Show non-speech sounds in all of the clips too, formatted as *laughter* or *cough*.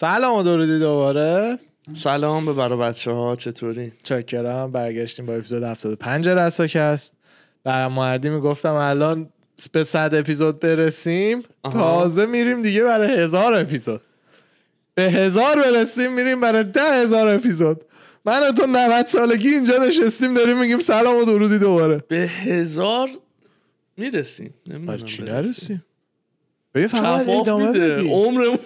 سلام و درودی دوباره. سلام به برا بچه ها چطوری؟ چاکرم برگشتیم با اپیزود 75 رساکست. برای مردی می‌گفتم الان به صد اپیزود برسیم. آها. تازه میریم دیگه برای هزار اپیزود. به هزار برسیم میریم برای ده هزار اپیزود. من و تو 90 سالگی اینجا نشستیم داریم میگیم سلام و درودی دوباره. به هزار می‌رسیم. برای چی. نرسیم؟ ببین فقط ادامه بدیم عمرمون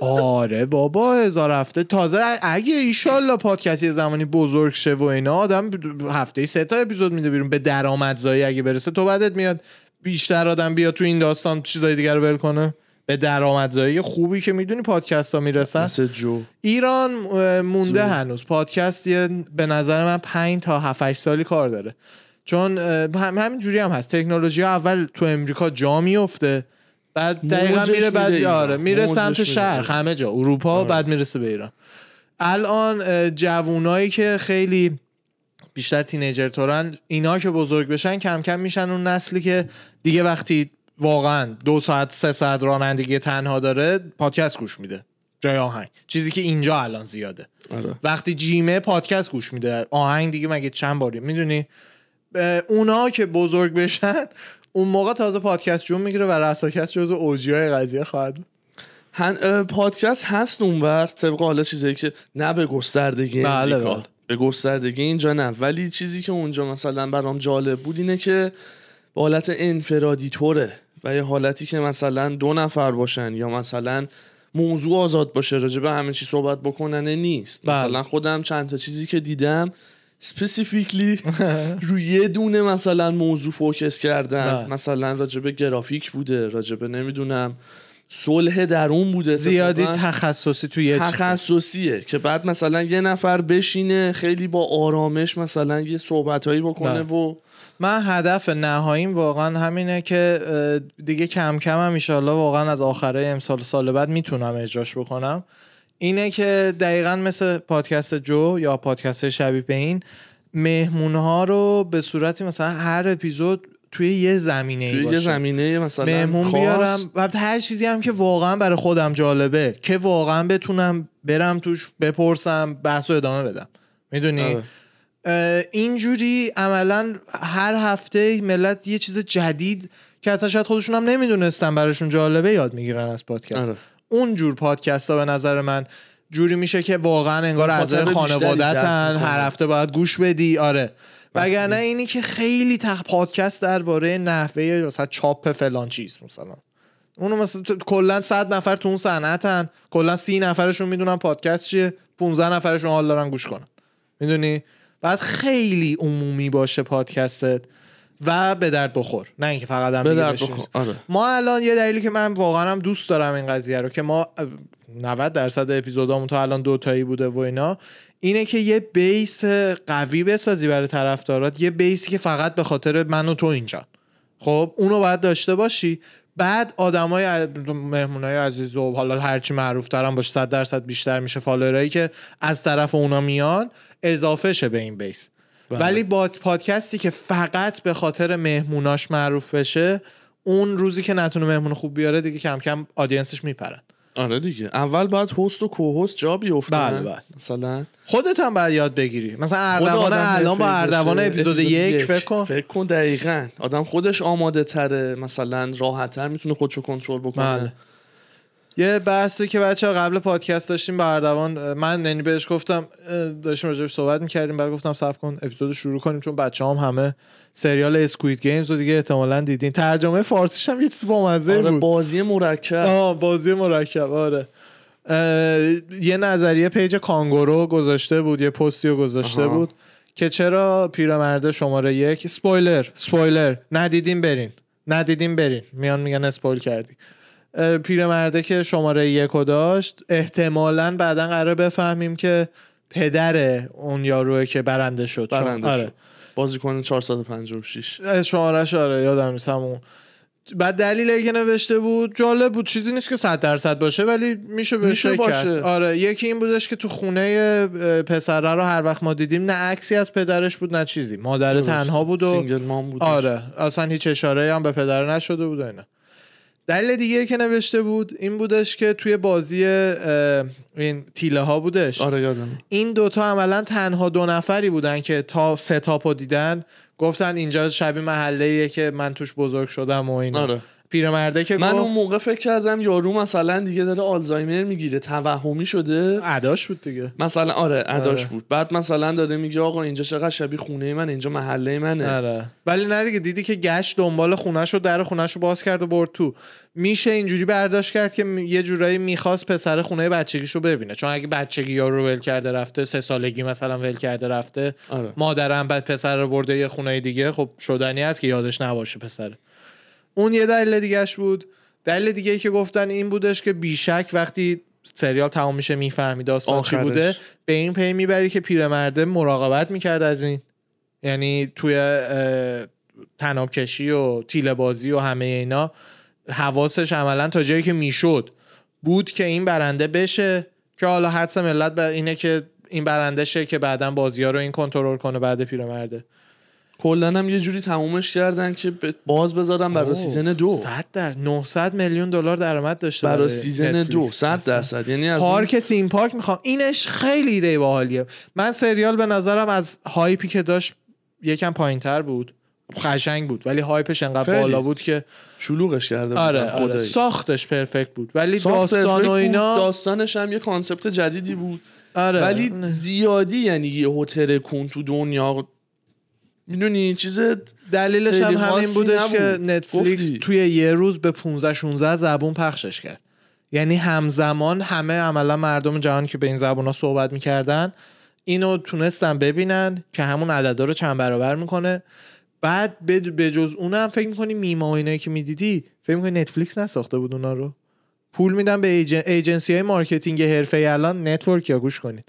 آره بابا هزار هفته. تازه اگه ایشالله پادکست یه زمانی بزرگ شه و اینا آدم هفته سه تا اپیزود میده بیرون. به درآمدزایی اگه برسه تو بعدت میاد. بیشتر آدم بیاد تو این داستان چیزای دیگر رو ول کنه. به درآمدزایی خوبی که می‌دونی پادکست ها می‌رسن. مثل جو. ایران مونده زود. هنوز. پادکست یه به نظر من 5 تا 7 8 سالی کار داره. چون هم همین جوری هم هست. تکنولوژی اول تو امریکا جا میفته بعد دقیقا میره بعد آره. میره سمت شرق ایران. همه جا اروپا آره. بعد می‌رسه به ایران. الان جوونایی که خیلی بیشتر تینیجر تورن اینا که بزرگ بشن کم کم میشن اون نسلی که دیگه وقتی واقعا دو ساعت سه ساعت رانندگی تنها داره پادکست گوش میده. جای آهنگ. چیزی که اینجا الان زیاده. آره. وقتی جیمه پادکست گوش میده. آهنگ دیگه مگه چند باری می‌دونی؟ اونا که بزرگ بشن اون موقع تازه پادکست جون می‌گیره و رساکست جز اوجی های قضیه خواهد. هن... پادکست هست اونور طبق حالا چیزایی که نه به گستردگی بله،. بله. به گستردگی اینجا نه ولی چیزی که اونجا مثلا برام جالب بود اینه که به حالت انفرادی طوره و یه حالتی که مثلا دو نفر باشن یا مثلا موضوع آزاد باشه راجع به همه چی صحبت بکننه نیست بله. مثلا خودم چند تا چیزی که دیدم specifically *laughs* روی یه دونه مثلا موضوع focus کردن بله. مثلا راجع به گرافیک بوده راجع به نمی‌دونم صلح درون بوده زیادی. تخصصی توی یه تخصصیه که بعد مثلا یه نفر بشینه خیلی با آرامش مثلا یه صحبتهایی بکنه بله. و من هدف نهاییم واقعا همینه که دیگه کم کم هم ایشالله واقعا از آخره امسال سال بعد می‌تونم اجراش بکنم اینه که دقیقا مثل پادکست جو یا پادکست شبیه به این مهمونها رو به صورتی مثلا هر اپیزود توی یه زمینه ای توی یه زمینه مثلا مهمون بیارم و هر چیزی هم که واقعا برای خودم جالبه که واقعا بتونم برم توش بپرسم بحث و ادامه بدم. می‌دونی؟ آره. اینجوری عملا هر هفته ملت یه چیز جدید که اصلا شاید خودشون هم نمی‌دونستن براشون جالبه یاد می‌گیرن از پادکست. آره. اون جور پادکست ها به نظر من جوری میشه که واقعا انگار اعضای خانوادتن. هر هفته باید گوش بدی آره. وگرنه اینی که خیلی تخ پادکست درباره نحوه مثلا چاپ فلان چیز مثلا. اونو مثلا کلا 100 نفر تو اون صنعتن کلا 30 نفرشون می‌دونن پادکست چیه 15 نفرشون حال دارن گوش کنن. می‌دونی؟ بعد خیلی عمومی باشه پادکستت. و به درد بخور. نه اینکه فقط هم به درد. بخور. آره. ما الان یه دلیلی که من واقعا هم دوست دارم این قضیه رو که ما اه، 90 درصد اپیزودامون تا الان دو تایی بوده و اینا اینه که یه بیس قوی بسازی برای طرفدارات یه بیسی که فقط به خاطر من و تو اینجا. خب اونو باید داشته باشی. بعد آدمای مهمونای عزیز و حالا هرچی معروف ترم باشه 100 درصد بیشتر میشه فالوورایی که از طرف اونا میان اضافه شه به این بیس. بله. ولی با پادکستی که فقط به خاطر مهموناش معروف بشه اون روزی که نتونه مهمون خوب بیاره دیگه کم کم آدینسش میپرن آره دیگه اول باید هست و کوهست جا بیفتن بله، بله. مثلا خودت هم باید یاد بگیری مثلا اردوان الان با اردوان. اپیزود یک فکر کن فکر کن دقیقا آدم خودش آماده تره مثلا راحت تر می‌تونه خودشو کنترل بکنه بله. یه بحثی که بچه قبل پادکست داشتیم اه، من یعنی بهش گفتم داشتیم راجبش صحبت می‌کردیم بعد گفتم سب کن اپیزود شروع کنیم چون بچه هم همه سریال Squid Games رو دیگه احتمالا دیدین. ترجمه فارسیش هم یه چیز باحاله بود. بازی مرکب. آه بازی مرکب آره. یه نظریه page کانگورو گذاشته بود یه پستی رو گذاشته آها. بود که چرا پیرمرده شماره یک spoiler spoiler ندیدین برین ندیدین برین. میان میگن spoil کردی. پیرمرده که شماره یک داشت احتمالا بعدا قرار بفهمیم که پدر اون یاروه که برنده شد. برنده آره. شد. بازیکن 456 شمارش آره یادم نیست همون. بعد دلیلی که نوشته بود جالب بود چیزی نیست که صد درصد باشه ولی میشه بهش باشه. کرد. آره یکی این بودش که تو خونه پسره رو هر وقت ما دیدیم نه عکسی از پدرش بود نه چیزی. مادر تنها بود و single mom بود. آره اصلا هیچ اشاره هم به پدر نشده بود و اینا. دلیل دیگه که نوشته بود این بودش که توی بازی این تیله ها بودش. آره یادم این دوتا عملا تنها دو نفری بودن که تا ستاپو دیدن گفتن اینجا شبیه محله که من توش بزرگ شدم و اینا. آره. پیرمرده که من گفت اون موقع فکر کردم یارو مثلا دیگه داره آلزایمر می‌گیره توهمی شده. عداش بود دیگه. مثلا آره اداش آره. بود. بعد مثلا داره میگه آقا اینجا چقدر شبیه خونه من اینجا محله منه. آره. ولی نه دیگه دیدی که گشت دنبال خونش رو در خونش رو باز کرد و برد تو. میشه اینجوری برداشت کرد که یه جورایی می‌خواست پسر خونه بچگیش رو ببینه. چون اگه بچگی یارو رو ول کرده رفته سه سالگی مثلا ول کرده رفته آره. مادرم بعد پسر رو برده یه خونه دیگه خب شدنی هست که یادش نباشه پسر. اون یه دلیل دیگهش بود. دلیل دیگه ای که گفتن این بودش که بیشک وقتی سریال تمام میشه می‌فهمی داستان چی. بوده به این پی می‌بری که پیرمرده مراقبت می‌کرد از این. یعنی توی تناب کشی و تیله بازی و همه اینا حواسش عملا تا جایی که می‌شد بود که این برنده بشه که حالا حدس ملت اینه که این برنده شه که بعدا بازی ها رو این کنترل کنه بعد پیرمرده. کلا هم یه جوری تمومش کردن که باز بذارم برای سیزن دو. 100 در 900 میلیون دلار درآمد داشته برای سیزن. دو صد اصلا. درصد. یعنی از اون- پارک تیم پارک می‌خوام. اینش خیلی ایده باحالیه. من سریال به نظرم از hype ی که داشت یکم پایین تر بود. قشنگ بود. ولی hype ش انقدر. بالا بود که شلوغش کرده بودن آره آره. ساختش perfect بود. ولی داستان و بود، اینا داستانش هم یه concept جدیدی بود. آره. ولی. زیادی یعنی یه هتل کون تو دنیا می‌دونی چیز دلیلش هم همین بودش نبود. که نتفلیکس گفتی. توی یه روز به 15 16 زبون پخشش کرد یعنی همزمان همه عملا مردم جهان که به این زبون ها صحبت می‌کردن اینو تونستن ببینن که همون عددا رو چند برابر می‌کنه بعد به به جز اونم فکر می‌کنی میما و اینایی که می‌دیدی فکر می‌کنی نتفلیکس نساخته بود اونا رو پول میدن به agen... agency های marketing حرفه الان network یا گوش کنید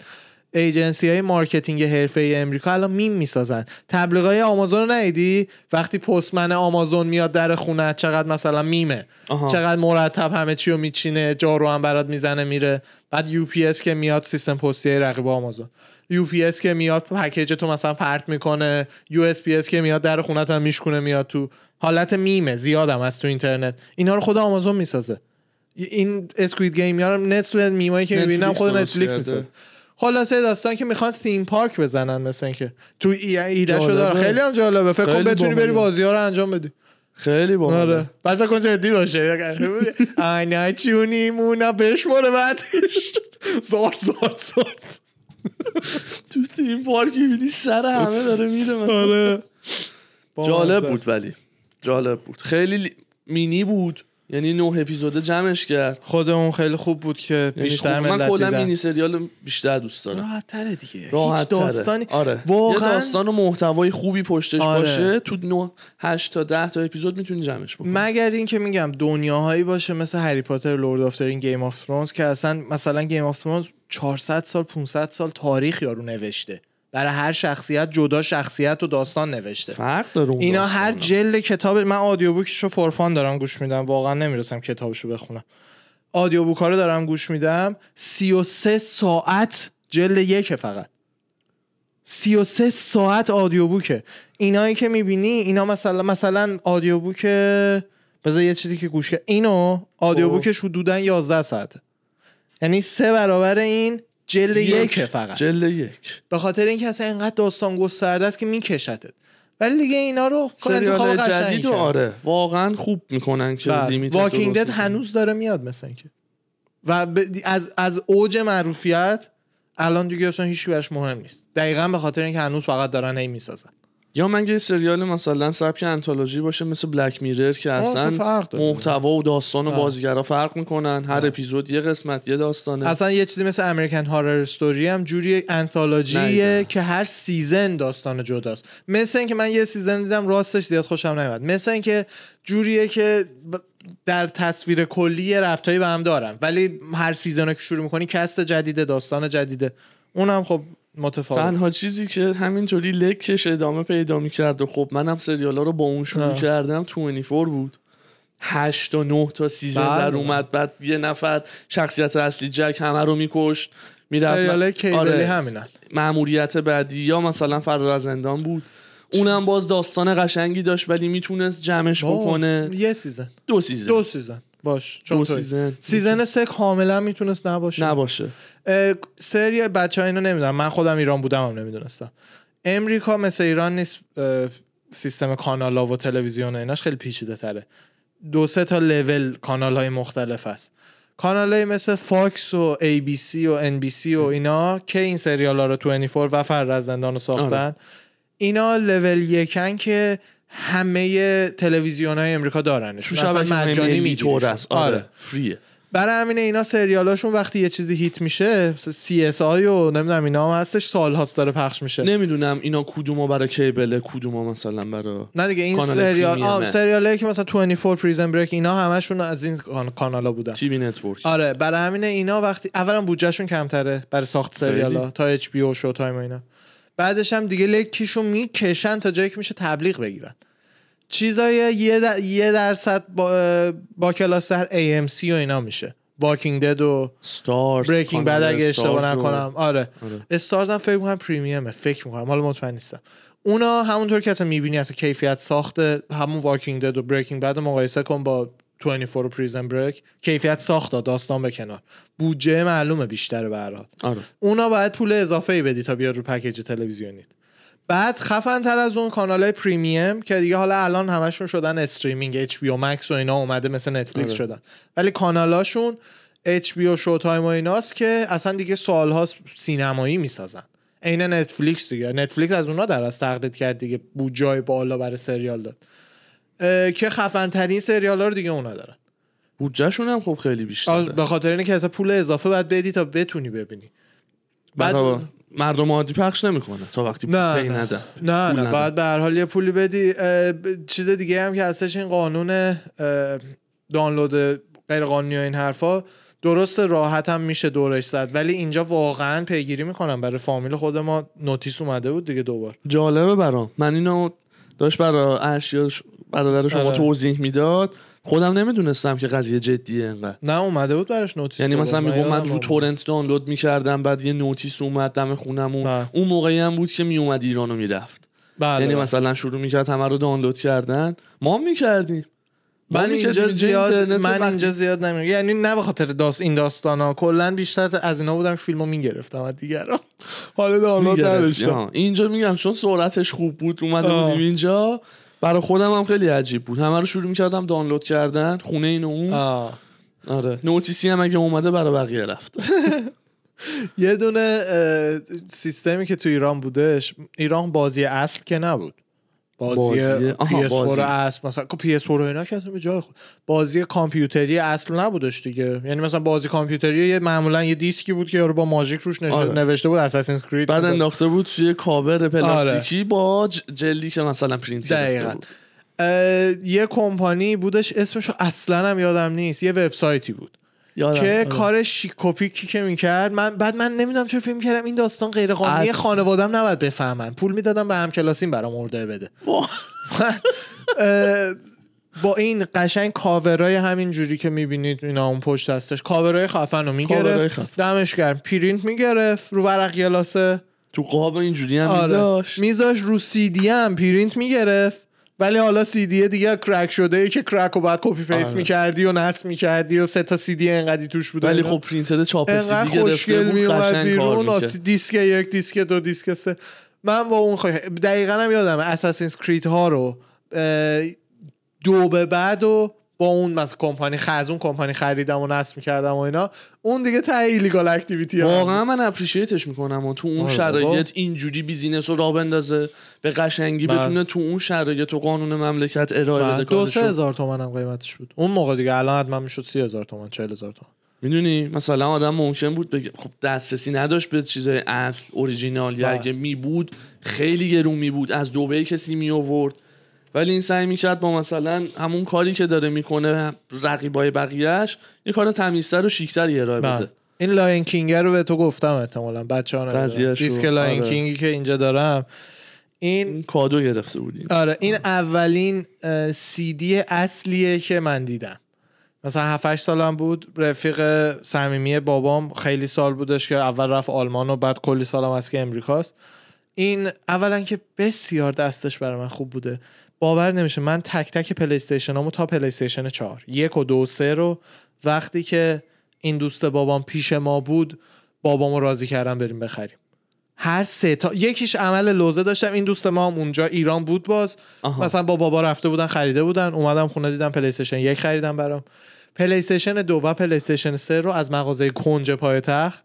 agency های marketing حرفه ای امریکا الان میم می‌سازن. تبلیغای آمازون رو ندیدی؟ وقتی postman آمازون میاد در خونه چقدر مثلا میمه. آها. چقدر مرتب همه چی رو میچینه جارو هم برات می‌زنه میره. بعد UPS که میاد سیستم پستی رقیب آمازون. UPS که میاد package تو مثلا پرت می‌کنه. USPS که میاد در خونت هم میشکونه میاد تو. حالت میمه زیادم از تو اینترنت. اینا رو خود آمازون می‌سازه. این Squid Game ها رو نصف میمایی که می‌بینم خود نتفلیکس. می‌سازه. خلاصه داستان که می‌خوان theme park بزنن مثل اینکه تو ای- ایدهشو جالبه. داره خیلی هم جالبه. فکر کن بتونی بری. بازی ها رو انجام بدی. خیلی باحاله. آره. بعد فکر کن جدی باشه. آنا چونی مونا بشماره بعدش زار زار زار تو تیم پارک می‌بینی سر همه داره میره مثلا. آره. جالب بود ولی. جالب بود. خیلی لی- مینی بود. یعنی نه اپیزود جمعش کرد. خود اون خیلی خوب بود که یعنی بیشتر خوب. من کلا مینی سریال بیشتر دوست دارم. راحت تره دیگه. راحت هیچ داستانی آره. یه واقعا داستان و محتوای خوبی پشتش آره. باشه تو 9 8 تا 10 تا اپیزود می‌تونی جمعش بکنی. مگر این که میگم دنیاهایی باشه مثل هری پاتر Lord of این Game of Thrones که اصلا مثلا Game of Thrones 400 سال 500 سال تاریخ یارو نوشته. برای هر شخصیت جدا شخصیت و داستان نوشته. فرق داره اون اینا. هر جلد کتاب من audiobook شو for fun دارم گوش میدم. واقعا نمی‌رسم کتابشو بخونم. audiobook رو دارم گوش میدم. 33 ساعت جلد یک فقط. 33 ساعت آدیو بوکه اینایی که می‌بینی اینا مثلا مثلا آدیو بوک بذار یه چیزی که گوش کرد اینو آدیو خب. بوکش حدودا 11 ساعته. یعنی سه برابر این جلد یکه فقط. جلد یک. به خاطر اینکه اصلا اینقدر داستان گسترده است که میکشتت ولی دیگه اینا رو سریال جدید و. آره واقعا خوب می‌کنن که بله. واکینگ دد. هنوز داره میاد مثلا که. و ب- از از اوج معروفیت الان دیگه اصلا هیچ براش مهم نیست. دقیقا به خاطر اینکه هنوز فقط دارن این می‌سازن. یا من یه سریال مثلا سبک انتولوژی باشه مثل Black Mirror که آه، اصلا. محتوا و داستان و آه. بازیگرا فرق می‌کنن. هر اپیزود یه قسمت یه داستانه. اصلا یه چیزی مثل American Horror Story هم جوری انتولوژیه. که هر season داستان جداست. مثل اینکه من یه season دیدم راستش زیاد خوشم نیومد. مثل اینکه جوریه که در تصویر کلی ربطایی به هم دارن. ولی هر season که شروع می‌کنی cast جدیده داستان جدیده. اونم خب متفاوت. تنها چیزی که همینطوری لکش ادامه پیدا می‌کرد و خب منم سریالا رو با اون شروع. کردم 24 بود. 8 تا 9 تا season بله. در اومد بعد یه نفر شخصیت اصلی جک همه رو میکشت می‌رفت سریال cable ی آره. همینن. مأموریت بعدی یا مثلا فرار از زندان بود. اونم باز داستان قشنگی داشت ولی می‌تونست جمعش بکنه. یه season. دو season. دو season. باش دو چون توی. season. season سه کاملا می‌تونست نباشه. نباشه. سری بچه ها اینو نمی‌دونم من خودم ایران بودم هم نمی‌دونستم. امریکا مثل ایران نیست سیستم کانال ها و تلویزیون و ایناش خیلی پیچیده تره. دو سه تا لول کانال های مختلف هست. کانال های مثل فاکس و ای بی سی و ان بی سی و اینا که این سریال ها رو 24 و فرار از زندان رو ساختن. آره. اینا لول یکن که همه تلویزیون های امریکا دارنش. شبکه مجانی طور است. آره. free ه. برای همین اینا سریالاشون وقتی یه چیزی hit میشه CSI و نمی‌دونم اینا هم هستش سال هاست داره پخش میشه. نمی‌دونم اینا کدومو برای cable ه کدومو مثلا برای نه دیگه این سریال آه. سریالایی که مثلا 24 Prison Break اینا همشون از این کان- کانالا بودن. TV network آره برای همین اینا وقتی اولا بودجهشون کمتره برای ساخت سریال ها خیلی. تا HBO Showtime اینا. بعدش هم دیگه لکشون می‌کشن تا جایی که میشه تبلیغ بگیرن. چیزای یه, در... یه درصد با, با کلاس در AMC و اینا میشه. Walking Dead و Starz Breaking Bad اگه اشتباه نکنم. آره. آره. Starz هم فکر می‌کنم premium ه فکر می‌کنم. حالا مطمئن نیستم. اونا همونطور که اصلا می‌بینی اصلا کیفیت ساخت همون Walking Dead و Breaking Bad مقایسه کن با 24 و Prison Break کیفیت ساخت داستان به کنار. بودجه معلومه هر حال. آره. اونا باید پول اضافه ای بدی تا بیاد رو package تلویزیونیت. بعد خفن تر از اون کانال های premium که دیگه حالا الان همشون شدن streaming HBO Max و اینا اومده مثل نتفلیکس آره. شدن. ولی کانالاشون HBO و Showtime و ایناست که اصلا دیگه سالهاست سینمایی می‌سازن. عین نتفلیکس دیگه. نتفلیکس از اونا در از تقلید کرد دیگه. بودجه‌های بالا برای سریال داد. که خفن ترین سریال ها رو دیگه اونا دارن. بودجهشون هم خب خیلی بیشتره. به خاطر اینه که اصلا پول اضافه باید بدی تا بتونی ببینی. بعد مردم عادی پخش نمی‌کنه تا وقتی نه، پی نه. نده. نه نه. نده. باید به هر حال یه پولی بدی. چیز دیگه هم که هستش این قانون دانلود غیر قانونی و این حرفا درست راحت هم میشه دورش زد. ولی اینجا واقعا پیگیری می‌کنم. برای فامیل خود ما نوتیس اومده بود دیگه دوبار. جالبه برام. من اینو داشت برای ارشیا برادر شما آره. توضیح می‌داد. خودم نمی‌دونستم که قضیه جدیه انقدر نه اومده بود براش نوتیس یعنی. مثلا میگم من رو. تورنت دانلود می‌کردم بعد یه نوتیس اومد دم خونمون نه. اون موقعی هم بود که میومد ایرانو می‌رفت بله یعنی بله. مثلا شروع می‌کرد همه رو دانلود کردن ما می‌کردیم من اینجا زیاد من اینجا زیاد نمیگم یعنی نه به خاطر داست این داستان ها کلا بیشتر از اینا بودم فیلمو می‌گرفتم از دیگران *laughs* حالا دانلود. نداشتم اینجا میگم چون سرعتش خوب بود اومده. بودیم اینجا برای خودم هم خیلی عجیب بود. همه رو شروع می‌کردم دانلود کردن خونه این و اون. آه. آره. notice ی هم اگه اومده برای بقیه رفت. یه دونه سیستمی که تو ایران بودش ایران بازی اصل که نبود. بازی, بازی- آها، PS4 بازی. اصل مثلا که PS4 و اینا که اصلا به جای خود بازی کامپیوتری اصل نبودش دیگه یعنی مثلا بازی کامپیوتری یه معمولا یه دیسکی بود که یارو با ماژیک روش نوشته, آره. نوشته بود Assassin's Creed بعد انداخته بود توی کاور پلاستیکی آره. با ج- جلدی که مثلا پرینت دقیقاً. بود یه کمپانی بودش اسمشو اصلا هم یادم نیست یه وبسایتی بود یادم. که آره. کار شیک و پیکی که می‌کرد من بعد من نمی‌دونم چرا فکر می‌کردم این داستان غیر قانونی اصل. خانوادم نباید بفهمن پول می‌دادم به همکلاسیم برام order بده *laughs* با این قشنگ کاورای همین جوری که می‌بینید اینا اون پشت هستش کاورای خفن رو می‌گرفت. دمش گرم پرینت می‌گرفت رو ورق گلاسه تو قاب اینجوری هم آره. میذاش میذاش رو سی دی هم پرینت می‌گرفت ولی حالا سی دی دیگه crack شده ای که crack رو بعد copy paste آره. می‌کردی و نصب می‌کردی و سه تا سی دی انقدی توش بود ولی. خب پرینتر چاپ سی دی گرفته بود میومد قشنگ بیرون دیسک یک دیسک دو دیسک سه من با اون خواهی دقیقا هم یادم Assassin's Creed ها رو دو به بعد و با اون مثلا کمپانی خز اون کمپانی خریدم و نصب می‌کردم و اینا اون دیگه ته illegal activity واقعا من appreciate ش می‌کنم و تو اون آره شرایط. اینجوری business رو راه بندازه به قشنگی بله. بتونه تو اون شرایط و قانون مملکت ارائه بده دو سه. هزار تومن هم قیمتش بود اون موقع دیگه الان حتما می‌شد سی هزار تومن چهل هزار تومن می‌دونی مثلا آدم ممکن بود بگه خب دسترسی نداشت به چیزای اصل اوریجینال یا بله. اگه می بود خیلی گرون می بود از دوبی کسی می آورد ولی این سعی می‌کرد با مثلا همون کاری که داره می‌کنه رقیبای بقیهش یه کار تمیزتر و شیکتری ارائه بله. بده. این Lion King رو به تو گفتم احتمالا بچه ها دیسک Lion آره. King ی که اینجا دارم. این این کادو گرفته بودیم. آره این اولین سی دی اصلیه که من دیدم. مثلا 7 سالم بود رفیق صمیمی بابام خیلی سال بودش که اول رفت آلمان و بعد کلی سالم از که امریکاست. این اولا که بسیار دستش برای من خوب بوده. باور نمیشه. من تک تک پلی استیشنامو تا پلی استیشن 4 یک و دو سه رو وقتی که این دوست بابام پیش ما بود بابامو راضی کردم بریم بخریم. هر سه تا یکیش عمل لوزه داشتم. این دوست ما هم اونجا ایران بود باز. آها. مثلا با بابا رفته بودن خریده بودن. اومدم خونه دیدم پلی استیشن یک خریدم برام. پلی استیشن دو و پلی استیشن سه رو از مغازه کنج پایتخت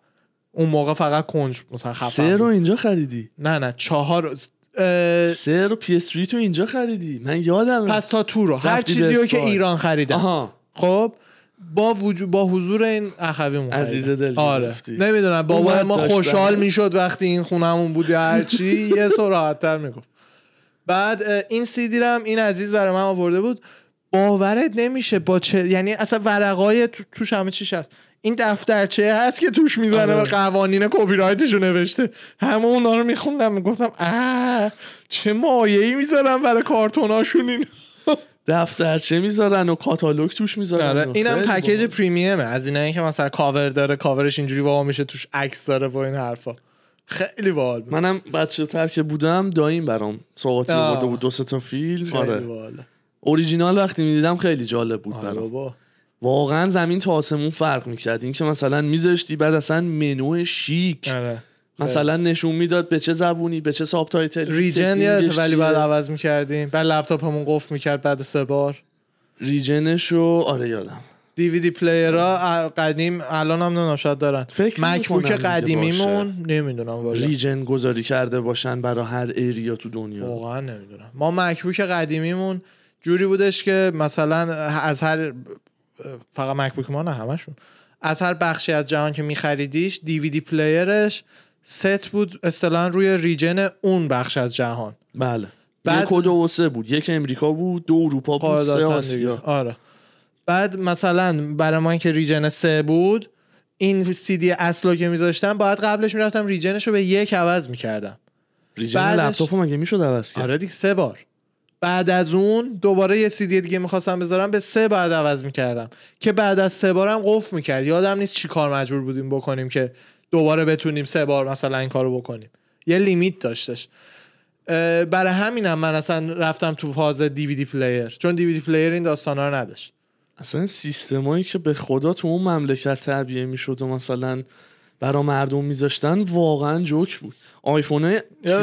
اون موقع فقط کنج مثلا خفن سه رو. اینجا خریدی؟ نه نه. چهار سه رو PS two اینجا خریدی. من یادم پس تا تو رو. هر چیزی رو که. ایران خریدم. آها. خب با وجود با حضور این اخویمون عزیز. دل آره. نمی‌دونم بابا ما خوشحال. می‌شد وقتی این خونمون بود یا هر چی. *laughs* یه سو راحت‌تر می‌گفت. بعد این سیدی رو هم این عزیز برای من آورده بود. باورت نمیشه با چه یعنی اصلا ورقای تو... توش همه چیش هست. این دفترچه هست که توش می‌زنه آره. و قوانین کپی رایتشو نوشته همه اونا رو میخوندم می‌گفتم اه چه مایه‌ای می‌ذارم برای کارتوناشون این *laughs* دفترچه می‌ذارن و کاتالوگ توش می‌ذارن آره اینم پکیج. premium ه از اینایی که مثلا کاور داره کاورش اینجوری وا میشه توش عکس داره و این حرفا خیلی باحال. منم بچه تر که بودم داییم برام سوقاتی آه. آورده بود دو تا فیلم آره. اوریجینال وقتی می‌دیدم خیلی جالب بود آره برام. واقعا زمین تا آسمون فرق می‌کرد. این که مثلا میذاشتی بعد اصلا منو شیک. آره. مثلا نشون می‌داد به چه زبونی به چه subtitle region یادت ولی بعد عوض می‌کردیم. بعد لپتاپمون قفل می‌کرد بعد سه بار. ریجنشو آره یادم. دیویدی پلیرها قدیم الان هم نمی‌دونم شاید دارن. مکبوک قدیمیمون نمی‌دونم والا ریجن گذاری کرده باشن برای هر ایریا تو دنیا. واقعا نمی‌دونم. ما مکبوک قدیمیمون جوری بودش که مثلا از هر فقط مکبوک ما نه همشون. از هر بخشی از جهان که میخریدیش دیویدی پلیرش ست بود اصطلاحا روی ریجن اون بخش از جهان. بله. بعد- یک و دو و سه بود. یک امریکا بود دو اروپا بود سه. آسیا. آره. بعد مثلا برای من که ریجن سه بود این سیدی اصلو که میذاشتم باید قبلش می‌رفتم ریجنش رو به یک عوض می‌کردم. ریجن بعدش- لپتاپ مگه می‌شد عوض کرد؟ آره دیگه سه بار. بعد از اون دوباره یه سیدی دیگه می‌خواستم بذارم به سه بعد عوض می‌کردم. که بعد از سه بارم قفل می‌کرد. یادم نیست چی کار مجبور بودیم بکنیم که دوباره بتونیم سه بار مثلا این کارو بکنیم. یه limit داشتش. برای همینم من اصلا رفتم تو فاز DVD player. چون DVD player این داستانا رو نداشت. اصلا سیستمایی که به خدا تو اون مملکت تعبیه می‌شد و مثلا برا مردم میذاشتن واقعا جوک بود آیفون؟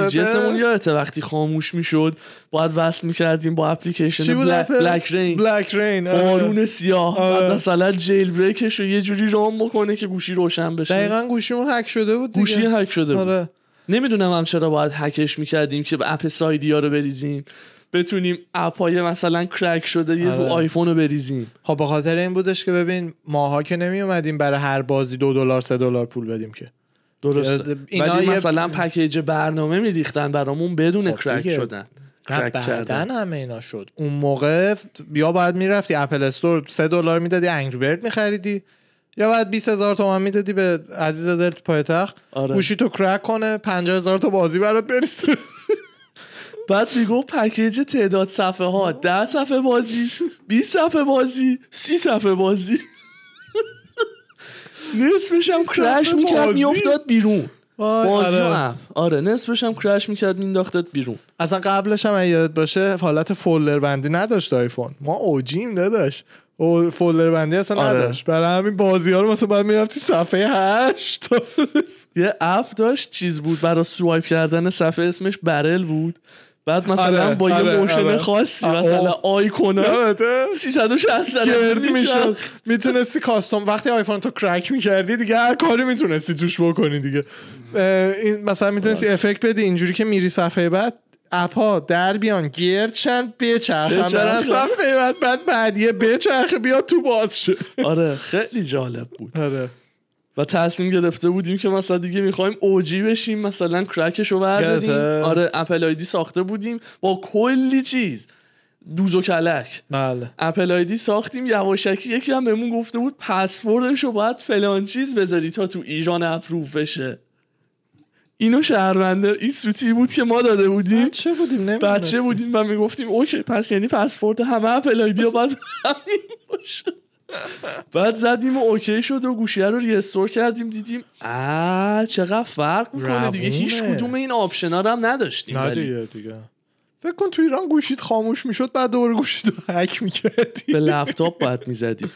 GS مون یادته وقتی خاموش می‌شد باید وصل می‌کردیم با اپلیکیشن black, rain black rain. بارون سیاه آره. بعد مثلا jailbreak ش رو یه جوری رام بکنه که گوشی روشن بشه دقیقا گوشیمون هک شده بود دیگه گوشی هک شده بود آره. نمی‌دونم هم چرا باید هکش می‌کردیم که app Cydia رو بریزیم بتونیم app های مثلا crack شده یه رو آره. آیفون رو بریزیم. خب به خاطر این بودش که ببین ماها که نمی اومدیم برای هر بازی دو دلار سه دلار پول بدیم که. درسته. اینا ولی مثلا پکیج برنامه میریختن برامون بدون خب crack دیگه. شدن. بعدن همه اینا شد. اون موقع یا باید می‌رفتی Apple Store سه دلار می‌دادی Angry Bird میخریدی یا باید 20 هزار تومن می‌دادی به عزیز دل تو پایتخت آره. گوشی تو کرک کنه 50 هزار تا بازی برات بریزه. بعد میگو پکیج تعداد صفحه ها 10 صفحه بازی 20 صفحه بازی 30 صفحه بازی. نصفش هم کرش می‌کرد؟ میافتاد بیرون. بازی آره. آره نصفش هم کرش می‌کرد مینداختت بیرون. اصلا قبلش هم یادت باشه حالت فولدر بندی نداشت آیفون. ما اوجیم نداشت او folder بندی اصلا آره. نداشت. برای همین بازی ها رو مثلا باید می‌رفتی صفحه 8 یه app داشت چیز بود برای swipe کردن صفحه اسمش Barrel بود. بعد مثلا آره، با آره، یه motion آره. خاصی آه، مثلا. آیکونا یادته 360 درجه گرد می‌شد. می‌تونستی custom وقتی آیفون تو crack می‌کردی دیگه هر کاری می‌تونستی توش بکنی دیگه. اه، این مثلا می‌تونستی effect بدی اینجوری که میری صفحه بعد app ا در بیان گرد شن بچرخن بچرخن. برن صفحه بعد بعد بعدیه بچرخه بیاد تو باز شه. آره خیلی جالب بود. آره. و تصمیم گرفته بودیم که مثلا دیگه می‌خوایم OG بشیم مثلا crack ش رو برداریم؟ آره Apple ID ساخته بودیم. با کلی چیز. دوز و کلک. بله. Apple ID ساختیم یواشکی یکی هم بهمون گفته بود پسوردش رو باید فلان چیز بذاری تا تو ایران approve بشه. اینو شهرونده این سوتی بود که ما داده بودیم. بچه بودیم بچه بودیم و می‌گفتیم okay پس یعنی پسورد همه Apple ID باید همین باشه. بعد زدیم و اوکی شد و گوشیه رو restore کردیم دیدیم آ چقدر فرق می‌کنه دیگه. هیچ. کدوم این option ا رو هم نداشتیم. نه دیگه دیگه. فکر کن تو ایران گوشیت خاموش می‌شد بعد دوباره گوشیت رو هک می‌کردی. به لپتاپ باید می‌زدی *laughs*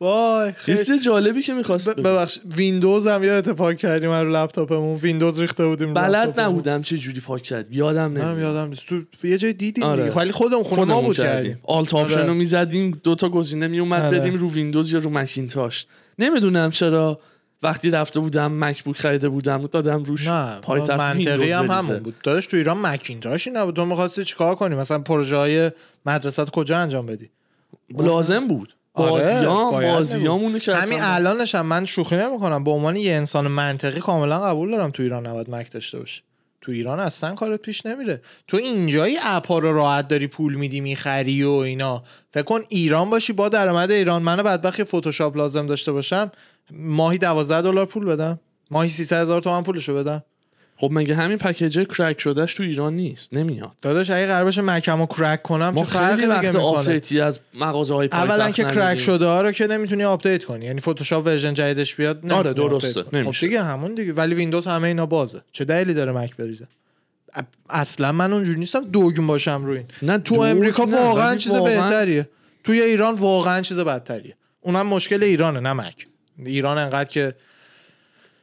وای خیلی. جالبی که می‌خواست ببخش ویندوز هم یادته پاک کردیم رو لپتاپمون. ویندوز ریخته بودیم بلد. نبودم چه جوری پاک کرد. یادم نمیاد. یادم نیست. تو یه جای دیدیم آره. ولی خودمون خونه ما بوت کردیم. alt option آره. رو می‌زدیم دو تا گزینه میومد آره. بریم رو ویندوز یا رو مکینتاش. نمی‌دونم چرا. وقتی رفته بودم مکبوک خریده بودم دادم روش پایتخت منطقی هم. همون بود. داداش تو ایران مکینتاشی نبود. تو می‌خواستی چیکار کنی؟ مثلا پروژه های مدرسه کجا انجام بدی؟ لازم بود. بازیام باید بازیامونو که همین الانش هم من شوخی نمی‌کنم. به عنوان یه انسان منطقی کاملا قبول دارم تو ایران نباید مک داشته باشه تو ایران اصلا کارت پیش نمیره. تو اینجایی app ا رو راحت داری پول میدی می‌خری و اینا. فکر کن ایران باشی با درآمد ایران. منو بدبخت یه فتوشاپ لازم داشته باشم ماهی 12 دلار پول بدم. ماهی 300 هزار تومن پولشو بدم. خب مگه همین پکیج کرک شدهش تو ایران نیست؟ نمیاد. داداش اگه قرار باشه مکمو کرک کنم ما چه فرقی خیلی دیگه وقت update ی از مغازه های اولا که کرک شده ها رو که نمی‌تونی update کنی. یعنی فتوشاپ version جدیدش بیاد آره، درسته. خب. دیگه همون دیگه. ولی ویندوز همه اینا بازه. چه دلیلی داره مک بریزه؟ اصلا من اونجوری نیستم dogma باشم روی این. نه تو امریکا نه، واقعا چیز واقعا- بهتریه. توی ایران واقعا چیز بدتریه. اونم مشکل ایرانه نه مک ایران انقدر که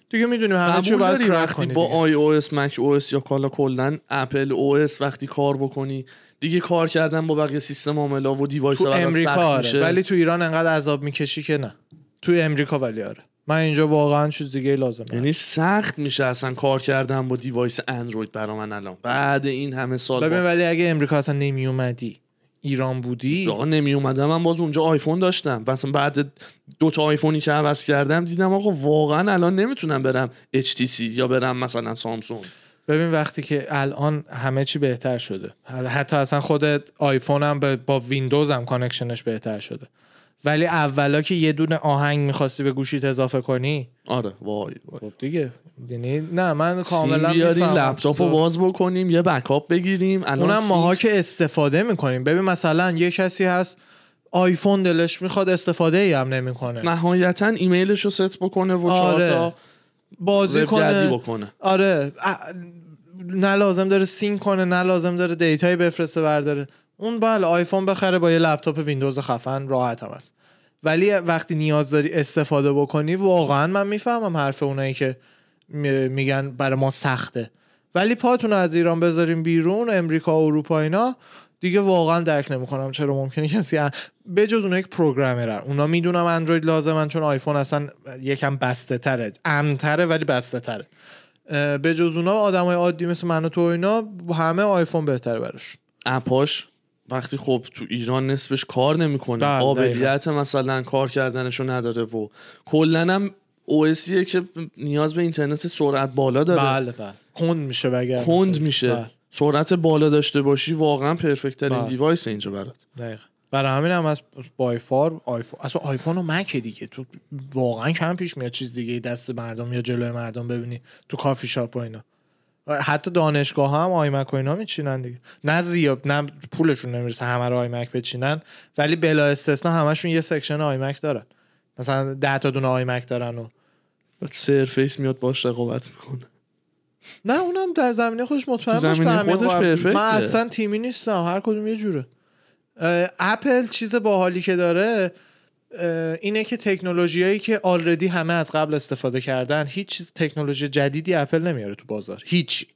دیگه می‌دونیم همه چی باید کرک وقتی کنی با. iOS macOS یا کالا کلا اپل OS وقتی کار بکنی دیگه کار کردن با بقیه سیستم عاملا و device تو امریکا آره میشه. ولی تو ایران انقدر عذاب می‌کشی که نه تو امریکا ولی آره من اینجا واقعا چیز دیگه لازم یعنی سخت میشه اصلا کار کردن با device اندروید برا من الان بعد این همه سال ببین با... ولی اگه امریکا اصلا نمی اومدی ایران بودی؟ آقا نمی اومدم من باز اونجا آیفون داشتم. مثلا بعد دو تا آیفونی که عوض کردم دیدم آقا واقعا الان نمی‌تونم برم HTC یا برم مثلا سامسونگ. ببین وقتی که الان همه چی بهتر شده. حتی اصلا خودت آیفون هم با ویندوز هم connection ش بهتر شده. ولی اولا که یه دونه آهنگ می‌خواستی به گوشیت اضافه کنی؟ آره وای وای. خب دیگه. یعنی نه من کاملا بیاریم می‌فهمم لپتاپ رو. باز بکنیم یه backup بگیریم. الان اونم ماها که استفاده می‌کنیم. ببین مثلا یه کسی هست آیفون دلش می‌خواد استفاده ای هم نمی‌کنه. نهایتا ایمیلش رو ست بکنه و آره. تا بازی کنه. بکنه. آره. ا- نه لازم داره sync کنه نه لازم داره data یی بفرسته برداره. اون بله آیفون بخره با یه لپتاپ ویندوز خفن راحت هم است. ولی وقتی نیاز داری استفاده بکنی واقعا من می‌فهمم حرف اونایی که می- میگن برای ما سخته. ولی پاتون از ایران بذاریم بیرون امریکا و اروپا اینا دیگه واقعا درک نمی‌کنم چرا ممکنه کسی جز اونایی که پروگرامرن. اونا می‌دونم اندروید لازمن چون آیفون اصلا یکم بسته تره امتره ولی بسته تره به جز اونا آدمای عادی مثل من و تو اینا همه آیفون بهتره براش. اپاش وقتی خب تو ایران نصفش کار نمی‌کنه. بله، قابلیت مثلا کار کردنشو نداره و کلا هم OS یه که نیاز به اینترنت سرعت بالا داره. بله بله. کند میشه بگیر کند میشه. بله. سرعت بالا داشته باشی واقعا perfect ترین بله. device اینجا برات. دقیقا. برای همین هم از by far آیفون اصلا آیفون و مک دیگه. تو واقعا کم پیش میاد چیز دیگه دست مردم یا جلوی مردم ببینی تو کافی شاپ و اینا. حتی دانشگاه هم آیمک و اینا میچینن دیگه. نه زیاد نه پولشون نمی‌رسه همه رو آیمک بچینن ولی بلا استثنا همشون یه section آیمک دارن. مثلا 10 تا دونه آیمک دارن و Surface میاد باش رقابت می‌کنه. نه اونم در زمینه خودش مطمئن باش به همین. من اصلا تیمی نیستم هر کدوم یه جوره. اپل چیز باحالی که داره اینه که تکنولوژیایی که already همه از قبل استفاده کردن هیچ چیز تکنولوژی جدیدی اپل نمیاره تو بازار. هیچی.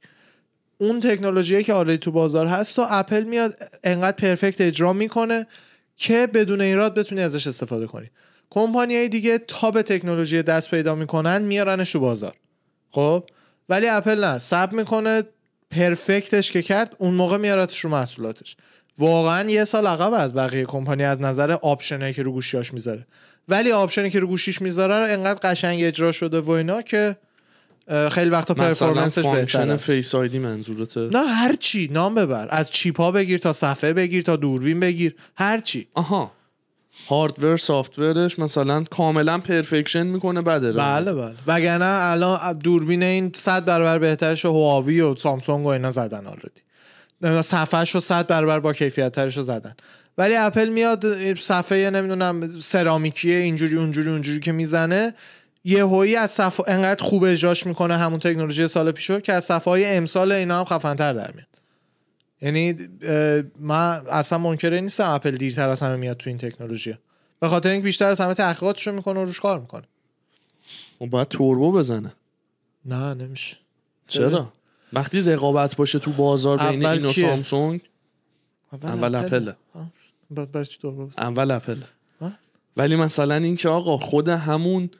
اون تکنولوژیایی که already تو بازار هست و اپل میاد انقدر perfect اجرا می‌کنه که بدون ایراد بتونی ازش استفاده کنی. کمپانی های دیگه تا به تکنولوژی دست پیدا می‌کنن میارنش تو بازار. خب؟ ولی اپل نه. صبر می‌کنه perfect ش که کرد اون موقع میارتش رو محصولاتش. واقعا یه سال عقب از بقیه کمپانی از نظر option ایی که رو گوشیاش می‌ذاره. ولی option ی که رو گوشیش می‌ذاره رو انقدر قشنگ اجرا شده و اینا که خیلی وقتا performance ش بهتره Face ID منظورته؟ نه هر چی. نام ببر. از chip ها بگیر تا صفحه بگیر تا دوربین بگیر. هر چی. آها. hardware software ش مثلا کاملا perfection می‌کنه بده بله بله. وگرنه الان دوربین این 100 برابر بهترش هواوی و سامسونگ و اینا زدن already صفحهش رو 100 برابر با کیفیت ترش رو زدن. ولی اپل میاد صفحه نمی‌دونم سرامیکی اینجوری اونجوری اونجوری که می‌زنه یه هویی از صفحه انقدر خوب اجراش می‌کنه همون تکنولوژی سال پیشو که از صفحه های امسال اینا هم خفنتر در میاد. یعنی من اصلا منکر نیستم اپل دیرتر از همه میاد تو این تکنولوژی به خاطر اینکه بیشتر از همه تحقیقاتشو می‌کنه و روش کار می‌کنه. و باید توربو بزنه. نه نمیشه. چرا؟ وقتی رقابت باشه تو بازار بین اول این و؟ سامسونگ اول بزن؟ اول اپل؟ ولی مثلا اینکه آقا خود همون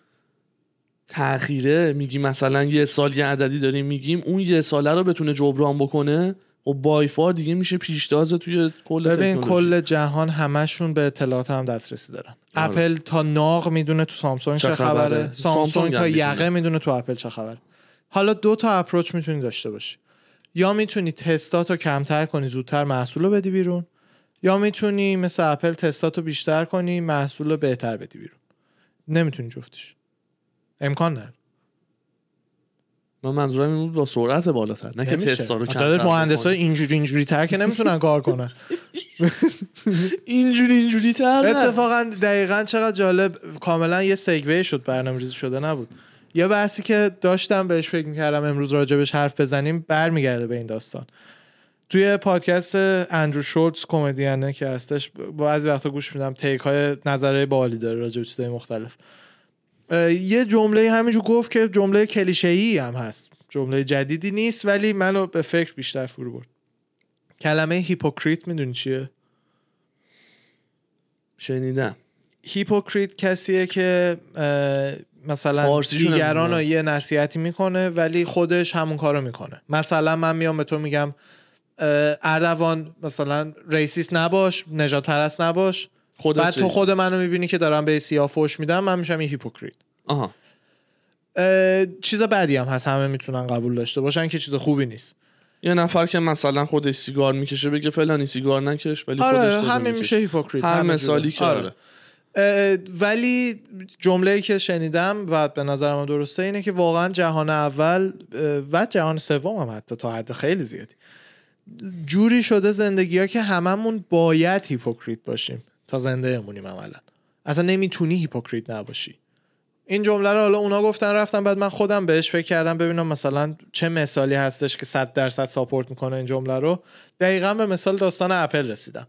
تأخیره میگی مثلا یه سال یه عددی داریم میگیم اون یه ساله رو بتونه جبران بکنه و بایفار دیگه میشه پیشتازه توی کل ببین. کل جهان همشون به اطلاعات هم دسترسی دارن آره. اپل تا ناق می‌دونه تو سامسونگ چه خبره, خبره؟ سامسونگ سامسونگ تا یقه. می‌دونه تو اپل چه خبره حالا دو تا اپروچ می‌تونی داشته باشی یا می‌تونی تستاتو کمتر کنی زودتر محصول رو بدی بیرون یا می‌تونی مثل اپل تستاتو بیشتر کنی محصول رو بهتر بدی بیرون نمی‌تونی جفتش امکان نداره من منظورم این بود با سرعت بالاتر نه که. تستا رو کمتر مهندس های. اینجوری اینجوری تر که نمی‌تونن کار کنن *laughs* اینجوری اینجوری تر. اتفاقا دقیقا چقدر جالب کاملا یه سگوی شد برنامه ریزی شده نبود یه بحثی که داشتم بهش فکر می‌کردم امروز راجبش حرف بزنیم برمیگرده به این داستان. توی پادکست Andrew Schulz کمدینه که هستش بعضی وقتا گوش میدم take های نظر باحالی داره راجع به چیزای مختلف. یه جمله همینجور گفت که جمله کلیشه‌ای هم هست. جمله جدیدی نیست ولی منو به فکر بیشتر فرو برد. کلمه hypocrite می‌دونی چیه؟ شنیدم. hypocrite کسیه که مثلا دیگران رو. یه نصیحتی می‌کنه ولی خودش همون کارو می‌کنه مثلا من میام به تو میگم اردوان مثلا racist نباش نژادپرست نباش خودت بعد تو. خود منو می‌بینی که دارم به سیاه فوش میدم من میشم یه hypocrite آها اه، چیز بدی هم هست همه می‌تونن قبول داشته باشن که چیز خوبی نیست یه نفر که مثلا خودش سیگار می‌کشه بگه فلانی سیگار نکش ولی خودش آره همین می‌کشه. میشه hypocrite هر همه مثالی. که آره. آره. ولی جمله‌ای که شنیدم و به نظرم درسته اینه که واقعا جهان اول و جهان سوم هم حتی تا حد خیلی زیادی. جوری شده زندگی ها که هممون باید hypocrite باشیم تا زنده بمونیم عملا. اصلا نمی‌تونی hypocrite نباشی. این جمله رو حالا اونا گفتن رفتم بعد من خودم بهش فکر کردم ببینم مثلا چه مثالی هستش که 100 درصد support می‌کنه این جمله رو. دقیقا به مثال داستان اپل رسیدم.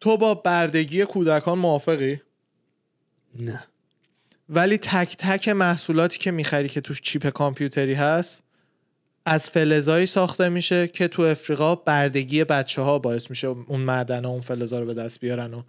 تو با بردگی کودکان موافقی؟ نه. ولی تک تک محصولاتی که می‌خری که توش چیپ کامپیوتری هست از فلزایی ساخته میشه که تو افریقا بردگی بچه ها باعث میشه اون معدن ها اون فلزا رو به دست بیارن و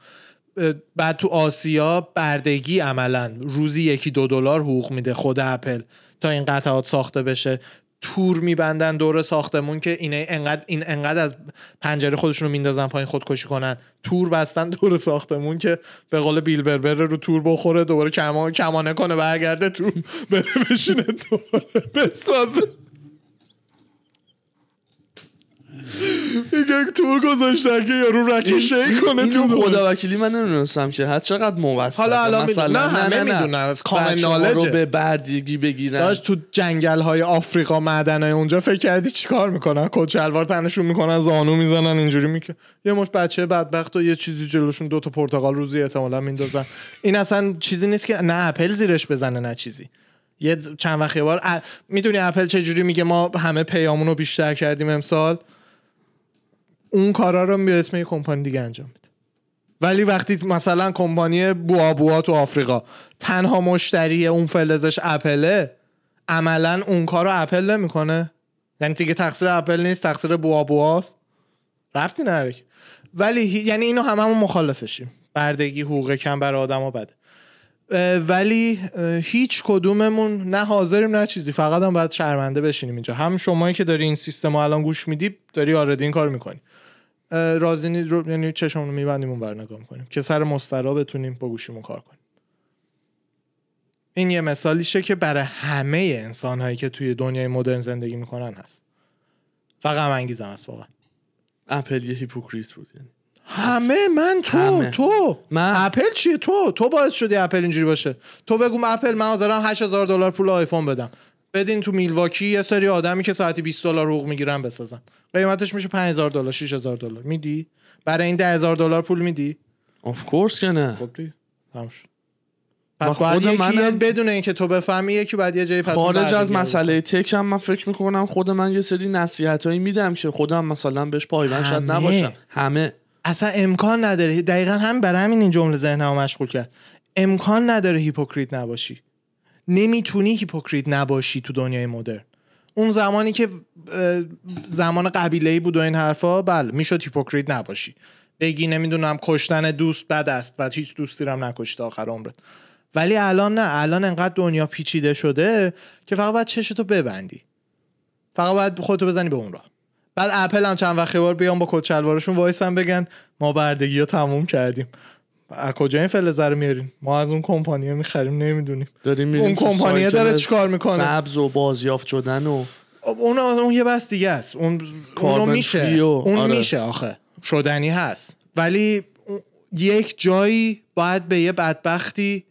بعد تو آسیا بردگی عملا. روزی یکی دو دلار حقوق میده خود اپل تا این قطعات ساخته بشه. تور میبندن دور ساختمون که اینه انقدر این انقدر از پنجره خودشون رو میندازن پایین خودکشی کنن. تور بستن دور ساختمون که به قول بیل بربر رو تور بخوره دوباره کمان کمانه کنه برگرده تو بره بشینه دوباره بسازه. میگه تور گذاشتن که یارو رکی شیک کنه تو. خدا وکیلی من نمی‌دونستم که حد چقدر موثق حالا الان مثلا. نه، همه می‌دونن. از کامن بچه‌ها رو. به بردگی بگیرن داشت تو جنگل های آفریقا معدن های اونجا فکر کردی چیکار می‌کنن کت شلوار تنشون می‌کنن زانو می‌زنن اینجوری می‌کنن یه مش بچه بدبخت و یه چیزی جلوشون دو تا پرتقال روزی احتمالا میندازن این اصلا چیزی نیست که نه اپل زیرش بزنه نه چیزی یه چند وقت یه بار ا... می‌دونی اپل چه جوری میگه ما همه پیامون رو بیشتر کردیم امسال اون کارا رو به اسم یه کمپانی دیگه انجام میده. ولی وقتی مثلا کمپانی بوا تو آفریقا تنها مشتری اون فلزش اپله عملا اون کار رو اپل نمی‌کنه. یعنی دیگه تقصیر اپل نیست تقصیر بوا بواست ربطی که. ولی یعنی اینو هممون مخالفشیم. بردگی حقوق کم برای آدما بده. ولی هیچ کدوممون نه حاضریم نه چیزی. فقط هم باید شرمنده بشینیم اینجا. هم شمایی که داری این سیستم رو الان گوش میدی داری آردی این کار می‌کنی. راضی رو یعنی چشمون رو میبندیم اون نگاه می‌کنیم. که سر مسترا بتونیم با گوشیمون کار کنیم. این یه مثالیشه که برای همه انسان هایی که توی دنیای مدرن زندگی می‌کنن هست. فقط هم انگیزم هست واقعا. اپل یه hypocrite بود یعنی. همه من تو همه. تو. من- اپل چیه؟ تو. تو باعث شدی اپل اینجوری باشه. تو بگو اپل من حاضرم 8000 دلار پول آیفون بدم. بدین تو میلواکی یه سری آدمی که ساعتی 20 دلار حقوق می‌گیرن بسازن. قیمتش میشه 5000 دلار 6000 دلار. میدی؟ برای این 10000 دلار پول میدی؟ of course که نه. خب دیگه شد. پس باید خود یکی منم- بدون اینکه تو بفهمی یکی باید یه جایی پس خارج از. مسئله تک هم من فکر می‌کنم خود من یه سری نصیحت هایی میدم که خودم مثلا بهش پایبند همه. نباشم. همه. اصلا امکان نداره. دقیقا هم برای همین این جمله ذهنمو مشغول کرد. امکان نداره hypocrite نباشی. نمی‌تونی hypocrite نباشی تو دنیای مدرن. اون زمانی که زمان قبیله بود و این حرفا بله می‌شد hypocrite نباشی. بگی نمی‌دونم کشتن دوست بد است و هیچ دوستی رو هم نکشته آخر عمرت. ولی الان نه. الان انقدر دنیا پیچیده شده که فقط باید چشتو ببندی. فقط باید خودتو بزنی به اون راه. بعد اپل هم چند وقت بار بیان با کت شلوارشون وایسن بگن ما بردگی رو تموم کردیم. از کجا این فلزه رو میارین؟ ما از اون کمپانی می‌خریم نمی‌دونیم. داریم اون کمپانیه داره چیکار می‌کنه؟ سبز و بازیافت شدن و اون اون یه بس دیگه است. اون اونو میشه. اون آره. میشه آخه. شدنی هست. ولی یک جایی باید به یه بدبختی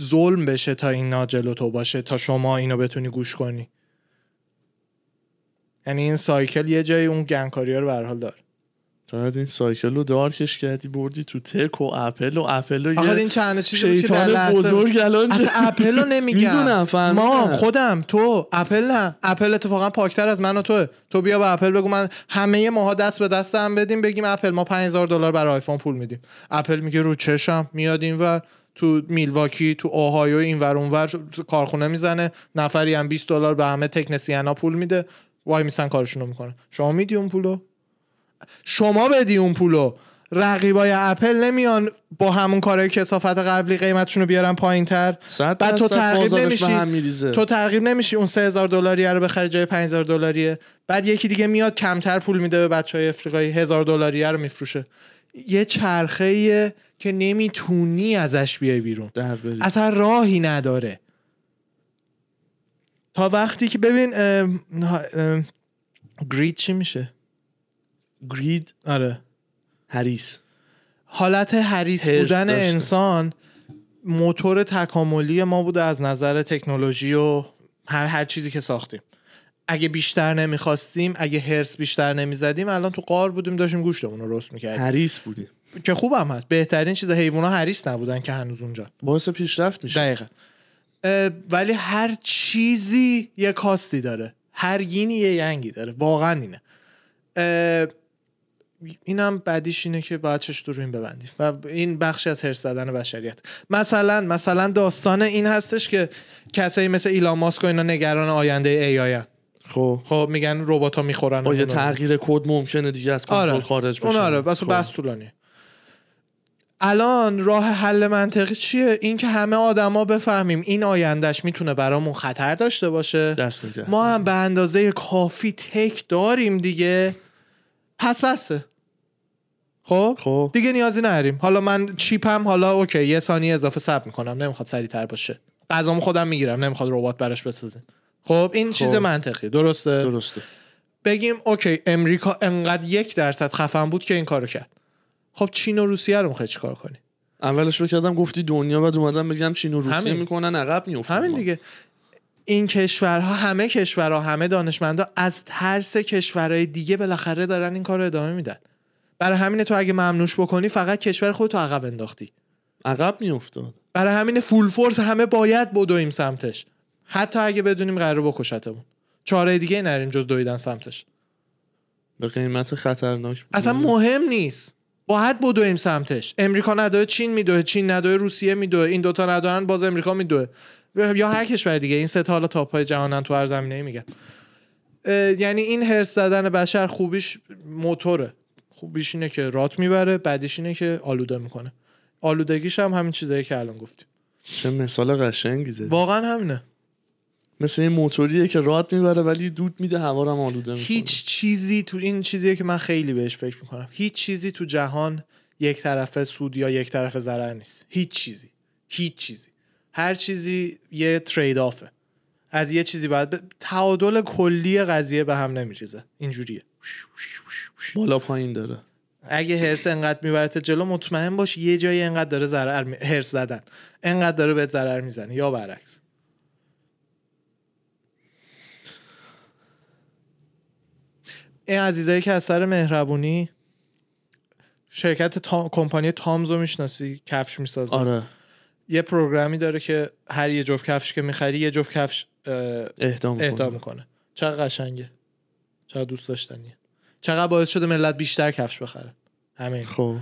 ظلم بشه تا این ناجلو تو باشه تا شما اینو بتونی گوش کنی. یعنی این سایکل یه جایی اون گنگکاری رو به حال داره. شاید این سایکل رو دارکش کردی بردی تو تک و اپل و اپل و آخه یه این چند چیزی که شیطان بزرگ الان اصلا *laughs* اپل رو نمیگم. ما خودم تو اپل نه. اپل اتفاقا پاکتر از من و توه. تو بیا به اپل بگو من همه ماها دست به دست هم بدیم بگیم اپل ما 5000 دلار برای آیفون پول میدیم. اپل میگه رو چشم میاد اینور تو میلواکی تو اوهایو اینور اونور کارخونه می‌زنه. نفری هم 20 دلار به همه تکنسیانا پول میده. وایمیسن کارشونو می‌کنه. شما میدی اون پولو؟ شما بدی اون پولو. رقیبای اپل نمیان با همون کارهای کثافت قبلی قیمتشون رو بیارن پایین تر بعد تو ترغیب نمیشی. تو ترغیب نمیشی اون 3000 دلاری رو بخری جای 5000 دلاریه. بعد یکی دیگه میاد کمتر پول میده به بچه های افریقایی. 1000 دلاری رو میفروشه. یه چرخه که نمی‌تونی ازش بیای بیرون. اصلا راهی نداره. تا وقتی که ببین گرید چی میشه؟ گرید آره. هریس حالت حرص بودن داشته. انسان موتور تکاملی ما بوده از نظر تکنولوژی و هر, هر چیزی که ساختیم. اگه بیشتر نمی‌خواستیم اگه هرس بیشتر نمی‌زدیم الان تو قار بودیم داشتیم گوشتمون رو رست می‌کردیم. هریس بودیم. که خوبم هست. بهترین چیز حیوونا حریص نبودن که هنوز اونجا. باعث پیشرفت میشه. دقیقا. ولی هر چیزی یه کاستی داره. هر یینی یه ینگی داره. واقعا اینه. اینم بعدیش اینه که باید چش رو این ببندیم. و این بخشی از هرس زدن بشریت. مثلا مثلا داستان این هستش که کسایی مثل ایلان ماسک و اینا نگران آینده ای آین خب. خب میگن ربات ها می‌خورن با یه تغییر کد ممکنه دیگه از کنترل آره. خارج بشه اون آره. بس خب. بس طولانیه. الان راه حل منطقی چیه؟ این که همه آدما بفهمیم این آیندهش می‌تونه برامون خطر داشته باشه. دست نگه ما هم به اندازه کافی تک داریم دیگه. پس بسه خب؟ خب. دیگه نیازی نداریم. حالا من chip م حالا okay یه ثانیه اضافه صبر می‌کنم. نمی‌خواد سریعتر باشه. غذامو خودم می‌گیرم. نمی‌خواد ربات براش بسازین خب؟ این خب. چیز منطقی درسته؟ درسته. بگیم okay امریکا انقدر یک درصد خفن بود که این کارو کرد. خب چین و روسیه رو می‌خوای چیکار کنی؟ اولش فکر کردم گفتی دنیا بعد اومدم بگم چین و روسیه همین. می‌کنن عقب میفتن همین دیگه. این کشورها همه کشورها همه دانشمندا از ترس کشورهای دیگه بالاخره دارن این کار رو ادامه میدن. برای همین تو اگه ممنوش بکنی فقط کشور خودتو عقب انداختی. عقب میافتاد. برای همین فول فورس همه باید بدویم سمتش. حتی اگه بدونیم قرار بکشتمون. چاره دیگه نریم جز دویدن سمتش. به قیمت خطرناک اصلا مهم نیست. باید بدویم سمتش. امریکا ندوه چین میدوه. چین ندوه روسیه میدوه. این دوتا ندوهن باز امریکا میدوه. یا هر کشور دیگه. این سه تا حالا تاپ های جهانن تو هر زمینه میگن. یعنی این هرس زدن بشر خوبیش موتوره. خوبیش اینه که رات می‌بره بعدیش اینه که آلوده می‌کنه. آلودگیش هم همین چیزایی که الان گفتیم. چه مثال قشنگی زدی. واقعا همینه. مثل این موتوریه که راد می‌بره ولی دود میده هوا رو هم آلوده می‌کنه. هیچ چیزی تو این چیزیه که من خیلی بهش فکر می‌کنم. هیچ چیزی تو جهان یک طرفه سود یا یک طرفه ضرر نیست. هیچ چیزی. هیچ چیزی. هر چیزی یه ترید آفه از یه چیزی باید ب... تعادل کلی قضیه به هم نمیریزه. اینجوریه. بالا پایین داره. اگه هرس انقدر میبرت جلو مطمئن باش یه جایی انقدر داره ضرر. هرس زدن. انقدر داره بهت ضرر می‌زنه. یا برعکس. این عزیزایی که از سر مهربونی شرکت تا... کمپانی تامز رو می‌شناسی کفش می‌سازه. آره. یه پروگرامی داره که هر یه جفت کفش که می‌خری یه جفت کفش اه، اهدا می‌کنه. می‌کنه. چقدر قشنگه. چقدر دوست داشتنیه. چقدر باعث شده ملت بیشتر کفش بخرن همین. خب.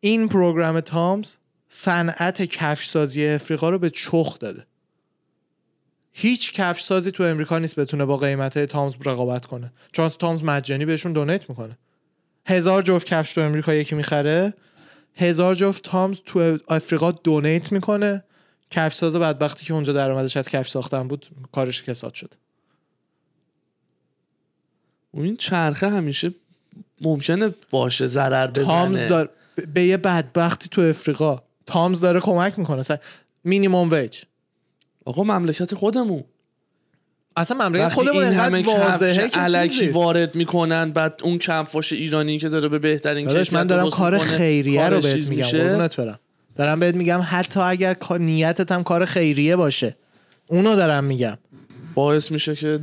این پروگرام تامز صنعت کفش سازی افریقا رو به چخ داده. هیچ کفش سازی تو امریکا نیست بتونه با قیمت تامز رقابت کنه. چون تامز مجانی بهشون دونیت می‌کنه. هزار جفت کفش تو امریکا یکی می‌خره. هزار جفت تامز تو آفریقا دونیت می‌کنه. کفش ساز بدبختی که اونجا درآمدش از کفش ساختن بود کارش کساد شد. این چرخه همیشه ممکنه باشه ضرر بزنه. تامز دار به یه بدبختی تو افریقا تامز داره کمک می‌کنه. مینیمم ویج آقا مملکت خودمون. اصلا مملکت خودمون این همه اینقدر واضحه که علکی وارد می‌کنن بعد اون کفاش ایرانی که داره به بهترین داداش من دارم کار خیریه رو بهت میگم. قربونت برم. دارم بهت میگم حتی اگر نیتت هم کار خیریه باشه. اونو دارم میگم. باعث میشه که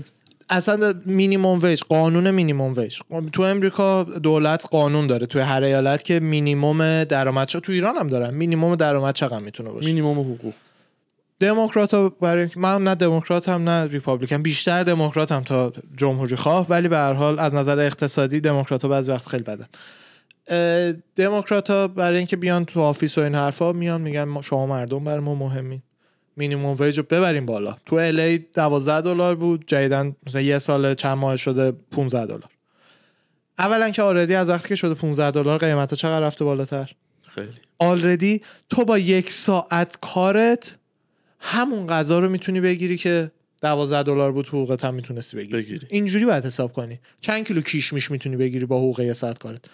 اصلا مینیمم ویج قانون مینیمم ویج تو امریکا دولت قانون داره توی هر ایالت که مینیمم درآمد تو ایران هم دارن مینیمم درآمد چقدر می‌تونه باشه. مینیمم حقوق. دموکرات برای من نه دموکرات هم نه ریپابلیکن. بیشتر دموکرات هم تا جمهوری خواه ولی به هر حال از نظر اقتصادی دموکرات ها بعضی وقت خیلی بدن. دموکرات ها برای اینکه بیان تو office و این حرفا میان میگن ما- شما مردم برای ما مهمین. minimum wage رو ببریم بالا. تو LA 12 دلار بود جدیدن مثلا یه سال چند ماه شده 15 دلار. اولا که already از وقتی که شده 15 دلار قیمتا چقدر رفته بالاتر؟ خیلی. already تو با یک ساعت کارت همون غذا رو می‌تونی بگیری که 12 دلار بود حقوقت هم می‌تونستی بگیری. بگیری. اینجوری باید حساب کنی. چند کیلو کیشمیش می‌تونی بگیری با حقوق یه ساعت کارت؟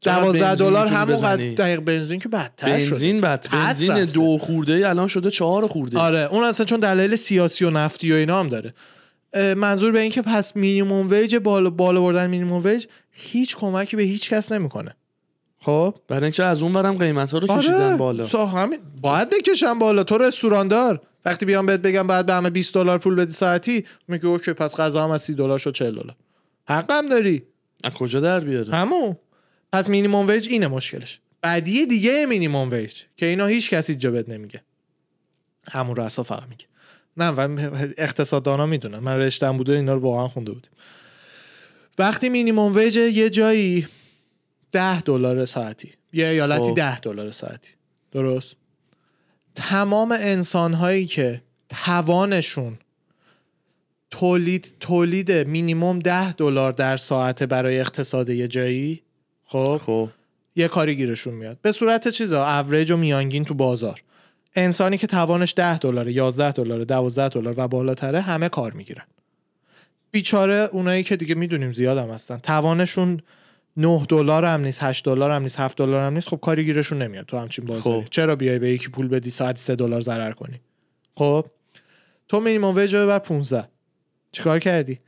چقدر 12 بنزین دلار همون؟ دقیق بنزین که بدتر بنزین پس بنزین. دو خورده ای الان شده چهار خورده. آره اون اصلا چون دلایل سیاسی و نفتی و اینا هم داره. منظور به این که پس minimum wage بالا بالا بردن minimum wage هیچ کمکی به هیچ کس نمی‌کنه. خب؟ برای اینکه از اون برم قیمت ها رو کشیدن آره بالا. سا همین. باید بکشن بالا. تو رستوران دار وقتی بیام بهت بگم بعد به همه 20 دلار پول بدی ساعتی میگه okay پس غذا هم از 30 دلار شد 40 دلار. حقم داری. از کجا در بیاره؟ همون پس مینیمم ویج اینه مشکلش. بعدی دیگه مینیمم ویج که اینا هیچ کسی جا بهت نمیگه. همون رسا فقط میگه. نه و اقتصاددانا می‌دونن. من رشتم بوده اینا رو واقعا خونده بودیم. وقتی مینیمم ویج یه جایی ده دلار ساعتی. یه ایالتی خب. ده دلار ساعتی. درست؟ تمام انسان هایی که توانشون تولید تولید مینیمم ده دلار در ساعت برای اقتصاد یه جایی خب؟ خب. یه کاری گیرشون میاد. به صورت چیزا؟ اوریج و میانگین تو بازار. انسانی که توانش 10 دلار 11 دلار 12 دلار و بالاتره همه کار می‌گیرن. بیچاره اونایی که دیگه می‌دونیم زیاد هم هستن. توانشون 9 دلار هم نیست 8 دلار هم نیست 7 دلار هم نیست خب کاری گیرشون نمیاد تو همچین بازاری خب. چرا بیای به یکی پول بدی ساعت 3 دلار ضرر کنی؟ خب تو مینیمم ویج بر 15 چیکار کردی؟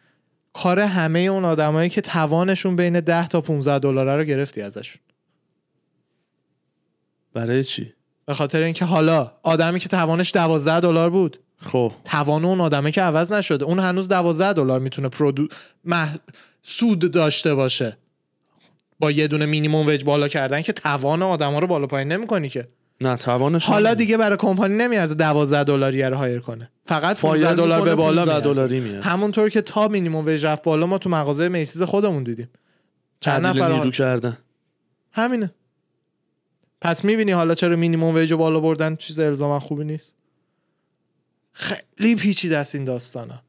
کار همه اون آدمایی که توانشون بین 10 تا 15 دلاره رو گرفتی ازشون. برای چی؟ به خاطر اینکه حالا آدمی که توانش 12 دلار بود. خب. توان اون آدمه که عوض نشده. اون هنوز 12 دلار می‌تونه پرودو مح... سود داشته باشه. با یه دونه مینیمم وج بالا کردن که توان آدما رو بالا پایین نمی‌کنی که. نه توانش حالا. دیگه برای کمپانی نمیارزه 12 دلاری رو hire کنه. فقط fire 15 دلار به بالا 15 میارزه. دلاری میاد همونطور که تا minimum wage رفت بالا ما تو مغازه Macy's خودمون دیدیم. چند نفر کردن. همینه. پس می‌بینی حالا چرا minimum wage رو بالا بردن؟ چیز الزاما خوبی نیست. خیلی پیچیده است این داستانا.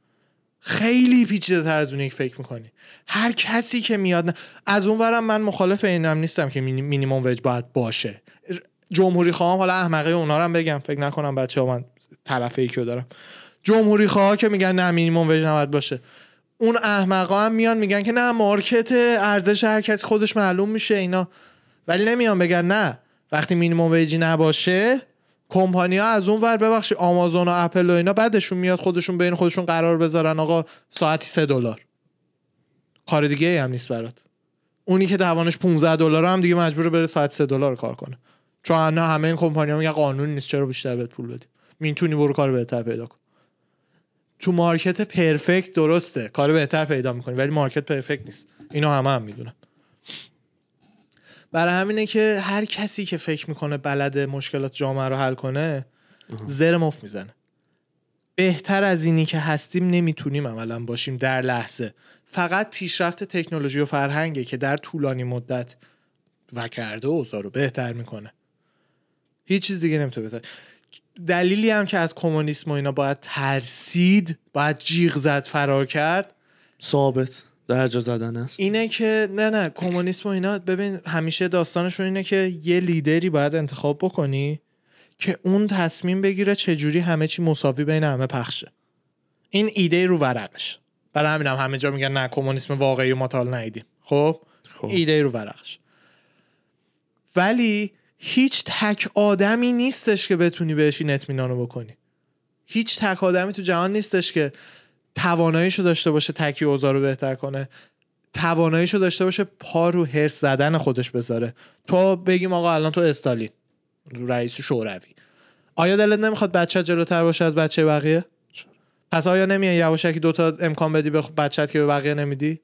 خیلی پیچیده تر از اونی که فکر می‌کنی. هر کسی که میاد از اون ورم من مخالف اینم نیستم که mini- minimum wage باید باشه. جمهوری خواهم حالا احمقه اونا رو بگم. فکر نکنم بچه ها من طرف یکی دارم. جمهوری خواه که میگن نه minimum wage نباید باشه. اون احمقا هم میان میگن که نه market ارزش هر کسی خودش معلوم میشه اینا. ولی نمیان بگن نه وقتی minimum wage ی نباشه کمپانی ها از اون ور ببخشید آمازون و اپل و اینا بعدشون میاد خودشون بین خودشون قرار بذارن. آقا ساعتی سه دلار. کار دیگه هم نیست برات. اونی که توانش 15 دلار هم دیگه مجبور بره ساعت 3 دلار کار کنه. چون همه این کمپانی ها میگن قانون نیست چرا بیشتر بهت پول بدی می‌تونی برو کار بهتر پیدا کن. تو مارکت پرفکت درسته کار بهتر پیدا می‌کنی ولی مارکت پرفکت نیست. اینو همه هم می‌دونن. برای همینه که هر کسی که فکر می‌کنه بلد مشکلات جامعه رو حل کنه زر مفت می‌زنه. بهتر از اینی که هستیم نمی‌تونیم عملا باشیم در لحظه. فقط پیشرفت تکنولوژی و فرهنگه که در طولانی مدت و کرده اوضاع رو بهتر می‌کنه. هیچ چیز دیگه نمی‌تونه بهتر. دلیلی هم که از کمونیسم و اینا باید ترسید باید جیغ زد فرار کرد ثابت. درجا زدن است. اینه که نه نه کمونیسم و اینا ببین همیشه داستانشون اینه که یه لیدری باید انتخاب بکنی که اون تصمیم بگیره چجوری همه چی مساوی بین همه پخشه این ایده رو ورقش. برای همین هم همه جا میگن نه کمونیسم واقعی ما تا حالا ندیدیم. خب؟ خب. ایده رو ورقش. ولی هیچ تک آدمی نیستش که بتونی بهش این اطمینان رو بکنی. هیچ تک آدمی تو جهان نیستش که تواناییشو داشته باشه تکی اوضاع رو بهتر کنه. تواناییشو داشته باشه پا رو هرس زدن خودش بذاره. تو بگیم آقا الان تو استالین رئیس شوروی. آیا دلت نمی‌خواد بچه جلوتر باشه از بچه بقیه؟ پس آیا نمیای یواشکی دوتا امکان بدی به بچت که به بقیه نمیدی؟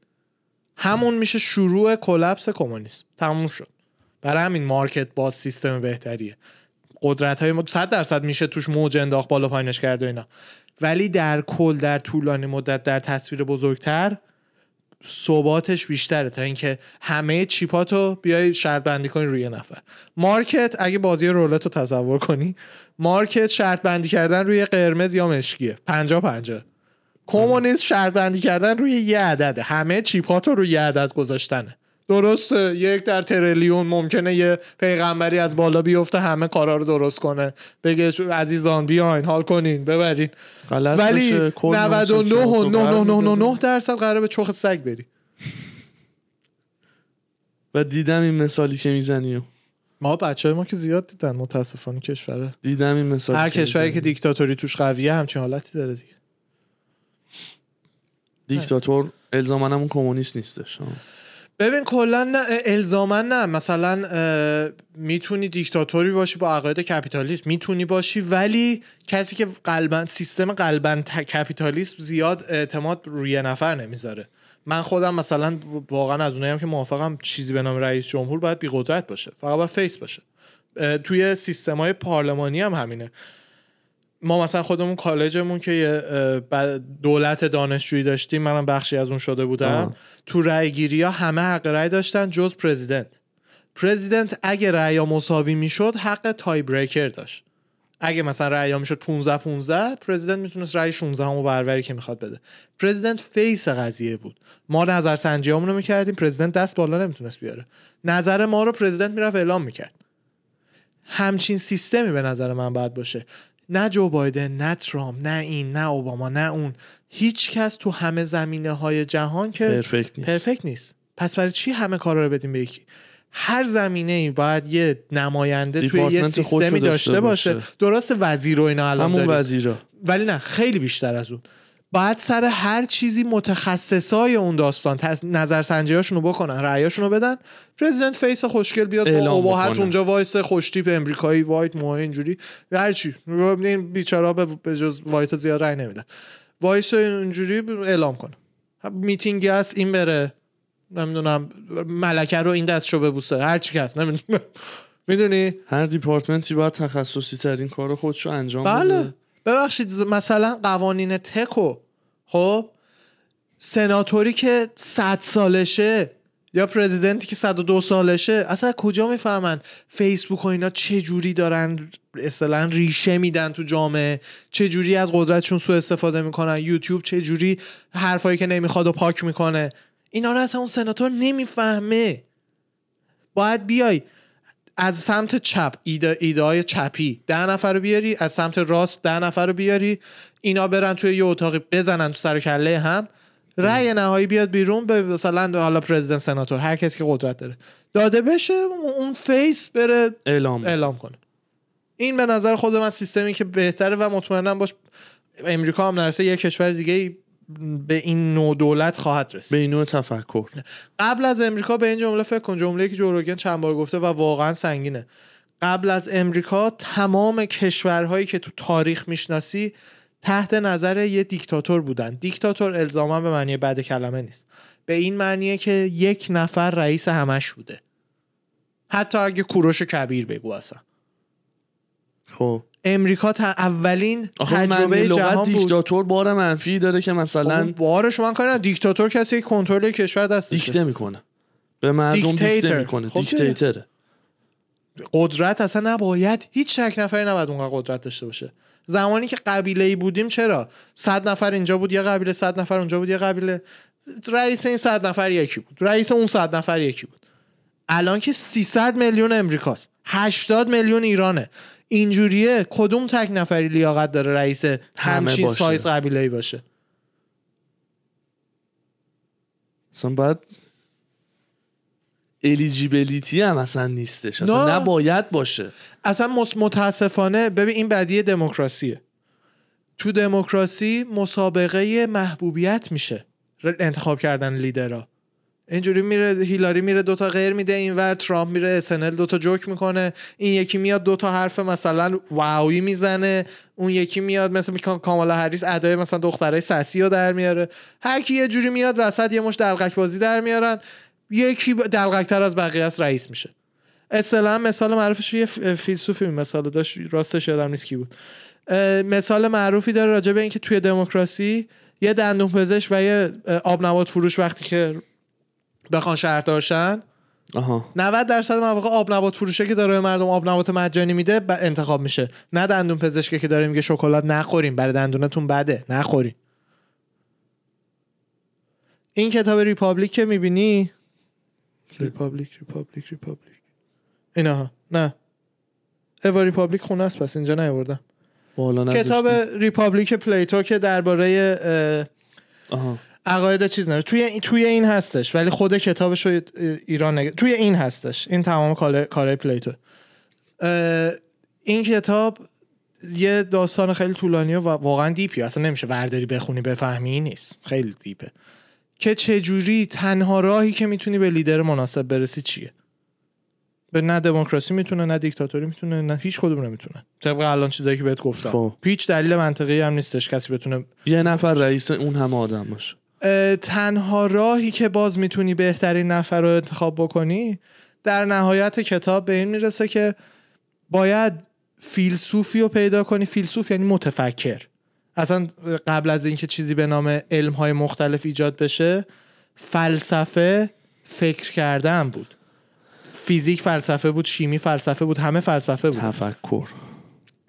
همون میشه شروع کلپس کمونیسم. تموم شد. برای همین مارکت باز سیستم بهتریه. قدرت های 100 درصد میشه توش موج انداخت بالا پایینش کرد و اینا. ولی در کل در طولانی مدت در تصویر بزرگتر ثباتش بیشتره تا اینکه همه چیپاتو بیای شرط بندی کنی روی نفر. مارکت اگه بازی رولت رو تصور کنی مارکت شرط بندی کردن روی قرمز یا مشکیه. پنجا پنجا. کمونیست شرط بندی کردن روی یه عدده. همه چیپاتو روی یه عدد گذاشتنه. درسته. یک در تریلیون ممکنه یه پیغمبری از بالا بیفته همه کارا رو درست کنه. بگه عزیزان بیاین حال کنین ببرین. غلط ولی بشه، کل 99 نامسکات و رو 999 درصد قراره به چخ سگ بری. *laughs* و دیدم این مثالی که می‌زنی و. ما بچه های ما که زیاد دیدن متاسفانه کشوره. دیدم این مثالی هر کشوری. که دیکتاتوری توش قویه همچین حالتی داره دیگه. دیکتاتور الزاما همون کمونیست نیستش. ببین کلا الزاما نه. مثلا می‌تونی دیکتاتوری باشی با عقاید کپیتالیسم. می‌تونی باشی ولی کسی که قلبا سیستم قلبا کپیتالیسم زیاد اعتماد روی نفر نمی‌ذاره. من خودم مثلا واقعا از اونایی که موافقم چیزی به نام رئیس جمهور باید بی قدرت باشه. فقط باید face باشه. توی سیستم های پارلمانی هم همینه. ما مثلا خودمون کالجمون که یه دولت دانشجویی داشتیم منم بخشی از اون شده بودم. آه. تو رأی گیری ها همه حق رأی داشتن جز president. president اگه رأی مساوی می‌شد حق tie breaker داشت. اگه مثلا رأی می‌شد 15 15 president می‌تونست رأی 16 هم به اون وری که می‌خواد بده. president face قضیه بود. ما نظر سنجی رو می‌کردیم president دست بالا نمی‌تونست بیاره. نظر ما رو president می‌رفت اعلام می‌کرد. همچین سیستمی به نظر من باید باشه. نه جو بایدن نه ترامپ نه این نه اوباما نه اون. هیچ کس تو همه زمینه های جهان که perfect نیست. perfect نیست. پس برای چی همه کارا رو بدیم به یکی؟ هر زمینه ای باید یه نماینده توی یه سیستمی داشته داشته باشه. باشه. درست وزیر و اینا الان همون داریم. وزیرا. ولی نه خیلی بیشتر از اون. باید سر هر چیزی متخصصای اون داستان تز- نظرسنجیاشون رو بکنن رأیاشون رو بدن. پرزیدنت فیس خوشگل بیاد با بکنه. اونجا وایس خوشتیپ امریکایی وایت موه اینجوری. هر چی. این بیچارا به جز وایت زیاد رأی نمیدن. وایس اینجوری اعلام کنه. میتینگی هست این بره. نمی‌دونم ملکه رو این دستشو ببوسه. هر چی که هست نمی‌دونم. می‌دونی؟ هر دیپارتمنتی باید تخصصی ترین کار خودشو انجام بله. بده. ببخشید مثلا قوانین تکو خب؟ سناتوری که 100 سالشه یا پرزیدنتی که 102 سالشه اصلا کجا می‌فهمن؟ فیسبوک و اینا چه جوری دارن اصلا ریشه میدن تو جامعه؟ چه جوری از قدرتشون سوء استفاده می‌کنن؟ یوتیوب چه جوری حرفایی که نمی‌خواد و پاک می‌کنه؟ اینا رو اصلا اون سناتور نمی‌فهمه. باید بیای از سمت چپ ایده, ایده های چپی. ده نفر رو بیاری از سمت راست ده نفر رو بیاری. اینا برن توی یه اتاقی بزنن تو سر کله هم. رأی نهایی بیاد بیرون به مثلا حالا president سناتور هر کسی که قدرت داره. داده بشه اون face بره اعلام اعلام کنه. این به نظر خود من سیستمی که بهتره و مطمئنم باش امریکا هم نرسه یه کشور دیگه به این نوع دولت خواهد رسید. به این نوع تفکر. قبل از امریکا به این جمله فکر کن. جمله که جوروگن چند بار گفته و واقعا سنگینه. قبل از امریکا تمام کشورهایی که تو تاریخ می‌شناسی تحت نظر یه دیکتاتور بودن. دیکتاتور الزاما به معنی بد کلمه نیست. به این معنیه که یک نفر رئیس همش بوده. حتی اگه کوروش کبیر بگو اصلا. خب. امریکا ت- اولین تجربه جهان بود. دیکتاتور بار منفی داره که خب مثلا اون بارش من کاری. دیکتاتور کسی که کنترل کشور دستشه دیکته می‌کنه. به مردم دیکته. می‌کنه. خب دیکتاتوره قدرت اصلا نباید هیچ تک نفری نباید اونقدر قدرت داشته باشه. زمانی که قبیله ای بودیم چرا؟ صد نفر اینجا بود یه قبیله صد نفر اونجا بود یه قبیله. رئیس این صد نفر یکی بود. رئیس اون صد نفر یکی بود. الان که 300 میلیون امریکاست. 80 میلیون ایرانه. اینجوریه. کدوم تک نفری لیاقت داره رئیس همچین. سایز قبیله ای باشه؟ اصلا باید الیجیبلیتی هم اصلا نیستش. اصلا نه. نباید باشه. اصلا متاسفانه ببین این بدی دموکراسیه. تو دموکراسی مسابقه محبوبیت میشه. انتخاب کردن لیدرها. اینجوری میره هیلاری میره دوتا غیر میده اینور ترامپ میره اسنل دوتا جوک می‌کنه. این یکی میاد دوتا حرف مثلا واوی می‌زنه اون یکی میاد مثل کامالا هریس ادای مثلا دخترای سسی رو در میاره. هر کی یه جوری میاد وسط یه مش دلقک بازی در میارن یکی دلقکتر از بقیه است رئیس میشه. اصطلاحا مثال معروفش یه فیلسوفی مثال داشت راستش یادم نیست کی بود. مثال معروفی داره راجع به اینکه توی دموکراسی یه دندون پزشک و یه اه، آب نبات فروش وقتی که بخوان شهردارشن آها. 90 درصد مواقع آب نبات فروشه که داره به مردم آب نبات مجانی میده ب- انتخاب میشه. نه دندون پزشکی که داره میگه شکلات نخوریم برای دندونتون بده. نخوریم. این کتاب Republic که می‌بینی؟ Republic Republic Republic. اینا ها. نه. اوا Republic خونه است پس اینجا نیاوردم. کتاب Republic Plato که درباره اه، آها. عقاید چیز نه توی توی این هستش ولی خود کتابش رو ایران نگ... توی این هستش. این تمام کار- کارهای Plato. این کتاب یه داستان خیلی طولانیه و واقعا deep ی. اصلا نمیشه ورداری بخونی بفهمی نیست. خیلی deep ه. که چجوری تنها راهی که می‌تونی به لیدر مناسب برسی چیه؟ به نه دموکراسی می‌تونه نه دیکتاتوری می‌تونه نه هیچ کدوم نمی‌تونه. طبق الان چیزایی که بهت گفتم. خب. هیچ دلیل منطقی هم نیستش کسی بتونه یه نفر رئیس اون همه آدم باشه. تنها راهی که باز می‌تونی بهترین نفر رو انتخاب بکنی در نهایت کتاب به این می‌رسه که باید فیلسوفی رو پیدا کنی. فیلسوف یعنی متفکر. اصلا قبل از اینکه چیزی به نام علم های مختلف ایجاد بشه فلسفه فکر کردن بود. فیزیک فلسفه بود شیمی فلسفه بود همه فلسفه بود. تفکر.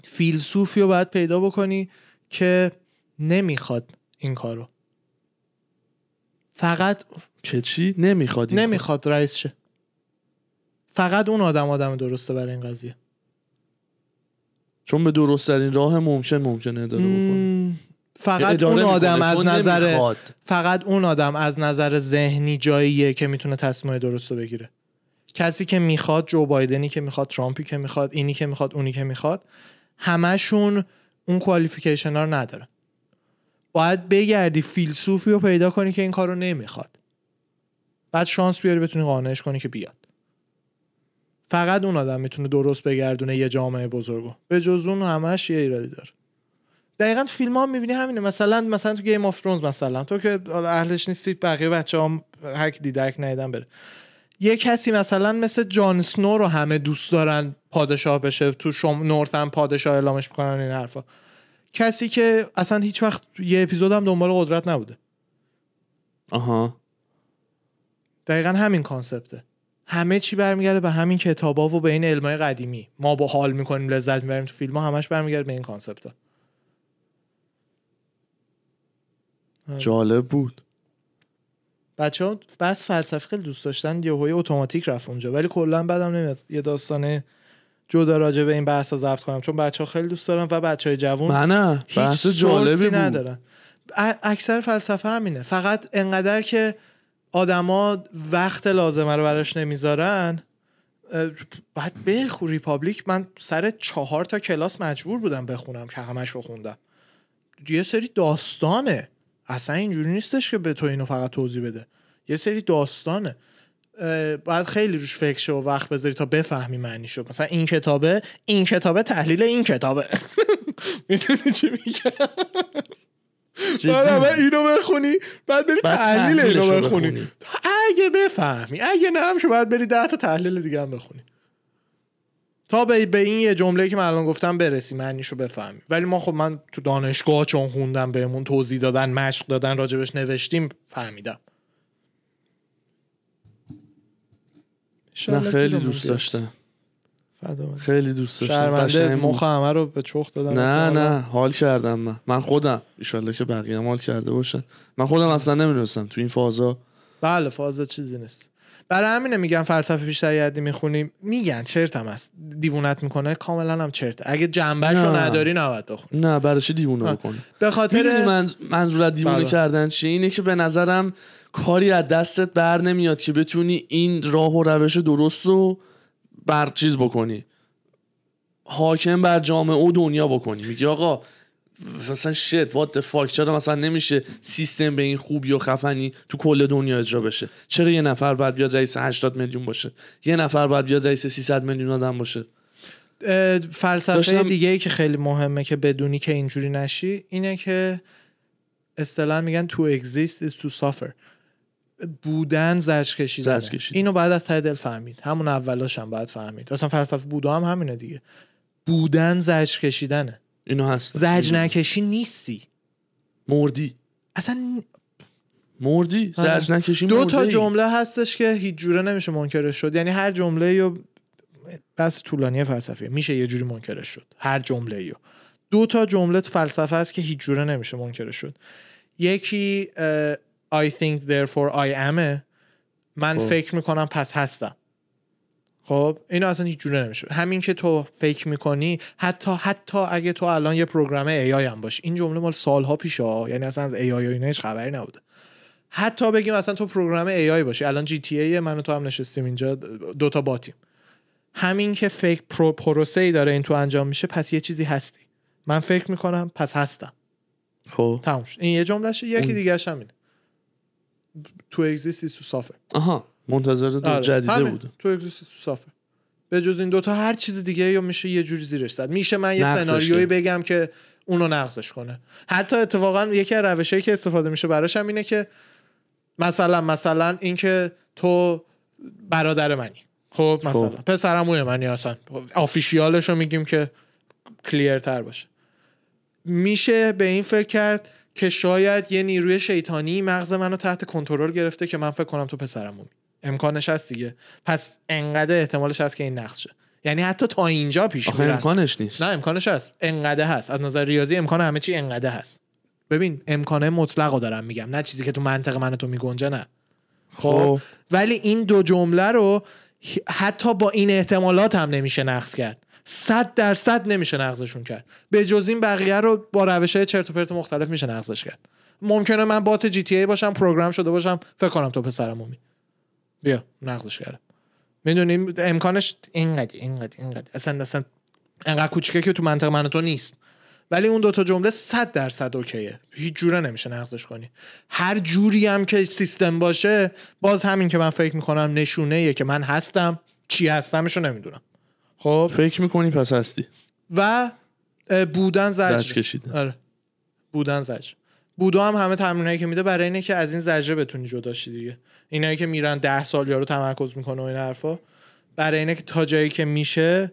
فیلسوفی رو باید پیدا بکنی که نمی‌خواد این کارو. فقط که چی؟ نمی‌خواد نمی‌خواد رئیس شه. فقط اون آدم آدم درسته برای این قضیه. چون به درست ترین راه ممکن ممکنه اداره بکنه. مم، فقط اون آدم از نظر نمی‌خواد. فقط اون آدم از نظر ذهنی جاییه که می‌تونه تصمیم درست رو بگیره. کسی که می‌خواد جو بایدنی که می‌خواد ترامپی که می‌خواد اینی که می‌خواد اونی که می‌خواد همشون اون کوالیفیکیشن ها رو ندارن باید بگردی فیلسوفی رو پیدا کنی که این کار رو نمی‌خواد. بعد شانس بیاری بتونی قانعش کنی که بیاد. فقط اون آدم می‌تونه درست بگردونه یه جامعه بزرگو. به جز اون همش یه ایرادی داره. دقیقا فیلم ها می‌بینی همینه. مثلا مثلا تو Game of Thrones مثلا. تو که اهلش نیستید بقیه بچه هم هر کی دیدرک ندیدن بره. یه کسی مثلا مثل Jon Snow رو همه دوست دارن پادشاه بشه تو شم north هم پادشاه اعلامش می‌کنن این حرفا. کسی که اصلا هیچ وقت یه اپیزود هم دنبال قدرت نبوده. آها. دقیقا همین concept ه. همه چی برمیگرده به همین کتابا و به این علمای قدیمی. ما با حال می‌کنیم لذت می‌بریم تو فیلم ها همش برمیگرده به این concept جالب بود. بچه ها بس فلسفی خیلی دوست داشتن یه هوی اتوماتیک رفت اونجا. ولی کلا بدم نمیاد یه داستانه جدا راجع به این بحث ضبط کنم. چون بچه ها خیلی دوست دارن و بچه های نه هیچ بحث جالبی ندارن. اکثر فلسفه همینه. فقط انقدر که آدما وقت لازمه رو براش نمی‌ذارن بعد بخو Republic من سر چهار تا کلاس مجبور بودم بخونم که همش رو خوندم. یه سری داستانه. اصلا اینجوری نیستش که به تو اینو فقط توضیح بده. یه سری داستانه. باید خیلی روش فکر شه و وقت بذاری تا بفهمی معنی شد مثلا این کتابه این کتابه تحلیل این کتابه. *laughs* می‌دونی چی میگم؟ بعد اول اینو بخونی بعد بری تحلیل اینو بخونی. اگه بفهمی اگه نه هم شو باید بری ده تا تحلیل دیگه هم بخونی. تا به, به این یه جمله که من الان گفتم برسی معنیشو بفهمی. ولی ما خب من تو دانشگاه چون خوندم بهمون توضیح دادن مشق دادن راجبش نوشتیم فهمیدم. انشالله خیلی دوست. داشتم. خیلی دوست داشتم. شرمنده. مخ همه رو به چخ دادم نه نه حال کردم من. من خودم ایشالله که بقیه هم حال کرده باشن. من خودم اصلا نمی‌دونستم تو این فازا. بله فاز چیزی نیست. برای همینه میگن فلسفه بیشتر یدی می‌خونیم. میگن چرت هم هست. دیوونت می‌کنه کاملا هم چرته اگه جنبش رو نه. نداری نباید بخونی. نه برای چی دیوونه آه. بکنی؟ به خاطر منظ... منظور دیوونه بله. کردن چیه؟ اینه که به نظرم کاری از دستت بر نمیاد که بتونی این راه و روش درست رو بر چیز بکنی. حاکم بر جامعه و دنیا بکنی. میگی آقا مثلا شت وات فاک چرا مثلا نمیشه سیستم به این خوبی و خفنی تو کل دنیا اجرا بشه؟ چرا یه نفر باید بیاد رئیس 80 میلیون باشه؟ یه نفر باید بیاد رئیس 300 میلیون آدم باشه؟ فلسفه داشتم- دیگه ای که خیلی مهمه که بدونی که اینجوری نشی اینه که اصطلاحا میگن to exist is to suffer. بودن زجر کشیدن. اینو بعد از ته دل فهمید. همون اولاش هم باید فهمید. اصلا فلسفه بودا هم همینه دیگه. بودن زجر کشیدنه. اینو هست. زجر نکشی نیستی. مردی. اصلا مردی؟ آره. زجر نکشی دو تا. جمله هستش که هیچ جوره نمیشه منکرش شد. یعنی هر جمله یا بس طولانی فلسفیه. میشه یه جوری منکرش شد. هر جمله یا دو تا جمله فلسفه هست که هیچ جوره نمیشه منکرش شد. یکی I think therefore I am من خب. فکر می‌کنم پس هستم. خب اینو اصلا هیچ جوره نمیشه. همین که تو فکر می‌کنی حتی حتی اگه تو الان یه program AI هم باشی این جمله مال سالها پیشه ها. یعنی اصلا از AI اینا هیچ خبری نبوده. حتی بگیم اصلا تو program AI باشی. الان GTA من و تو هم نشستیم اینجا دو تا bot یم. همین که فکر پرو پروسه ای داره این تو انجام میشه پس یه چیزی هستی. من فکر می‌کنم پس هستم. خب. تموم شد. این یه جملهشه. یکی دیگه همینه to exist to suffer آها منتظر دو آره. جدیده. بود to exist to suffer به جز این دوتا هر چیز دیگه یا میشه یه جوری زیرش زد میشه من یه سناریویی. بگم که اونو نقضش کنه حتی اتفاقا یکی از روشهایی که استفاده میشه براش هم اینه که مثلا مثلا اینکه تو برادر منی خب مثلا خب. پسرموی منی اصلا آفیشیالش رو میگیم که کلیر تر باشه میشه به این فکر کرد که شاید یه نیروی شیطانی مغز منو تحت کنترل گرفته که من فکر کنم تو پسرمومی امکانش هست دیگه. پس انقدر احتمالش هست که این نقشه یعنی حتی تا اینجا پیش آخه امکانش نیست. نه امکانش هست. انقدر هست. از نظر ریاضی امکان همه چی انقدر هست. ببین امکانه مطلق رو دارم میگم. نه چیزی که تو منطق من تو میگنجه نه. خب؟ ولی این دو جمله رو حتی با این احتمالات هم نمیشه نقض کرد. صد درصد نمیشه نقضشون کرد. به جز این بقیه رو با روش های چرت و پرت مختلف میشه نقضش کرد. ممکنه من بات جی تی ای باشم پروگرام شده باشم فکر کنم تو پسرمومی بیا نقضش کردم. می‌دونیم امکانش اینقدر اینقدر اینقدر. اصلا اصلا انقدر کوچیکه که تو منطق من تو نیست. ولی اون دوتا جمله صد درصد اوکیه. هیچ جوره نمیشه نقضش کنی. هر جوری هم که سیستم باشه باز همین که من فکر می‌کنم نشونه که من هستم چی هستمشو نمی‌دونم. خب. فکر می‌کنی پس هستی. و بودن زجر. زجر کشیدن. آره. بودن زجر. بودا هم همه تمرینایی که میده برای اینه که از این زجره بتونی جداشی دیگه. اینایی که میرن ده سال یارو تمرکز می‌کنه و این حرفا. برای اینه که تا جایی که میشه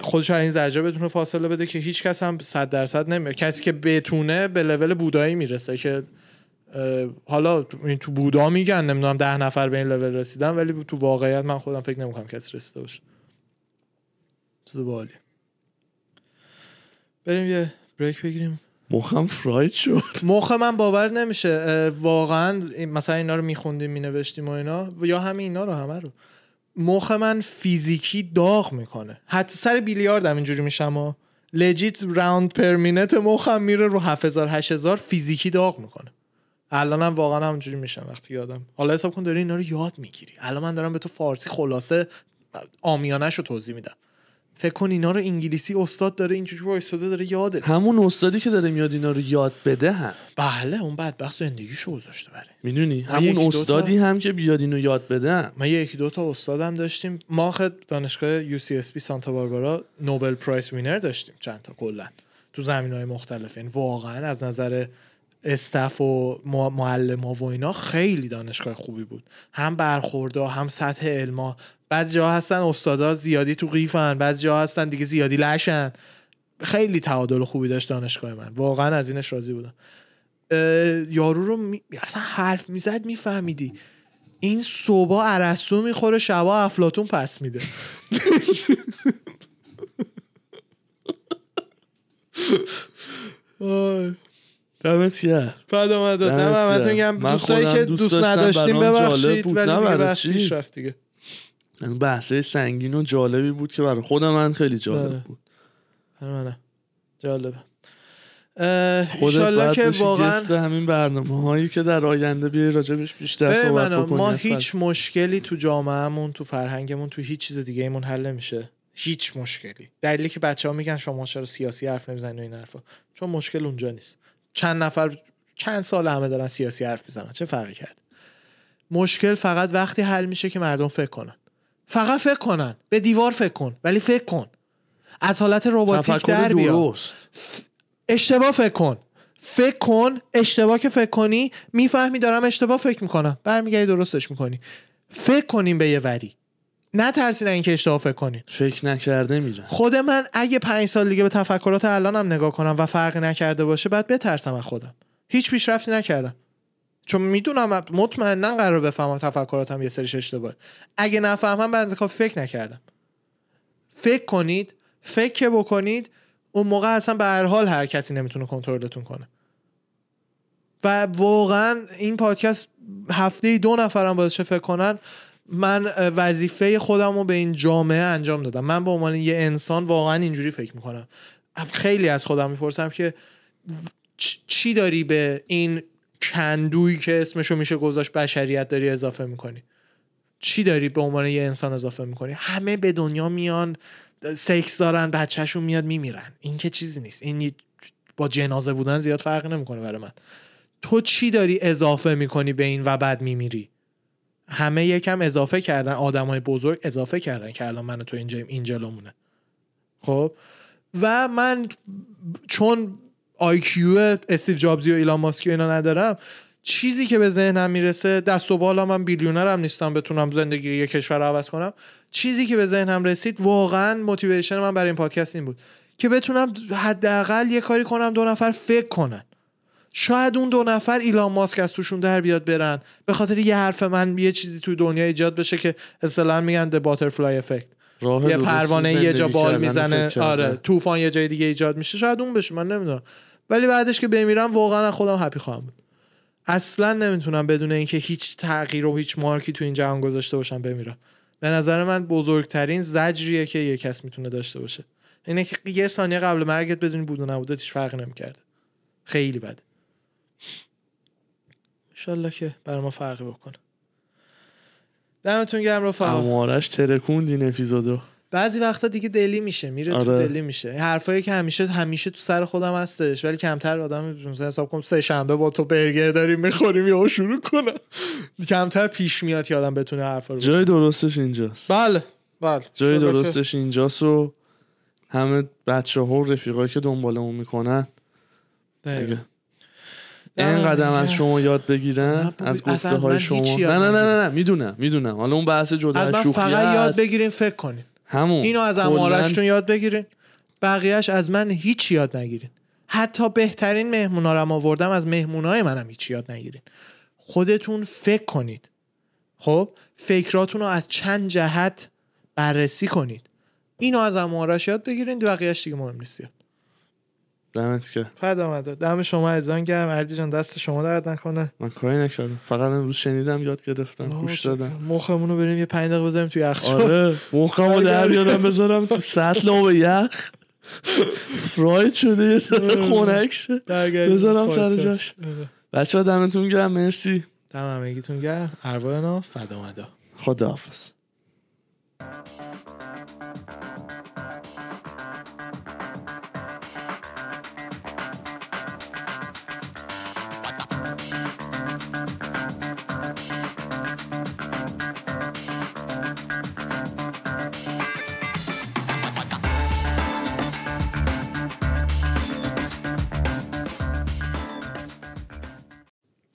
خودش از این زجره بتونه فاصله بده که هیچ کس هم صد درصد نمیره کسی که بتونه به لول بودایی می‌رسه که حالا تو بودا میگن نمی‌دونم ده نفر به این لول رسیدن ولی تو واقعیت من خودم فکر نمی‌کنم کسی رسیده باشه. چیز بالی بریم یه بریک بگیریم. مخم فراید شد. مخ من باور نمیشه. واقعا مثلا اینا رو میخوندیم مینوشتیم و اینا. یا همه اینا رو همه رو. مخ من فیزیکی داغ می‌کنه. حتی سر بیلیاردم اینجوری میشم و لجیت راوند پر مینت مخم میره رو 7000 8000 فیزیکی داغ می‌کنه. الانم واقعا همونجوری میشم وقتی یادم. حالا حساب کن داری اینا رو یاد می‌گیری. الان من دارم به تو فارسی خلاصه عامیانش رو توضیح میدم. فکر کن اینا رو انگلیسی استاد داره اینجوری وایساده داره یاده همون استادی که داره میاد اینا رو یاد بده هم. بله اون بدبخت زندگیشو گذاشته برای. می‌دونی؟ همون استادی هم که بیاد اینو یاد بده هم. ما یکی دو تا استادم داشتیم. ما خد دانشگاه UCSB Santa Barbara Nobel Prize winner داشتیم چند تا کلا. تو زمین های مختلف. یعنی واقعا از نظر استف و معلم و اینا خیلی دانشگاه خوبی بود. هم برخوردا هم سطح علما بعضی جا هستن استادا زیادی تو قیفن بعضی جا هستن دیگه زیادی لشن. خیلی تعادل خوبی داشت دانشگاه من. واقعا از اینش راضی بودم. یارو رو می... اصلا حرف می‌زد میفهمیدی. این صبح عرستو می‌خوره شبا افلاتون پس میده. دمت گرم. بعد اومد دادم همتون گم دوستایی که دوست نداشتیم ببخشید ولی دیگه بحث پیش رفت دیگه. بحثه سنگین و جالبی بود که برای خود من خیلی جالب آره. بود. منه جالبه. خودت که واقعا همین برنامه هایی که در آینده بیای راجبش بیشتر صحبت بکنی ما هیچ مشکلی تو جامعهمون تو فرهنگمون تو هیچ چیز دیگه ایمون حل نمیشه. هیچ مشکلی. دلیلی که بچه ها میگن شما چرا سیاسی حرف نمی‌زنید و این حرفا. چون مشکل اونجا نیست. چند نفر چند سال همه دارن سیاسی حرف می‌زنن. چه فرقی کرد؟ مشکل فقط وقتی حل میشه که مردم فکر کنن. فقط فکر کنن. به دیوار فکر کن. ولی فکر کن. از حالت رباتیک در بیا اشتباه فکر کن. فکر کن. اشتباه که فکر کنی می‌فهمی دارم اشتباه فکر می‌کنم. برمیگردی درستش می‌کنی. فکر کنیم به یه وری. نه ترسین اینکه اشتباه فکر کنین فکر نکرده میره خود من اگه پنج سال دیگه به تفکرات الانم نگاه کنم و فرقی نکرده باشه بعد بترسم از خودم. هیچ پیشرفتی نکردم. چون می‌دونم مطمئنا قرار بفهمم تفکراتم یه سریش اشتباه اگه نفهمم بعد کافی فکر نکردم. فکر کنید فکر بکنید اون موقع اصلا به هر حال هر کسی نمی‌تونه کنترلتون کنه. و واقعا این پادکست هفته دو نفرم بازش فکر کنن من وظیفه خودم رو به این جامعه انجام دادم. من به عنوان یه انسان واقعا اینجوری فکر می‌کنم. خیلی از خودم می‌پرسم که چی داری به این کندویی که اسمشو میشه گذاشت بشریت داری اضافه می‌کنی. چی داری به عنوان یه انسان اضافه می‌کنی؟ همه به دنیا میان سکس دارن بچهشون میاد میمیرن. این که چیزی نیست. این با جنازه بودن زیاد فرق نمی‌کنه برای من. تو چی داری اضافه می‌کنی به این و بعد میمیری؟ همه یکم اضافه کردن. آدمای بزرگ اضافه کردن که الان من تو اینجا این جلومونه. خب؟ و من چون IQ استیو جابزی و ایلان ماسکی و اینا ندارم. چیزی که به ذهنم می‌رسه دست و بالا من billionaire م نیستم بتونم زندگی یه کشور رو عوض کنم. چیزی که به ذهنم رسید واقعا motivation من برای این پادکست این بود. که بتونم حداقل یه کاری کنم دو نفر فکر کنن. شاید اون دو نفر ایلان ماسک از توشون در بیاد برن. به خاطر یه حرف من یه چیزی توی دنیا ایجاد بشه که اصطلاحا میگن the butterfly effect. یه پروانه یه جا بال می‌زنه. آره طوفان یه جای دیگه ایجاد میشه. شاید اون بشه من نمی‌دونم. ولی بعدش که بمیرم واقعا خودم هپی خواهم بود. اصلا نمی‌تونم بدون اینکه هیچ تغییر و هیچ مارکی تو این جهان گذاشته باشم بمیرم. به نظر من بزرگترین زجریه که یه کس می‌تونه داشته باشه. اینه که یه ثانیه قبل مرگت بدونی بود و نبودت هیچ فرقی نمی‌کرده. خیلی بده انشالله که برای ما فرقی بکنه. دمتون گرم رفقا. امارش ترکوند این اپیزودو. بعضی وقتا دیگه دلی میشه میره آره. تو دلی میشه. حرفایی که همیشه همیشه تو سر خودم هستش ولی کمتر آدم مثلا حساب کنم سه شنبه با تو برگر داریم می‌خوریم یا شروع کنم. کمتر پیش میاد که آدم بتونه حرفا رو جای درستش اینجاست. بله بله. جای درستش اینجاست و همه بچه ها و رفیقایی که دنبالمون می‌کنن. این قدم از شما یاد بگیرن از گفته های شما. نه نه نه نه. می‌دونم. می‌دونم حالا اون بحث جدا از من فقط یاد بگیرین فکر کنین. همون. اینو از امارشتون یاد بگیرین. بقیهش از من هیچ یاد نگیرین. حتی بهترین مهمونا رو آوردم از مهمونای منم هیچ یاد نگیرین. خودتون فکر کنید. خب؟ فکراتون رو از چند جهت بررسی کنید. اینو از امارش یاد بگیرین بقیهش دیگه مهم نیست. دمت که فدا دم شما ازان گرم. اردی جان دست شما درد نکنه. من کاری نکردم. فقط امروز شنیدم یاد گرفتم. گوش دادم. مخمونو بریم یه 5 دقیقه بذاریم توی یخچال. آره. *laughs* مخمو در بیارم بذارم تو سطل آب یخ. فراید شده یه ذره خنک شه. بذارم سر جاش. آره. بچه ها دمتون گرم. مرسی. دم همگیتون گرم. ارواحنا مدا خداحافظ.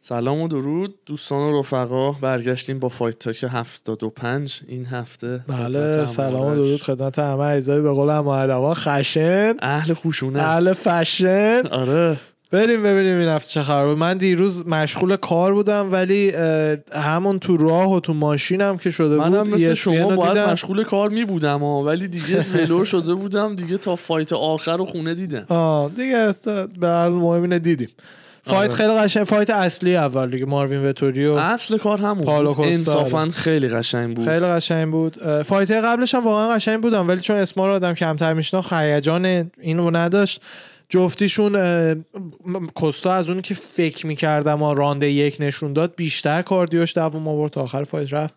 سلام و درود دوستان و رفقا برگشتیم با Fight Talk 75 این هفته. بله سلام و. درود خدمت همه اعضایی به قول هم خشن. اهل خوشونه اهل فشن. *laughs* آره. بریم ببینیم این هفته چه خبر بود. من دیروز مشغول کار بودم ولی همون تو راه و تو ماشینم که شده بود منم مثل ESPN شما باید دیدم. مشغول کار می بودم ها ولی دیگه *laughs* ولو شده بودم دیگه تا fight آخر رو خونه دیدم. آه دیگه به هر مهم دیدیم. fight آره. خیلی قشنگ fight اصلی اول دیگه ماروین وتوری و اصل کار همون بود. کوستا، انصافا خیلی قشنگ بود. خیلی قشنگ بود. fight قبلش هم واقعا قشنگ بودم ولی چون اسما رو آدم کمتر میشناخت هیجان اینو نداشت. جفتیشون کوستا از اون که فکر می‌کردم و round یک نشون داد بیشتر cardio ش دووم آورد تا آخر fight رفت.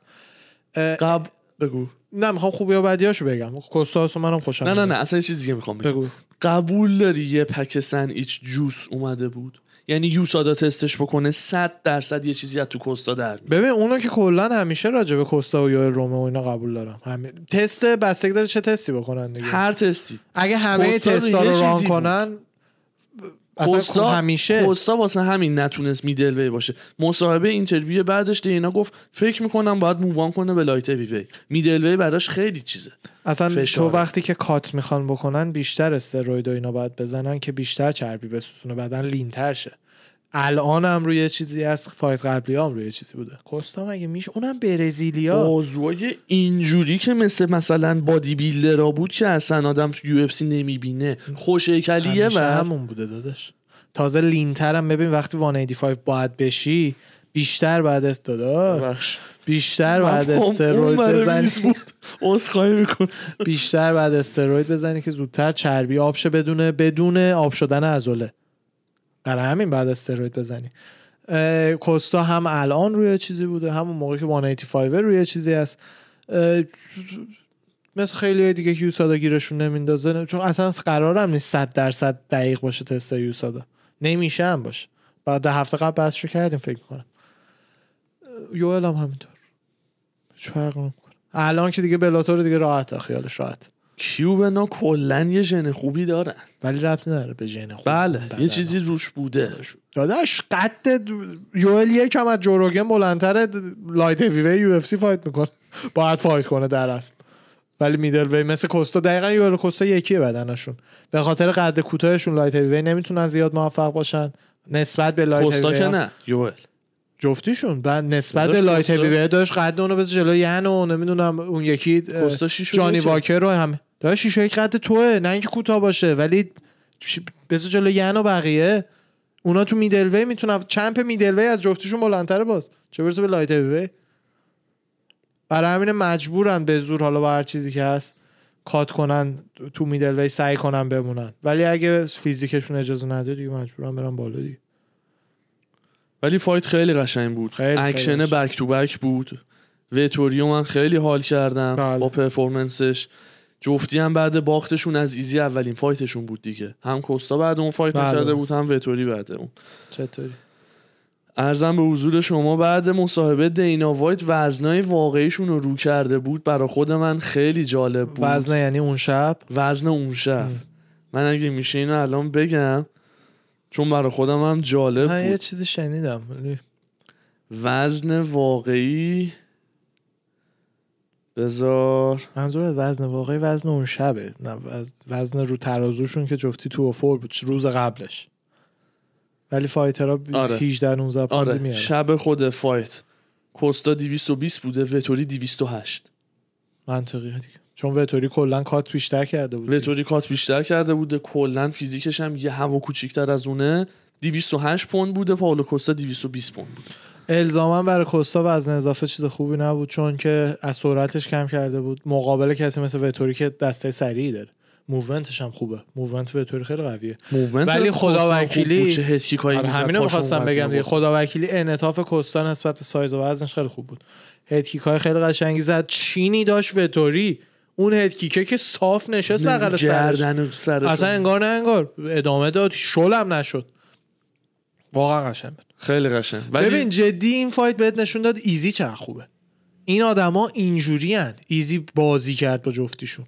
قبل بگو. نه می‌خوام خوبی و بدیاشو بگم. کوستا اصلا منم خوشم نه نه. نه اصلا یه چیز دیگه می‌خوام بگم. بگو. قبول داری یه پک سنیچ جوس اومده بود؟ یعنی یوسادا تستش بکنه 100 درصد یه چیزی از تو کوستا در میاد. ببین اونو که کلا همیشه راجع به کوستا و یوئل رومه و اینا قبول دارم همین تست بستگی داره چه تستی بکنن دیگه هر تستی اگه همه تستا رو ران. کنن اصلا کوستا همیشه کوستا واسه همین نتونست میدل وی باشه. مصاحبه اینترویو بعدش دینا گفت فکر می‌کنم باید مووان کنه به لایت وی وی میدل وی براش خیلی چیزه. اصلا فشاره. تو وقتی که cut می‌خوان بکنن بیشتر استروید و اینا باید بزنن که بیشتر چربی بسوزونه بدن leaner شه. الان هم روی چیزی از fight قبلی هم روی چیزی بوده. کوستا مگه میشه؟ اونم برزیلیا. بازوهای اینجوری که مثل مثلا body builder ا بود که اصلا آدم تو UFC نمی‌بینه. خوش هیکلیه همیشه و همون بوده داداش. تازه leaner هم ببین وقتی 185 باید بشی بیشتر بعد است دادا بخش بیشتر بعد استروید بزنی. عذرخواهی میکن بیشتر بعد استروید بزنی که زودتر چربی آب شه بدون بدون آب شدن عضله. برای همین بعد استروید بزنی. کوستا هم الان روی چیزی بوده همون موقع که 185 روی چیزی اه، مثل خیلی دیگه که یوسادا گیرشون نمیندازه چون اصلا قرارم نیست 100 درصد دقیق باشه تست یوسادا. نمیشه هم باشه. بعد هفته قبل بحثشو کردیم فکر کنم یوئل هم همینطور. نمی‌کنه الان که دیگه Bellator دیگه راحته خیالش راحت Cuban ا کلا یه ژن خوبی دارن. ولی ربطی نداره به ژن خوب بله. یه چیزی روش بوده. داداش قد یوئل یکم از جو روگن بلندتر light heavy UFC fight می‌کنه. باید fight کنه در اصل. ولی middleweight مثل کوستا دقیقا یوئل کوستا یکیه بدنشون. به خاطر قد کوتاهشون لایت هیوی نمی‌تونن زیاد موفق باشن. نسبت به لایت کوستا که نه یوئل. جفتیشون. بعد نسبت به لایت هیوی داشت قد اونو بز جلوی ین و نمی‌دونم اون یکی جانی. واکر رو هم داشت شیشه یک قد توه نه اینکه کوتاه باشه ولی بز جلوی ین و بقیه. اونا تو میدل وی می‌تونن چمپ میدل وی از جفتشون بلندتره باز. چه برسه به لایت هیوی برای همین مجبورن به زور حالا با هر چیزی که هست cut کنن تو middleweight سعی کنن بمونن. ولی اگه فیزیکشون اجازه نده دیگه مجبورن برن بالا دیگه. ولی fight خیلی قشنگ بود. خیلی- اکشن. back to back بود. ویتوریو من خیلی حال کردم بله. با performance ش جفتی هم بعد باختشون از ایزی اولین fight شون بود دیگه. هم کوستا بعد اون fight بله. کرده بود هم ویتوری بعد اون. چطوری؟ عرضم به حضور شما بعد مصاحبه دینا وایت وزنای واقعیشون رو رو کرده بود برا خود من خیلی جالب بود. وزنه یعنی اون شب؟ وزن اون شب. ام. من اگه میشه اینو الان بگم چون برا خودم هم جالب من بود. یه چیزی شنیدم ولی وزن واقعی بذار. منظور از وزن واقعی وزن اون شبه نه وز- وزن رو ترازوشون که جفتی تو و فور بود روز قبلش. ولی فایترها ب- آره. 18 19 پوندی آره. میارن. شب خود فایت. کوستا 220 بوده وتوری 208 منطقیه دیگه. چون وتوری کلا cut بیشتر کرده بود. وتوری cut بیشتر کرده بوده کلا فیزیکش هم یه هوا کوچیکتر از اونه. 208 پوند بوده پاولو کوستا 220 پوند بوده. الزاما برای کوستا وزن اضافه چیز خوبی نبود چون که از سرعتش کم کرده بود. مقابل کسی مثل وتوری که دسته سریعی داره. movement ش هم خوبه. movement وتوری خیلی قویه. ولی خدا وکیلی- آره همینو می‌خواستم بگم دیگه. خدا وکیلی انعطاف کوستا نسبت به سایز و وزنش خیلی خوب بود. head kick های خیلی قشنگی زد. chin ی داشت وتوری اون head kick ه که صاف نشست بغل سرش. اصلا انگار نه انگار. ادامه داد. شلم نشد. واقعا قشنگ بود. خیلی قشنگ. ولی ببین جدی این fight بهت نشون داد ایزی چقدر خوبه. این آدما اینجوری هن. ایزی بازی کرد با جفتیشون.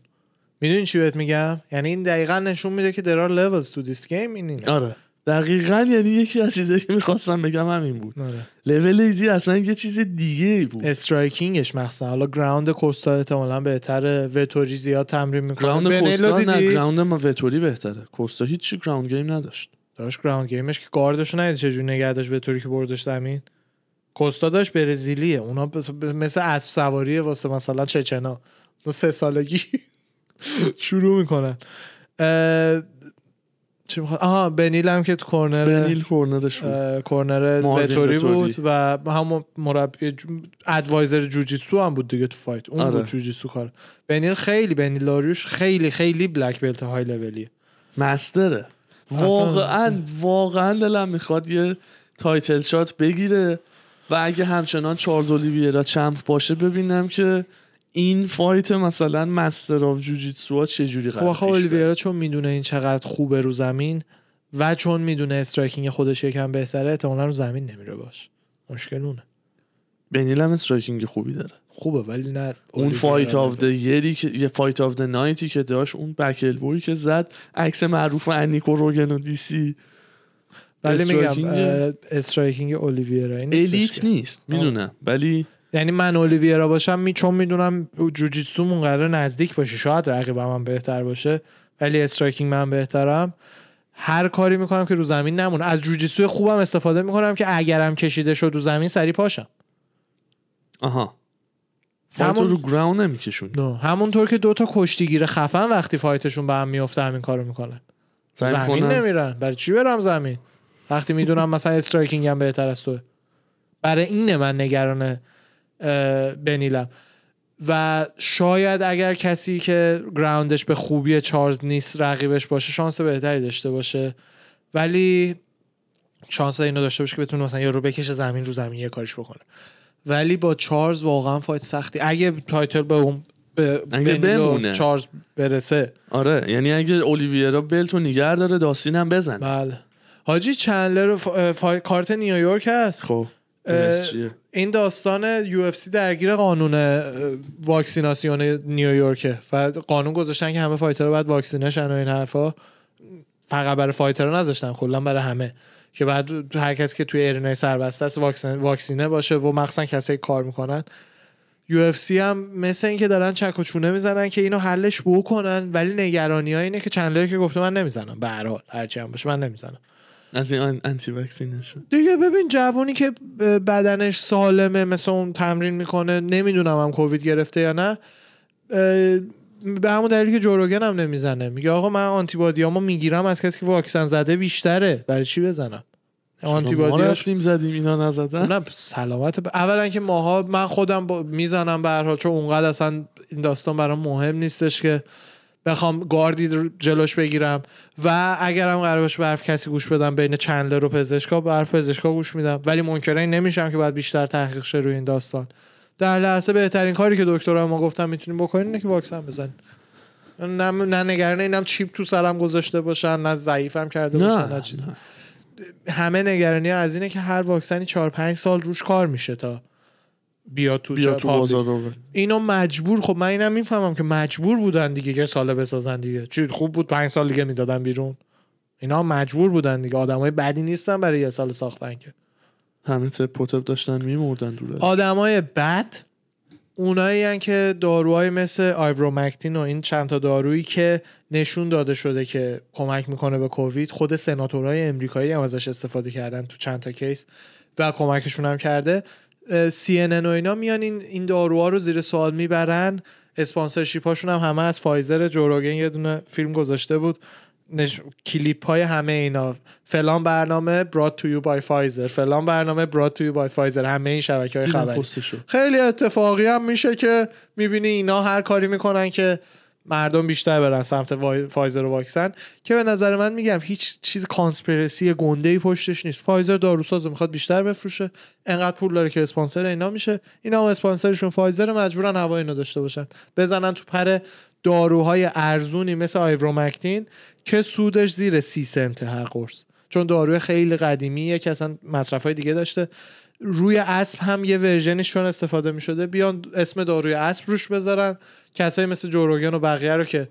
می‌دونی چی بهت میگم؟ یعنی این دقیقا نشون میده که there are levels to this game این اینه آره. دقیقا یعنی یکی از چیزایی که می‌خواستم بگم همین بود. آره. لول ایزی اصلا یه چیز دیگه بود. striking ش مخصوصا. حالا ground کوستا احتمالاً بهتره. وتوری زیاد تمرین می‌کنه. ground کوستا نه ground ما وتوری بهتره. کوستا هیچی ground game نداشت. داشت ground game ش که گاردش ندید چجوری نگه داشت وتوری که بردش زمین؟ کوستا داشت برزیلیه. اونا مثل اسب سواریه واسه مثلا چچنا. دو سه سالگی *laughs* شروع می‌کنن. چی می‌خواد آها بنیل هم که تو corner بنیل corner ش بود. corner. بود و همون مربی adviser جوجیتسو هم بود دیگه تو fight اون آره. بود جوجیتسو کار. بنیل خیلی بنیل داریوش خیلی خیلی black belt های لولیه master ه واقعا واقعا دلم می‌خواد یه title shot بگیره و اگه همچنان چارلز اولیویرا champ باشه ببینم که این fight مثلا master of jujitsu ها چجوری خب قرار بره. اولیویرا چون می‌دونه این چقدر خوبه رو زمین و چون می‌دونه striking خودش یکم بهتره احتمالا رو زمین نمیره باش. مشکل اونه. بنیل هم striking خوبی داره. خوبه ولی نه اون fight of level. د یری که یه فایت آف د نایتی که داشت اون بکل بوی که زد عکس معروف انیکو روگن و دیسی ولی میگم استرایکینگ- اولیویرا الیت. نیست می‌دونم. ولی یعنی من اولیویرا باشم می چون می‌دونم جوجیتسو قرار نزدیک باشه شاید رقیبم من بهتر باشه ولی استرایکینگ من بهترم. هر کاری می‌کنم که رو زمین نمونه. از جوجیتسو خوبم استفاده می‌کنم که اگرم کشیده شد رو زمین سری پاشم. آها. fight همون- رو ground نمیکشون نه همونطور که دوتا کشتیگیر خفن وقتی fight شون به هم میفته همین کارو می‌کنن. زمین کنم نمیرن. برای چی برم زمین؟ وقتی می‌دونم مثلا striking هم بهتر از توه. برای اینه من نگران بنیلم. و شاید اگر کسی که ground ش به خوبی چارلز نیست رقیبش باشه شانس بهتری داشته باشه. ولی شانس اینو داشته باشه که بتونه مثلا یه رو بکشه زمین رو زمین یه کاریش بکنه. ولی با چارلز واقعا fight سختی. اگه title به اون به اگه بمونه. چارلز برسه. آره یعنی اگه اولیویرا belt و نگه داره داستین هم بزن. بله. حاجی چندلر فا... فا... کارت نیویورک هست. خب. این داستان UFC درگیر قانون واکسیناسیون نیویورکه. و قانون گذاشتن که همه fighter ها باید واکسینه شن و این حرفا. فقط برای فایترها نذاشتن کلا برای همه. که بعد هر کسی که توی ارینای سربسته است واکسن واکسینه باشه و مخصوصا کسایی کار می‌کنن. یو هم مثل اینکه دارن چک و چونه می‌زنن که اینو حلش بکنن ولی نگرانی ها اینه که چندلر که گفته من نمی‌زنم. به هر حال هرچی هم باشه من نمی‌زنم. از این آن- انتی واکسینشون دیگه ببین جوونی که بدنش سالمه مثل اون تمرین می‌کنه نمی‌دونم هم کووید گرفته یا نه به همون دلیلی که جوروگن هم نمی‌زنه. میگه آقا من آنتیبادیامو می‌گیرم از کسی که واکسن زده بیشتره. برای چی بزنم؟ آنتیبادیاش رفتیم زدیم اینا نزدن. نه سلامت ب... اولا که ماها من خودم با... می‌زنم به هر حال چون اونقدر اصلا این داستان برام مهم نیستش که بخوام گاردی جلوش بگیرم. و اگرم قرار باشه به حرف کسی گوش بدم بین چندلر و پزشکا به حرف پزشکا گوش میدم. ولی منکر این نمیشم که باید بیشتر تحقیق شه روی این داستان. در لحظه بهترین کاری که دکترها ما گفتم می‌تونیم بکنین اینه که واکسن بزنین نه نه نگران اینم چیپ تو سرم گذاشته باشن نه ضعیفم کرده باشن نه, چیزی. همه نگرانی از اینه که هر واکسنی 4 5 سال روش کار میشه تا بیاد تو, بیا تو. بازار. اینو مجبور خب من اینم می‌فهمم که مجبور بودن دیگه که ساله بسازن دیگه. چی خوب بود پنج سال دیگه می‌دادن بیرون. اینا مجبور بودن دیگه. آدمای بدی نیستن برای یه سال ساختن که. همه تپ و تپ داشتن میمردن دوره آدمای بد اونایی هن که داروهای مثل آیورمکتین و این چند تا دارویی که نشون داده شده که کمک می‌کنه به کووید خود سناتورهای امریکایی هم ازش استفاده کردن تو چند تا case و کمکشون هم کرده. ان و اینا میان این این داروها رو زیر سوال می‌برن. sponsorship هاشون هم همه از فایزر جو روگن یه دونه فیلم گذاشته بود. نش... کلیپ های همه اینا. فلان برنامه brought to you by Pfizer فلان برنامه brought to you by Pfizer همه این شبکه های خبری. خیلی اتفاقی هم میشه که می‌بینی اینا هر کاری می‌کنن که مردم بیشتر برن سمت وای- فایزر و واکسن که به نظر من میگم هیچ چیز conspiracy گنده ای پشتش نیست. فایزر داروهاش رو می‌خواد بیشتر بفروشه انقدر پول داره که اسپانسر اینا میشه. اینا هم اسپانسرشون فایزر مجبورن هوای اینو داشته باشن. بزنن تو پر داروهای ارزونی مثل آیورومکتین که سودش زیر سی سنت هر قرص. چون داروی خیلی قدیمیه که اصلا مصرف های دیگه داشته. روی اسب هم یه ورژنش چون استفاده می شده بیان اسم داروی اسب روش بذارن. کسایی مثل جوروگن و بقیه رو که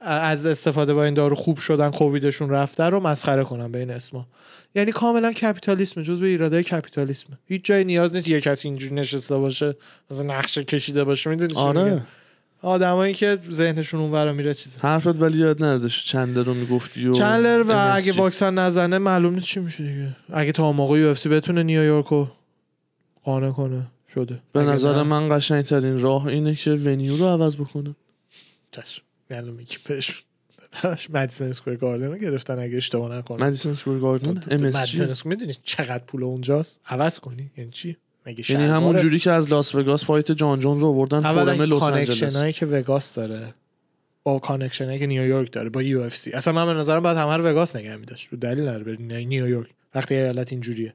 از استفاده با این دارو خوب شدن کوویدشون رفته رو مسخره کنن به این اسما. یعنی کاملا کپیتالیسم جز به ایراده کپیتالیسم. هیچ جای نیاز نیست یه کسی اینجوری نشسته باشه مثلا نقشه کشیده باشه می‌دونی آره. آدمایی که ذهنشون اونورا میره چیزه. حرفت ولی یاد نردش چنده رو می‌گفتی و چندلر و MSG. اگه واکسن نزنه معلوم نیست چی میشه دیگه. اگه تا موقع UFC بتونه نیویورک رو قانع کنه شده. به نظر من قشنگترین راه اینه که venue رو عوض بکنه. چشم معلوم میگی بهش مدیسن اسکوئر گاردن رو گرفتن اگه اشتباه نکنم. مدیسن سکوئر گاردن MSG اسکوئر می‌دونی چقدر پول اونجاست؟ عوض کنی یعنی چی؟ مگه یعنی؟ همون جوری که از لاس وگاس fight جان جونز رو آوردن فورم لس آنجلس. که وگاس داره. با connection که نیویورک داره با UFC. اصلا من به نظرم باید همه رو وگاس نگه میداشت. دلیل نداره بری نی- نیویورک. وقتی ایالت اینجوریه.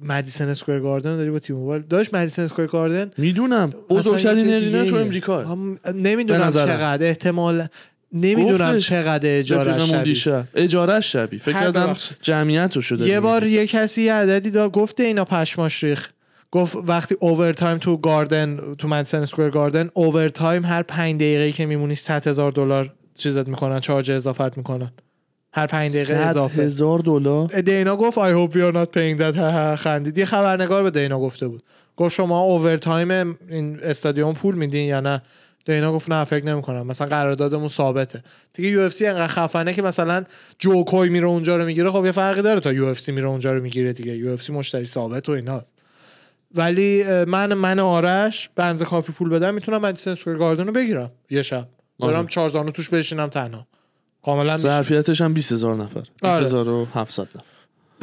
مدیسن اسکوئر گاردن داری با تی موبایل داشت مدیسن اسکوئر گاردن؟ می‌دونم. بزرگترین arena تو امریکا. به نمی‌دونم. چقدر. احتمال نمی‌دونم. چقدر اجاره رفیقمون دیشب. اجارش شبیه. فکر کردم. جمعیت رو شده یه بار یه کسی یه عددی داد گفته اینا پشماش ریخ گفت وقتی overtime تو گاردن تو مدیسن اسکوئر گاردن overtime هر پنج دقیقه که میمونی 100 هزار دلار چیزت می‌کنن charge اضافت می‌کنن. هر پنج دقیقه اضافه. هزار دلار؟ دینا گفت I hope you're not paying that. خندید. یه خبرنگار به دینا گفته بود. گفت شما overtime این استادیوم پول میدین یا نه؟ دینا گفت نه فکر نمی‌کنم. مثلا قراردادمون ثابته. دیگه UFC انقدر خفنه که مثلا جو کوی میره اونجا رو می‌گیره. خب یه فرقی داره تا UFC میره اونجا رو می‌گیره دیگه. UFC مشتری ثابت و اینا ولی من من آرش اندازه کافی پول بدم می‌تونم مدیسن اسکوئر گاردن رو بگیرم. یه شب. آره. برم چهار زانو توش بشینم تنها. کاملا. ظرفیتش هم 20000 نفر. آره. 20700 نفر.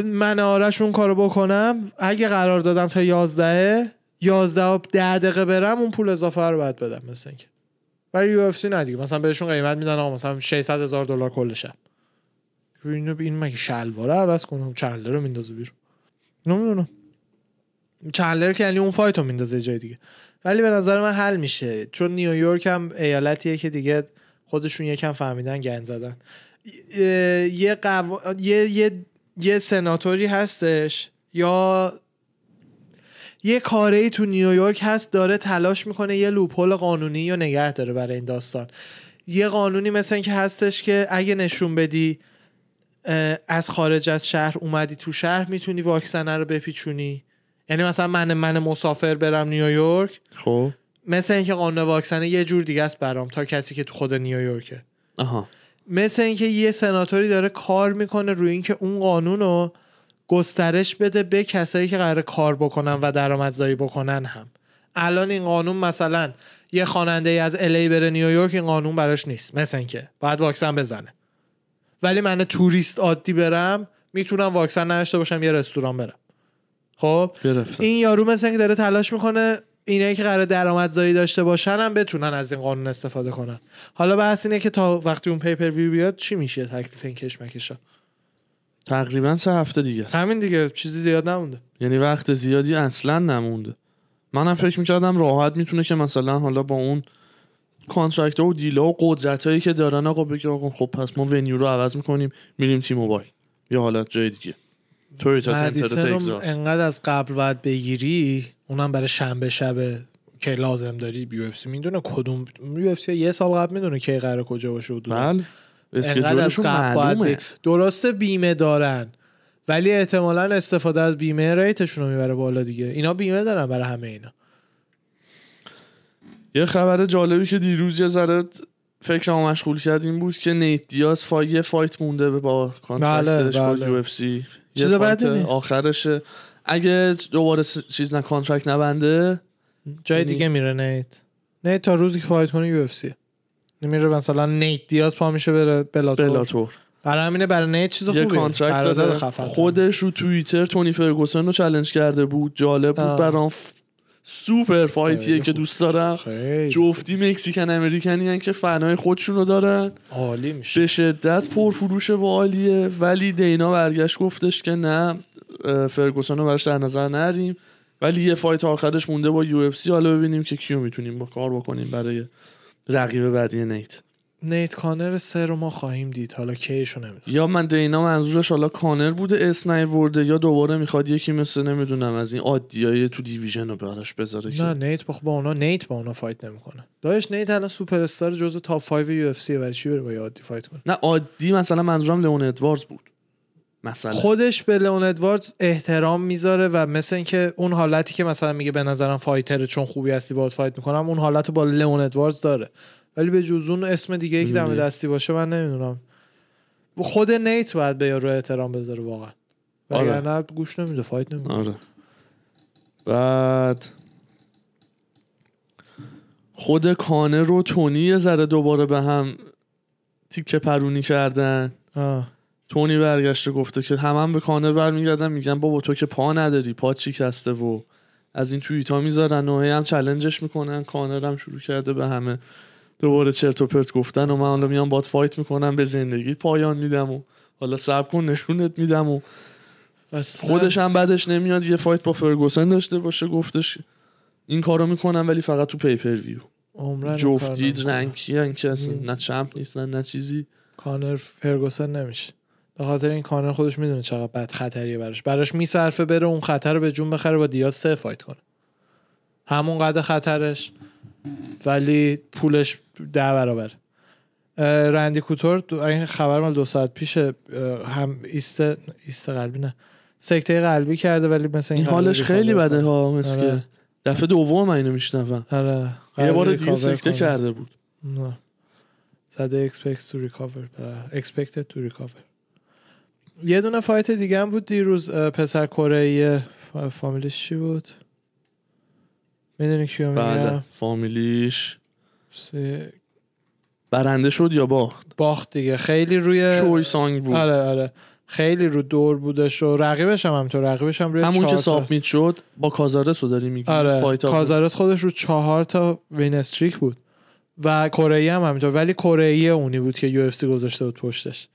من آرش اون کارو بکنم. اگه قرار دادم تا 11 11 و 10 دقیقه برم اون پول اضافه رو باید بدم مثلا اینکه. برای یو اف سی نه دیگه. مثلا بهشون قیمت میدن آقا مثلا 600 هزار دلار کل شب اینو این مگه شلواره عوض کنم چندلر رو میندازه بیرون. نمی‌دونم چندلر که یعنی اون فایت رو میندازه جای دیگه. ولی به نظر من حل میشه. چون نیویورک هم ایالتیه که دیگه خودشون یکم فهمیدن گند زدن. یه, قوا... یه... یه یه سناتوری هستش یا یه کاری تو نیویورک هست داره تلاش می‌کنه یه لوپول قانونی رو نگه داره برای این داستان. یه قانونی مثل این که هستش که اگه نشون بدی از خارج از شهر اومدی تو شهر می‌تونی واکسنه رو بپیچونی. یعنی مثلا من من مسافر برم نیویورک. خب. مثل اینکه قانون واکسنه یه جور دیگه است برام تا کسی که تو خود نیویورکه. آها. مثل اینکه یه سناتوری داره کار می‌کنه روی اینکه اون قانون رو گسترش بده به کسایی که قرار کار بکنن و درآمدزایی بکنن هم. الان این قانون مثلا یه خواننده از الی بره نیویورک این قانون براش نیست. مثل اینکه باید واکسن بزنه. ولی من توریست عادی برم می‌تونم واکسن نداشته باشم یه رستوران برم. خب؟ گرفتم. این یارو مثل اینکه داره تلاش می‌کنه اینایی که قرار درآمدزایی داشته باشن هم بتونن از این قانون استفاده کنن. حالا بحث اینه که تا وقتی اون pay-per-view بیاد چی میشه تکلیف این کشمکشا؟ تقریبا سه هفته دیگه است. همین دیگه چیزی زیاد نمونده. یعنی وقت زیادی اصلا نمونده. منم فکر می‌کردم راحت می‌تونه که مثلا حالا با اون contract و deal ا و قدرت هایی که دارن آقا بگه آقا خب پس ما venue رو عوض می‌کنیم میریم تی موبایل. یا حالت جای دیگه. تویوتا سنتر تگزاس انقدر از قبل باید بگیری اونم برای شنبه شب که لازم داری UFC. می‌دونه کدوم UFC یه سال قبل می‌دونه کی قراره کجا باشه و بله. schedule شون معلومه. درسته بیمه دارن. ولی احتمالا استفاده از بیمه rate شون رو می‌بره بالا دیگه. اینا بیمه دارن برای همه اینا. یه خبر جالبی که دیروز یه ذره فکرمو مشغول کرد این بود که نیت دیاز فا... یه fight مونده با contract ش بله، با بله. UFC. چیز. آخرشه. اگه دوباره س- چیز نه contract نبنده جای یعنی- دیگه میره نیت. نیت تا روزی که fight کنه UFC. نمیره مثلا نیت دیاز پا میشه بره بلاتور. بلاتور. برای همینه برای نیت چیز یه خوبیه. contract داده خودش رو توییتر تونی فرگوسن رو challenge کرده بود جالب بود. برام super fight یه که. دوست دارم. خیلی جفتی Mexican American ی هن که فنای خودشون رو دارن. عالی میشه. به شدت پرفروشه و عالیه. ولی دینا برگشت گفتش که نه فرگوسن رو براش در نظر نداریم. ولی یه fight آخرش مونده با UFC. حالا ببینیم که کیو می‌تونیم با کار بکنیم برای رقیب بعدی نیت. نیت کانر سه رو ما خواهیم دید. حالا کیشو نمی‌دونم. یا من دینا منظورش حالا کانر بوده اسم نیورده یا دوباره می‌خواد یکی مثل نمی‌دونم از این عادیای تو division رو براش بذاره نه که نیت با با اونا نیت با اونا fight نمی‌کنه. داش نیت الان سوپر استار جزو top 5 UFC برای چی بره با عادی fight کنه؟ نه عادی مثلا منظورم لئون ادواردز بود. مثلا. خودش به لئون ادواردز احترام می‌ذاره و مثل اینکه اون حالتی که مثلا میگه به نظرم فایتره چون خوبی هستی باهات فایت می‌کنم اون حالت رو با لئون ادواردز داره. ولی به جز اون اسم دیگه ای که دم. دستی باشه من نمی‌دونم. خود نیت باید به یارو احترام بذاره واقعا. آره. وگرنه گوش نمیده فایت نمیده آره. بعد خود کانر رو تونی یه ذره دوباره به هم تیکه پرونی کردن. آه. تونی برگشته گفته که همه هم به کانر برمیگردن میگن بابا تو که پا نداری پات شکسته و از این توییت ها می‌ذارن و هم challenge ش می‌کنن کانر هم شروع کرده به همه دوباره چرت و پرت گفتن و من حالا میام باهات fight می‌کنم به زندگیت پایان میدم و حالا صبر کن نشونت میدم و خودش هم بعدش نمیاد یه fight با فرگوسن داشته باشه گفتش این کارو می‌کنم ولی فقط تو pay-per-view جفتید. رنگی که اصلا. نه چمپ نیستن نه چیزی کانر فرگوسن نمیشه به خاطر این کانر خودش می‌دونه چقدر بد خطریه براش. براش میصرفه بره اون خطر رو به جون بخره با دیاز سه فایت کنه. همون قدر خطرش ولی پولش ده برابر رندی کوتور این خبر مال دو ساعت پیشه اه، هم ایست ایست قلبی نه. سکته قلبی کرده ولی مثل این حالش خیلی ریکاور بده. ها مثل آره. دفعه دوم من اینو میشنوم آره. یه بار دیگه recover سکته. کرده بود. نه. زده to recover. بله. expected to recover. یه دونه fight دیگه هم بود دیروز پسر کره فامیلیش چی بود؟ می‌دونی کیو بله فامیلیش سی- برنده شد یا باخت؟ باخت دیگه. خیلی روی چوی سانگ بود. آره آره. خیلی رو دور بودش و رقیبش هم همینطور رقیبش هم روی همون که submit شد با کازارس رو داری میگی. آره کازارس خودش رو چهار تا win streak بود و کره هم همینطور. ولی کره اونی بود که UFC گذاشته بود پشتش.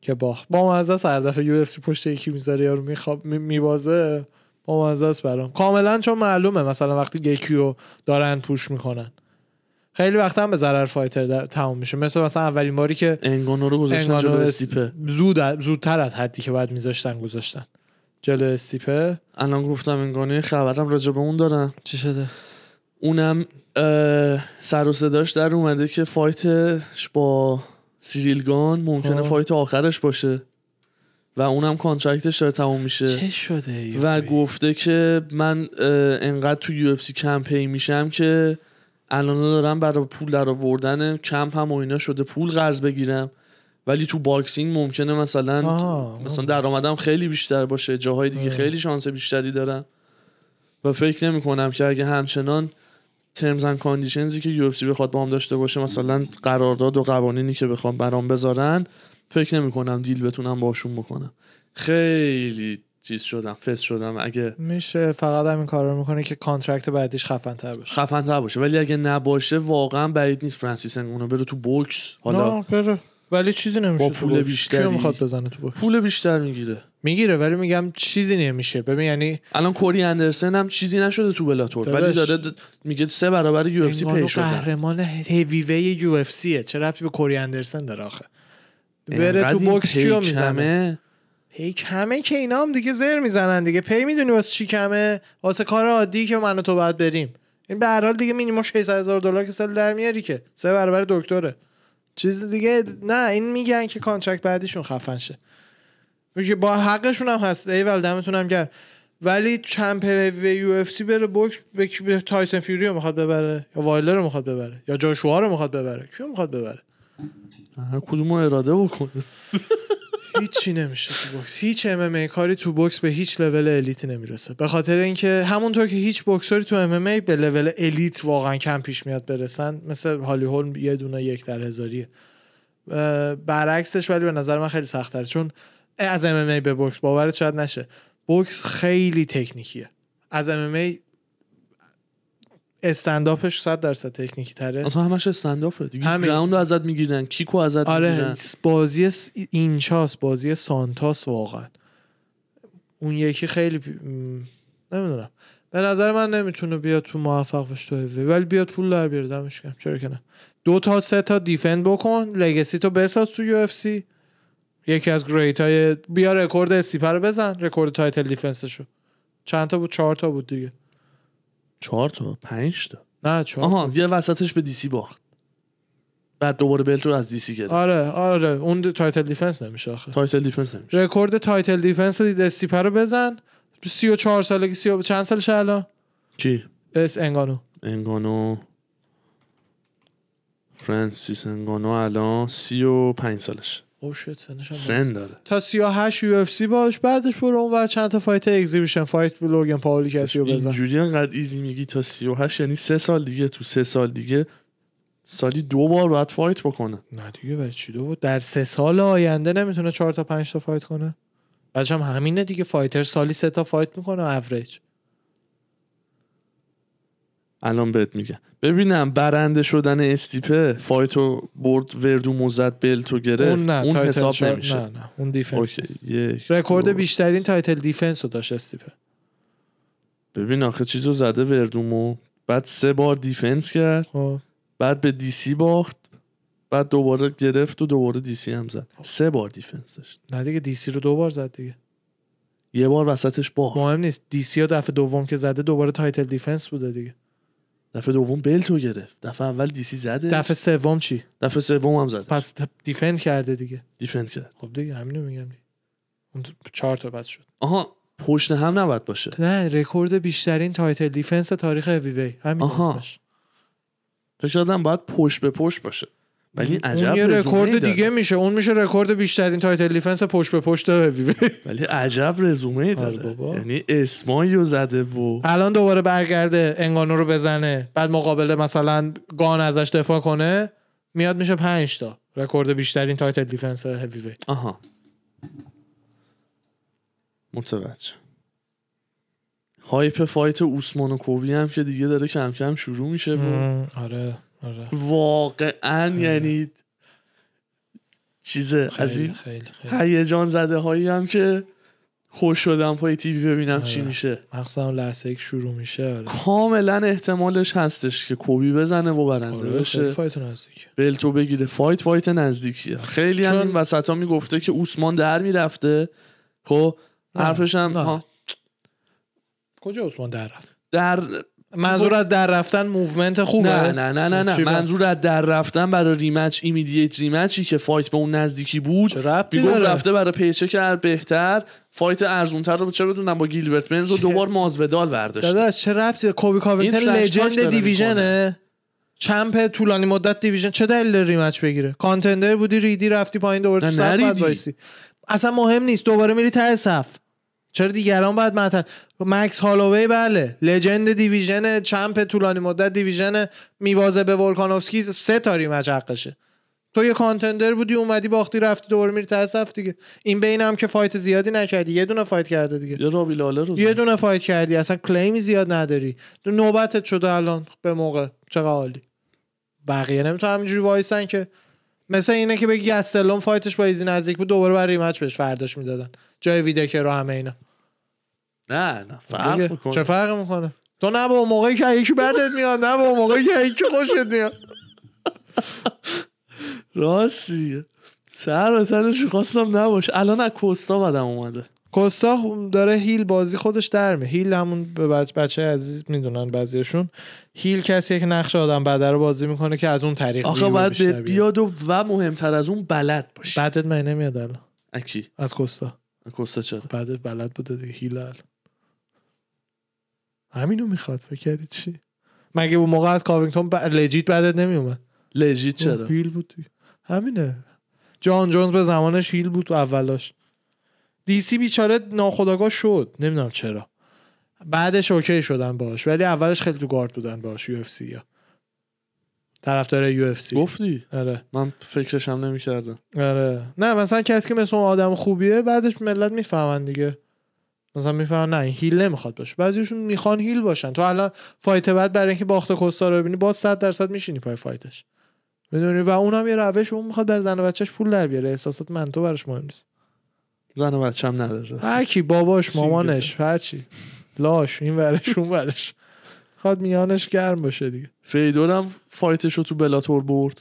که باخت با مزه است هر دفعه UFC پشت یکی می‌ذاره یارو میخواب میبازه با مزه است برام. کاملا چون معلومه مثلا وقتی یکیو دارن push می‌کنن. خیلی وقتا هم به ضرر fighter تموم میشه. مثل مثلا اولین باری که انگانو رو گذاشتن انگانو جلو اس- استیپه. زود زودتر از حدی که بعد میذاشتن گذاشتن. جلو استیپه. الان گفتم انگانو خبرم راجع به اون دارم. چی شده؟ اونم سر و صداش در اومده که fight ش با سیریل گان ممکنه. fight آخرش باشه. و اونم contract ش داره تموم میشه. چه شده و گفته که من انقدر تو UFC کم pay میشم که الان دارم برای پول در آوردن کمپ هم و اینا شده. پول قرض بگیرم. ولی تو boxing ممکنه مثلا آه، مثلا درآمدم خیلی بیشتر باشه. جاهای دیگه آه. خیلی شانس بیشتری دارم. و فکر نمی کنم که اگه همچنان terms and conditions ی که یو بخواد با هم داشته باشه مثلا قرارداد و قوانینی که بخوام برام بذارن فکر نمی کنم deal بتونم باشون بکنم. خیلی چیز شدم فس شدم. اگه میشه فقط همین کار رو می‌کنه که contract بعدیش خفن تر باشه. خفن تر باشه. ولی اگه نباشه واقعا بعید نیست فرانسیس انگونو بره تو بوکس. حالا نه بره. ولی چیزی نمیشه با پول. بیشتری. می‌خواد بزنه تو بوکس؟ پول بیشتر می‌گیره. می‌گیره ولی میگم چیزی نمیشه. ببین یعنی الان کوری اندرسن هم چیزی نشده تو Bellator ولی. داره د- میگه سه برابر UFC pay شده. قهرمان heavy UFC ه چه ربطی به کوری اندرسن داره آخه؟ بره تو بوکس کیو می‌زنه. pay کمه که اینا هم دیگه زر می‌زنن دیگه. pay می‌دونی واسه چی کمه؟ واسه کار عادی که من و تو باید بریم. این به هر حال دیگه مینیمم 600 هزار دلار که سال در میاری که. سه برابر دکتره. چیز دیگه نه این میگن که contract بعدیشون خفن شه. با حقشون هم هست. ایول دمتون هم گرم. ولی champ و UFC بره بوکس به تایسن فیوری رو می‌خواد ببره؟ یا وایلر رو می‌خواد ببره؟ یا جاشوا رو می‌خواد ببره؟ کیو می‌خواد ببره؟ هر کدوم اراده بکنه *laughs* هیچی نمیشه تو بوکس. هیچ MMA کاری تو بوکس به هیچ level elite نمی‌رسه. به خاطر اینکه همونطور که هیچ بوکسوری تو MMA به level elite واقعا کم پیش میاد برسن مثل هالی هولم یه دونه یک در هزاریه. برعکسش ولی به نظر من خیلی سخت‌تره. چون از MMA به بوکس باورت شاید نشه. بوکس خیلی تکنیکیه. از MMA stand-up ش 100 درصد تکنیکی تره. اصلا همش استنداپه. دیگه همین. ground رو ازت می‌گیرن kick و ازت آره می‌گیرن. بازی س- inch اس بازی سانتاس واقعا. اون یکی خیلی نمی‌دونم. به نظر من نمی‌تونه بیاد تو موفق بشه تو هیوی ولی بیاد پول در بیاره دمش چرا که نه. دو تا سه تا defend بکن legacy تو بساز تو UFC. یکی از great های بیا رکورد استیپه رو بزن رکورد title defense شو. چند تا بود؟ چهار تا بود دیگه. چهار تا؟ پنج تا؟ نه چهار آها یه وسطش به DC باخت. بعد دوباره belt رو از DC گرفت. آره آره اون title defense نمیشه آخه. title defense نمیشه. رکورد title defense دید استیپه رو بزن. 34 سالگی سی و... چند سالشه الان؟ کی؟ اس انگانو. انگانو. فرانسیس انگانو الان سی و پنج سالش. oh shit سنش هم سن داره. تا 38 UFC باش بعدش برو اونور چند تا fight exhibition fight با لوگن پاولی کسی رو بزن. اینجوری انقدر easy میگی تا 38 یعنی سه سال دیگه تو سه سال دیگه سالی دو بار باید fight بکنه. نه دیگه برای چی دو؟ در سه سال آینده نمی‌تونه 4 تا 5 تا fight کنه. بعدش هم همینه دیگه fighter سالی سه تا fight می‌کنه اوریج الان بهت میگم. ببینم برنده شدن استیپه fight و برد وردومو زد belt و گرفت. اون اون, نه title حساب شا- نمیشه. نه نه اون defense رکورد. بیشترین title defense رو داشت استیپه. ببین آخه چیزو زده وردومو. بعد سه بار defense کرد. خب. بعد به DC باخت. بعد دوباره گرفت و دوباره DC هم زد. سه بار defense داشت. نه دیگه DC رو دو بار زد دیگه. یه بار وسطش باخت. مهم نیست. DC ها دفعه دوم که زده دوباره title defense بوده دیگه. دفعه دوم belt و گرفت. دفعه اول DC زده. دفعه سوم چی؟ دفعه سوم هم زد پس defend کرده دیگه. defense کرد. خب دیگه همینو میگم دیگه. اون تو- چهار تا بس شد. آها پشت هم نباید باشه. نه رکورد بیشترین title defense تاریخ heavy همین آها. فکر کردم باید پشت به پشت باشه. ولی عجب اون یه رکورد. دیگه میشه. اون میشه رکورد بیشترین title defense پشت به پشت heavy ولی عجب رزومه آره داره. یعنی اسمایی رو زده و الان دوباره برگرده انگانو رو بزنه. بعد مقابل مثلا گان ازش دفاع کنه میاد میشه پنج تا رکورد بیشترین title defense heavy آها. متوجه. hype fight اوسمان و کلبی هم که دیگه داره کم کم شروع میشه و آره. آره. واقعا یعنی چیزه از این خیلی خیلی. هیجان زده هایی هم که خوش شدم پای TV ببینم چی آره. میشه. مخصوصا لحظه که شروع میشه آره. کاملا احتمالش هستش که کلبی بزنه و برنده آره بشه. fight نزدیکه. belt و بگیره. fight fight نزدیکیه. خیلی هم چون- این وسط ها می‌گفته که اوسمان در می‌رفته. خب حرفش هم کجا عثمان در رفت؟ در منظور از در رفتن موومنت خوبه؟ نه نه نه نه نه. چی با- منظور از در رفتن برای ریمچ ایمیدیت ریمچی که فایت به اون نزدیکی بود می‌گفت رفته برای پیچه کرد بهتر فایت ارزونتر رو چه بدونم با گیلبرت بنز و چه- دوبار مازودال برداشت داداش چه ربطی؟ کوبی تاک لجند دیویژنه. چمپ طولانی مدت دیویژن. چه دلیل داره ریمچ بگیره؟ کانتندر بودی ریدی رفتی پایین دوباره نه، تو صف اصلا مهم نیست دوباره میری ته صف. چرا دیگران باید مطل مکس هالووی بله. legend division champ طولانی مدت division می‌بازه به ولکانوفسکی سه تا rematch حقشه. تو یه contender بودی اومدی باختی رفتی دوباره میری ته صف دیگه. این بین هم که fight زیادی نکردی. یه دونه fight کرده دیگه. با رابی لالر رو یه. دونه fight کردی. اصلا claim ی زیاد نداری. تو نوبتت شده الان به موقع. چقدر عالی. بقیه نمی‌تونن همینجوری وایسن که. مثل اینه که بگی گستلوم fight ش با ایزی نزدیک بود دوباره برای rematch بهش فرداش می‌دادن. جای ویتکر رو همه اینا. نه نه فرق می‌کنه چه فرق می‌کنه؟ تو نه با موقعی که یکی بدت میاد نه با موقعی که یکی خوشت میاد. راستی سر و تنش خواستم نباشه الان از کوستا بدم اومده. کوستا داره heel بازی خودش در می heel همون به بچه, بچه عزیز می‌دونن بعضیشون هیل کسیه که نقش آدم بده رو بازی می‌کنه که از اون طریق آخه باید بیاد. و, و مهمتر از اون بلد باشی. بعدت من نمیاد الان. اکی از کوستا. کوستا چرا؟ بعدت بلد بوده دیگه. هیل الان همینو می‌خواد فکر کردی چی؟ مگه اون موقع از کاوینگتون ب... لجیت بعدت نمیومد؟ لجیت چرا؟ هیل بود. همینه. جان جونز به زمانش هیل بود تو اولاش دیسی بیچاره ناخداگاه شد. نمی‌دونم چرا. بعدش OK شدن باش ولی اولش خیلی تو گارد بودن باش UFC یا. طرفدار UFC. گفتی؟ آره. من فکرش هم نمی‌کردم. آره. نه مثلا کسی که مثل اون آدم خوبیه بعدش ملت می‌فهمن دیگه. مثلا می‌فهمن نه این heel نمی‌خواد باشه. بعضیشون می‌خوان heel باشن. تو الان fight بعد برای اینکه باخت کوستا رو ببینی باز 100 درصد میشینی پای fight ش. می‌دونی؟ و اونم یه روش اون می‌خواد بر زن و بچهش پول در بیاره. احساسات من تو براش مهم نیست. زن و بچه هم نداره. هر کی باباش. مامانش هر چی. لاش این ورش اون ورش. خواد میانش گرم باشه دیگه. فیدور هم fight ش رو تو بلاتور برد.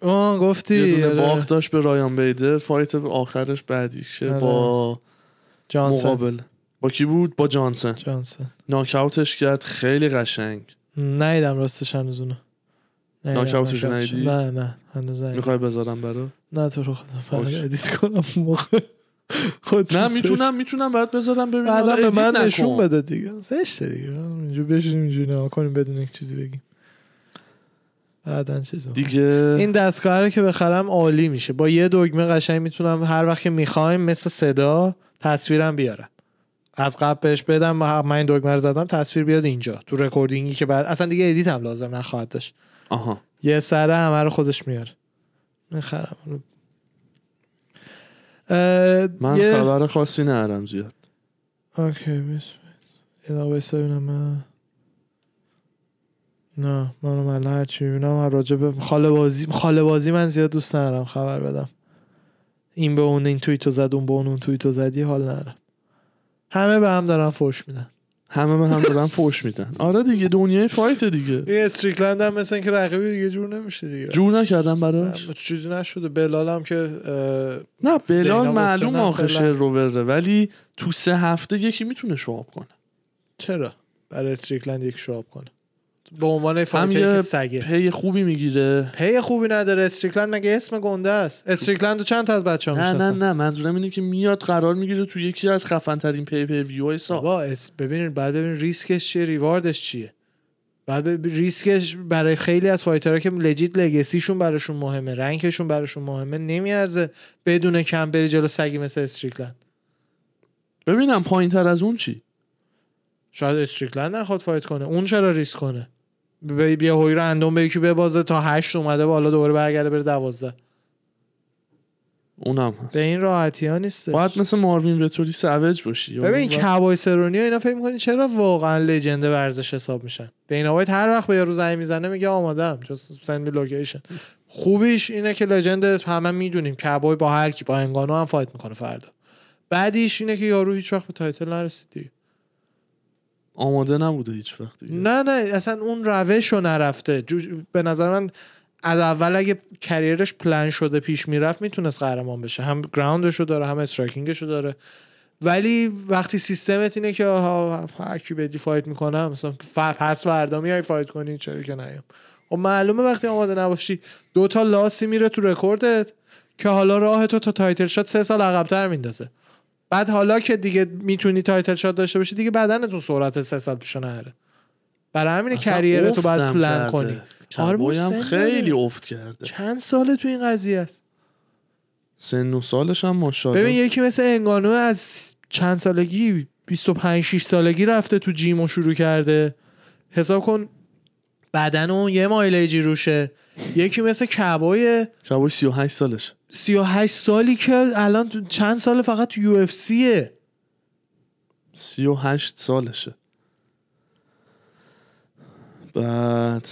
آه گفتی. یه دونه آره. باخت داشت به رایان بیدر. fight آخرش بعدیشه آره. با جانسن. مقابل. با کی بود؟ با جانسن. جانسن. ناکاوتش کرد خیلی قشنگ. ندیدم راستش هنوز اونو. ناکاوتش. ندیدی؟ نه نه هنوز ندیدم می‌خوای بذارم برا؟ نه تو رو OK. edit کنم موقع خود نه. می‌تونم می‌تونم بعد بذارم ببینم. بعدا به من نشون. بده دیگه. زشته دیگه. اینجوری بشینیم اینجوری نگاه کنیم بدون یک چیزی بگیم. بعدا چیز. دیگه. این دستگاه رو که بخرم عالی میشه. با یه دگمه قشنگ می‌تونم هر وقت که می‌خوایم مثل صدا تصویرم بیارم. از قبل بهش بدم من این دگمه رو زدم تصویر بیاد اینجا تو recording ی که بعد اصلا دیگه edit هم لازم نخواهد داشت. آها. یه سره همه رو خودش میاره. می‌خرم من یه... خبر خاصی ندارم زیاد. اوکی بس یه من نه من من هرچی می‌بینم من راجع به خاله بازی خاله بازی من زیاد دوست ندارم خبر بدم. این به اون این توییتو زد اون به اون اون توییتو زدی حال ندارم. همه به هم دارن فوش میدن. همه به هم دارن فوش میدن. آره دیگه دنیای fight دیگه. این استریکلند هم مثل اینکه رقیبی دیگه جور نمیشه دیگه. جور نکردم براش. چیزی نشده. بلال هم که نه بلال معلوم فعلا. روبره ولی تو سه هفته یکی می‌تونه show up کنه. چرا؟ برای استریکلند یک show up کنه. به عنوان که سگه. pay خوبی می‌گیره. pay خوبی نداره. استریکلند مگه اسم گنده است؟ استریکلند چند تا از بچه ها نه نه می‌شناسن نه. منظورم اینه که میاد قرار می‌گیره تو یکی از خفن ترین pay پی ویو های سال اس- ببینید بعد ببین ریسکش چیه reward ش چیه. بعد ریسکش برای خیلی از fighter ها که legit legacy شون براشون مهمه rank شون براشون مهمه نمیارزه بدون کم بری جلو سگی مثل استریکلند. ببینم پایین تر از اون چی؟ شاید استریکلند نخواد fight کنه. اون چرا ریسک کنه؟ بیاد یهویی random به یکی ببازه تا هشت اومده بالا دوباره برگرده بره دوازده. اونم هست. به این راحتی ها نیست باید مثل ماروین وتوری سوج باشی. ببین کبای سرونی و اینا فکر می‌کنی چرا واقعا legend ورزش حساب میشن؟ دینا وایت هر وقت به یارو زنگ می‌زنه میگه آمادم me location خوبیش اینه که legend همه می‌دونیم کبای با هر کی با انگانو هم fight می‌کنه فردا. بعدیش اینه که یارو هیچ وقت به title نرسید دیگه. آماده نبوده هیچ وقت دیگه. نه نه اصلا اون روش رو نرفته. جو- به نظر من از اول اگه career ش plan شده پیش می‌رفت می‌تونست قهرمان بشه. هم ground ش رو داره هم striking ش رو داره. ولی وقتی سیستمت اینه که آها هر کی بدی fight می‌کنم مثلا پس فردا میای fight کنی چرا که نیام. خب معلومه وقتی آماده نباشی دو تا loss ی میره تو رکوردت که حالا راه تو تا title shot سه سال عقبتر میندازه. بعد حالا که دیگه می‌تونی title shot داشته باشی دیگه بدنتون سرعت سه سال پیشو نره برای همین اصلا کریرتو باید پلن کرده. کنی. آره هم خیلی. افت کرده. چند ساله تو این قضیه است؟ سن و سالش هم ماشاءالله. ببین یکی مثل انگانو از چند سالگی 25 6 سالگی رفته تو جیم و شروع کرده. حساب کن بدن اون یه مایلیجی روشه. یکی مثل کبای کبای 38 سالش. 38 سالی که الان چند سال فقط تو یو اف سیه. 38 سالشه. بعد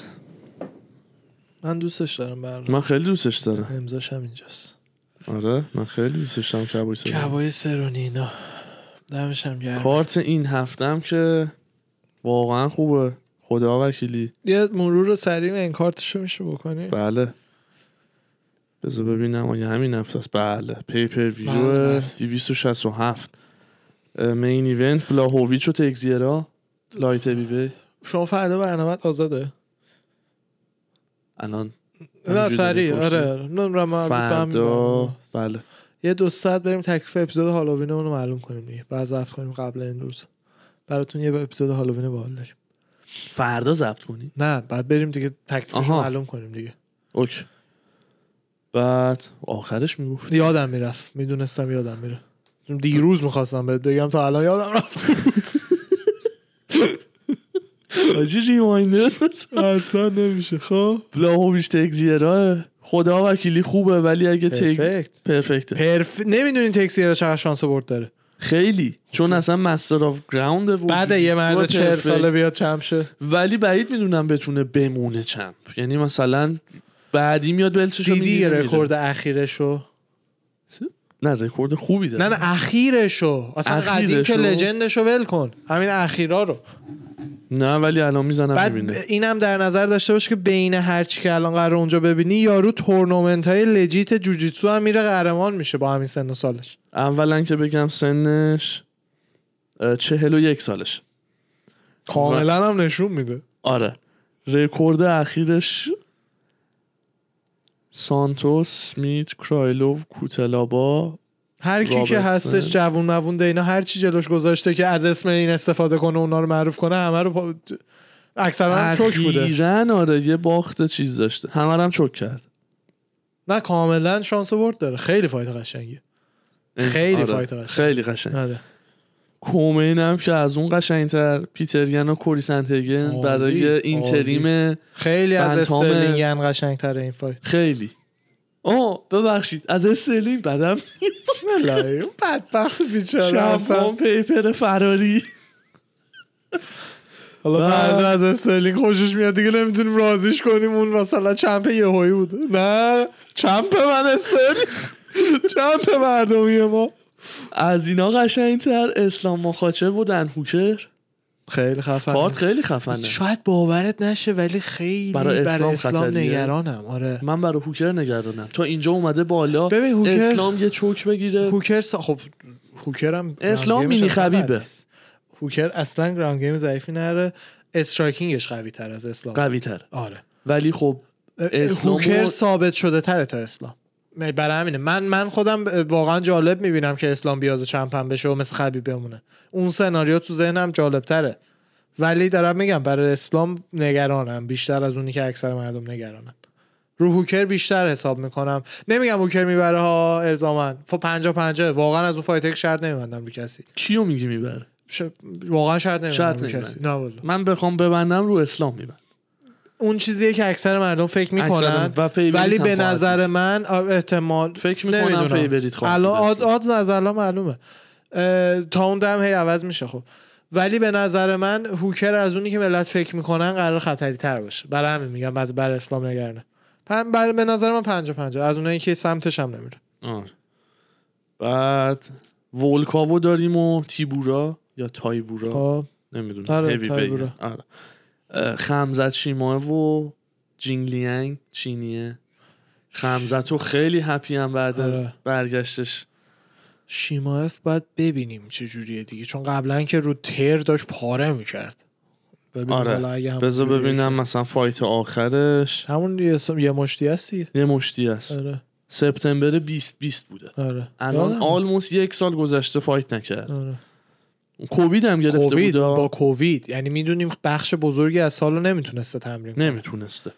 من دوستش دارم بر من خیلی دوستش دارم. امضاش هم اینجاست. آره من خیلی دوستش دارم کبای سالش کبای سرونینا دمش هم گرم. کارت این هفتم که واقعا خوبه. خدا وکیلی. یه مرور سریع این کارتشو میشه بکنی؟ بله. بذار ببینم آیا همین هفته است. بله. پیپر ویو بله. 267 اه، main event بلاهویچ و تگزیرا light heavy شما فردا برنامه آزاده؟ الان نه سریع. آره. آره. نه فردا. بله. یه دو ساعت بریم تکلیف اپیزود هالووینمون رو معلوم کنیم دیگه. بعد ضبط کنیم قبل این روز. براتون یه اپیزود هالووین باحال داریم. فردا ضبط کنی؟ نه بعد بریم دیگه تکلیفش. معلوم کنیم دیگه. اوکی. بعد آخرش می‌گفت یادم می‌رفت. می‌دونستم یادم میره. دیروز می‌خواستم بهت بگم تا الان یادم رفت. *laughs* آجی reminder؟ اصلا نمیشه. خب؟ بلاهویچ تگزیرا خدا وکیلی خوبه ولی اگه تگ perfect. perfect ه. perf... نمی‌دونین تگزیرا چقدر شانس برد داره. خیلی. چون اصلا master of ground و بعد یه مرد perfect. ساله بیاد champ شه. ولی بعید می‌دونم بتونه بمونه champ. یعنی مثلا بعدی میاد belt شو دیدی رکورد اخیرشو؟ نه رکورد خوبی داره. نه نه اخیرشو. اصلا قدیم که؟ legend شو ول کن. همین اخیرا رو. نه ولی الان می‌زنم بعد می‌بینه. اینم در نظر داشته باش که بین هر چی که الان قرار اونجا ببینی یارو تورنمنت های legit جوجیتسو هم میره قهرمان میشه با همین سن و سالش. اولا که بگم سنش چهل و یک سالش. کاملا هم نشون میده. آره. رکورد اخیرش سانتوس سمیت کرایلوف کوتلابا هر کی که. هستش جوون موون اینا هر چی جلوش گذاشته که از اسم این استفاده کنه اونا رو معروف کنه همه رو پا... اکثرا هم choke بوده. آره یه باخت چیز داشته. همه هم choke کرد. نه کاملا شانس برد داره. خیلی fight قشنگیه. خیلی آره، fight قشنگ. خیلی قشنگ آره. co-main هم که از اون قشنگتر پیتر یان و کوری سندهیگن برای interim خیلی از استرلینگن قشنگتره این fight. خیلی. آه ببخشید از استرلینگ بدم والله، اون بدبخت بیچاره اصلا. paper فراری. حالا فردا از استرلینگ خوشش میاد دیگه نمی‌تونیم راضیش کنیم. اون مثلا champ یهویی بوده نه champ من استرلینگ. champ مردمی ما. از اینا قشنگتر اسلام مخاچف و دن هوکر. خیلی خفنه. کارت خیلی خفنه. شاید باورت نشه ولی خیلی برای برای اسلام اسلام, خطریه. نگرانم. آره. من برای هوکر نگرانم. تا اینجا اومده بالا. ببین هوکر اسلام یه choke بگیره. هوکر سا... خب هوکر هم اسلام مینی خبیبه. هوکر اصلا ground game ضعیفی نره. striking ش قوی تر از اسلام. قوی تر آره. ولی خب اسلام هوکر و- ثابت شده تره تا اسلام. برای همینه. من من خودم واقعا جالب می‌بینم که اسلام بیاد و چمپن بشه و مثل خبیب بمونه. اون سناریو تو ذهنم جالب تره ولی دارم میگم برای اسلام نگرانم بیشتر از اونی که اکثر مردم نگرانن. رو هوکر بیشتر حساب می‌کنم. نمیگم هوکر می‌بره ها الزامن فا پنجا پنجا واقعا از اون فایته که شرط نمیبندم رو کسی. کیو میگی می‌بره؟ ش... واقعا شرط شرط نمیبندم رو کسی. نه والا. من بخوام ببندم رو اسلام میبند اون چیزیه که اکثر مردم فکر می‌کنن. ولی به نظر من احتمال فکر می‌کنم. فیوریت خواهد الان آد. آدز از الان معلومه. تا اون دم هی عوض میشه خب. ولی به نظر من هوکر از اونی که ملت فکر می‌کنن قرار خطری تر باشه. برای همین میگم از بر اسلام نگرنه پن بر به نظر من پنجا پنجا از اونایی که سمتش هم نمیره. آره. بعد ولکاوو داریم و تیبورا یا تایبورا؟ خب. نمی‌دونم. آره، تایبورا. آره. خمزت شیماه و جینگلیانگ چینیه. خمزت رو خیلی هپی هم بعد آره. برگشتش. شیماف باید ببینیم چه جوریه دیگه. چون قبلا که رو تر داشت پاره می‌کرد. آره. بذار ببینم مثلا فایت آخرش. همون یه, سم- یه مشتی هستی؟ یه مشتی است آره. سپتامبر 2020 بوده. آره. الان. آلموس یک سال گذشته fight نکرد. آره. کووید هم گرفته کووید بود با کووید. یعنی می‌دونیم بخش بزرگی از سال رو نمی‌تونسته تمرین کنه. نمی‌تونسته.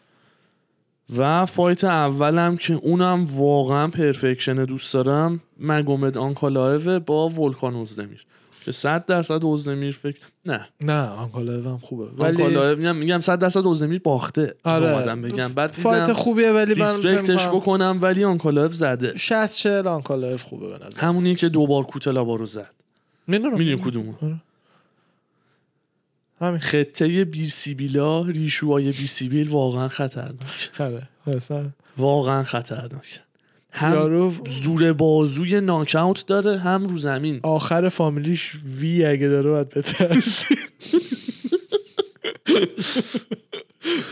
و fight اولم که اونم واقعا perfection دوست دارم مگومد آنکالایو با ولکان اوزدمیر. که 100 درصد اوزدمیر فکر نه. نه آنکالایو هم خوبه. ولی آنکالایو میگم میگم 100 درصد اوزدمیر باخته آره. بگم. بعد fight خوبیه ولی من می‌کنم بکنم ولی آنکالایو زده. 60 40 آنکالایو خوبه به نظر. همونی که دوبار کوتلابا رو زد. می‌دونم می‌دونی کدومو؟ همین. خطه بیرسیبیلا ریشوهای بیسیبیل واقعا خطرناک. آره واقعا خطرناک. هم یارو زور بازوی ناکاوت داره هم رو زمین. آخر فامیلیش وی اگه داره باید بترسی *laughs*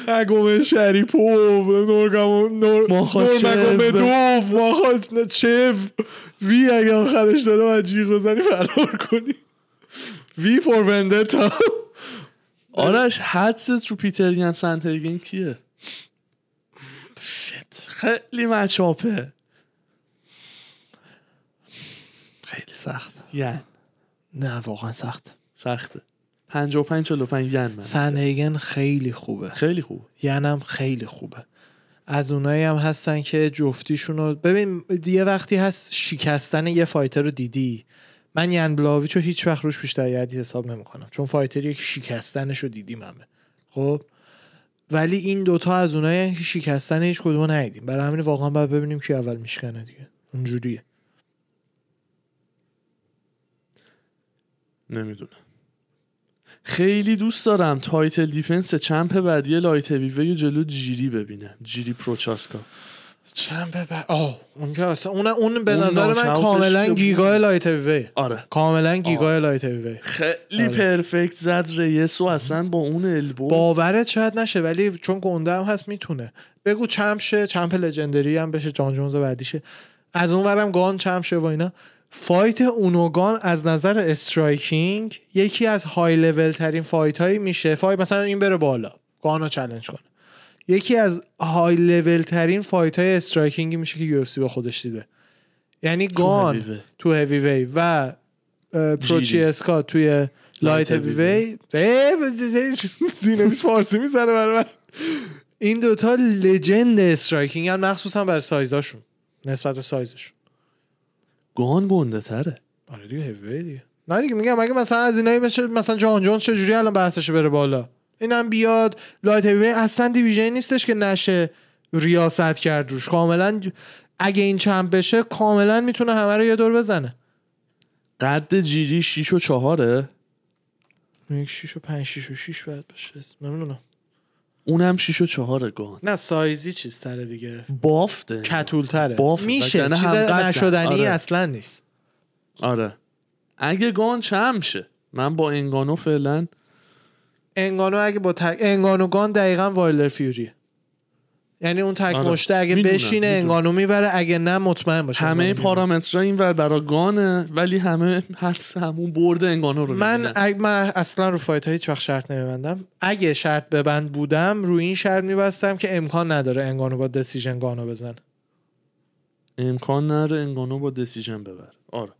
اگومه شریپوف نورگامو نور ماخاچف. نورمگومدوف ماخاچ چف. وی اگه آخرش داره باید جیغ بزنی فرار کنی. وی فور وندتا آرش حدست رو پیتر یان سنترگن کیه؟ شت. خیلی مچاپه. خیلی سخت. ین نه واقعا سخت. سخته. 55 45 ین من. سنهیگن خیلی خوبه. خیلی خوب. ینم خیلی خوبه. از اونایی هم هستن که جفتیشون رو ببین یه وقتی هست شکستن یه fighter رو دیدی من ین بلاویچ رو هیچ وقت روش بیشتر یادی حساب نمی‌کنم. چون fighter یه که شکستنش رو دیدیم همه. خب؟ ولی این دوتا از اونایی که شکستن هیچ کدوم رو ندیدیم. برای همین واقعا باید ببینیم کی اول میشکنه دیگه. اونجوریه. نمی‌دونم. خیلی دوست دارم title defense champ بعدی light heavy و جلو جیری ببینم. جیری پروچاسکا. چند ببر آه اون که اصلا اون اون به اون نظر من کاملا گیگای بود. لایت هیوی. آره. کاملا گیگای لایت هیوی. خیلی آره. پرفکت زد ریسو اصلا با اون البو باورت شاید نشه ولی چون گنده هم هست می‌تونه. بگو چمپ شه چمپ لژندری هم بشه جان جونز بعدیشه. از اون ورم گان چمپ شه و اینا. فایت اونوگان از نظر استرایکینگ یکی از های لول ترین فایت هایی میشه. فایت مثلا این بره بالا. گانو challenge کنه. یکی از high level ترین fight های striking ی میشه که یو با خودش دیده. یعنی گان. تو هیوی وی و اه، پروچیسکا توی light heavyweight زیرنویس فارسی می‌زنه برای من. این دوتا legend striking هم مخصوصا برای سایزاشون. نسبت به سایزشون. گان گنده تره. آره دیگه هیوی وی دیگه. نه دیگه میگم اگه مثلا از اینایی مثل مثلا جان جونز چجوری الان بحثش بره بالا؟ اینم بیاد لایت هیوی وی اصلا دیویژن نیستش که نشه ریاست کرد روش. کاملا اگه این چمپ بشه کاملا می‌تونه همه رو یه دور بزنه. قد جیری 6 و 4 یک 6 و 5 6 و 6 باید باشه نمی‌دونم اونم 6 و 4 گان. نه سایزی چیز تره دیگه. بافته. کتول تره. بافت، میشه چیز. نشدنی آره. اصلا نیست. آره. اگه گان چم شه؟ من با انگانو فعلا انگانو اگه با تک انگانو گان دقیقا وایلر فیوریه. یعنی اون تک آره. مشته اگه می‌دونم، بشینه می‌دونم. انگانو می‌بره اگه نه مطمئن باشه. همه. پارامترها این ور برا گانه ولی همه حدس همون برد انگانو رو من. اگه من اصلا رو فایت هیچ وقت شرط نمیبندم. اگه شرط ببند بودم روی این شرط میبستم که امکان نداره انگانو با دسیژن گانو بزن امکان نداره انگانو با decision ببر آره.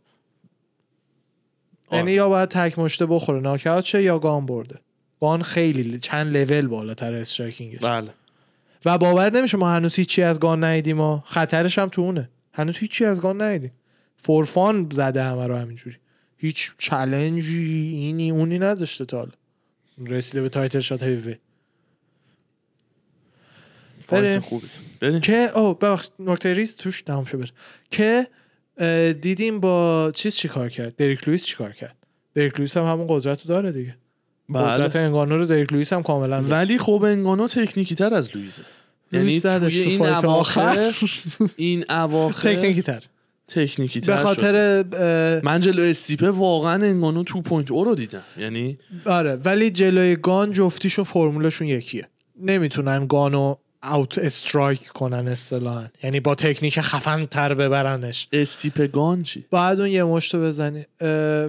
یعنی یا باید تک مشته بخوره ناکاوت شه یا گان برده. گان خیلی چند لول بالاتر striking ش بله. و باور نمیشه ما هنوز هیچی از گان ندیدیم و خطرش هم تو اونه. هنوز هیچی از گان ندیدیم. for fun زده همه رو همینجوری. هیچ challenge ی اینی اونی نداشته تا حالا. رسیده به title shot heavy. بریم. که او ببخش نکته ریز توش تمام شد. که دیدیم با چیز چیکار کرد؟ دریک لوئیس چیکار کرد؟ دریک لوئیس هم همون قدرت رو داره دیگه. قدرت انگانو رو دریک لوئیس هم کاملا. ولی خب انگانو تکنیکی تر از لویزه یعنی توی تو این اواخر این اواخر تکنیکی تر تکنیکی به تر شد. خاطر اه، من جلو استیپه واقعا انگانو 2.0 رو دیدم یعنی آره ولی جلوی گان جفتیشون فرمولشون یکیه نمی‌تونن گانو out strike کنن اصطلاحا. یعنی با تکنیک خفن تر ببرنش. استیپه گان چی؟ بعد اون یه مشتو بزنی.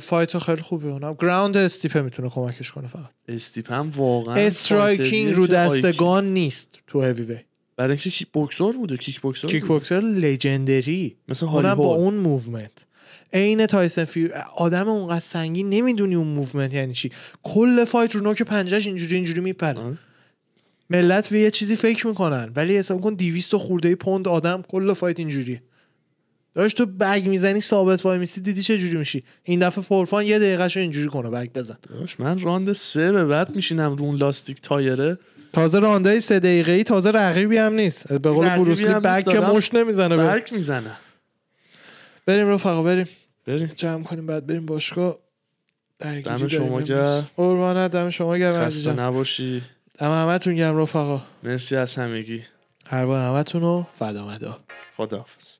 fight خیلی خوبه اونم. ground استیپه می‌تونه کمکش کنه فقط. استیپ هم واقعا striking رو دست. گان نیست تو هیوی وی برای اینکه کیک بوکسور بوده. کیک بوکسور کیک. بوکسر legend ی مثل علی اونم با اون movement عین تایسن فیوری آدم اونقدر سنگین نمی‌دونی اون movement یعنی چی. کل fight رو نوک پنجهش اینجوری اینجوری میپره. ملت به یه چیزی فکر می‌کنن ولی حساب کن 200 خورده پوند آدم کل fight اینجوری. داشت تو bag می‌زنی ثابت وای میسی دیدی چه جوری میشی. این دفعه for fun یه دقیقه اینجوری کنه bag بزن. داش من راند سه به بعد میشینم رو اون لاستیک تایره. تازه راندای سه دقیقه ای تازه رقیبی هم نیست. به قول بروسلی هم bag که مشت نمی‌زنه. برک می‌زنه. بریم رفقا بریم. بریم. جمع کنیم بعد بریم باشگاه. دم شما. گرم. قربانت دم شما گرم خسته نباشی. دم همتون گرم رفقا. مرسی از همگی. هر همتون رو فدا مدا. خداحافظ.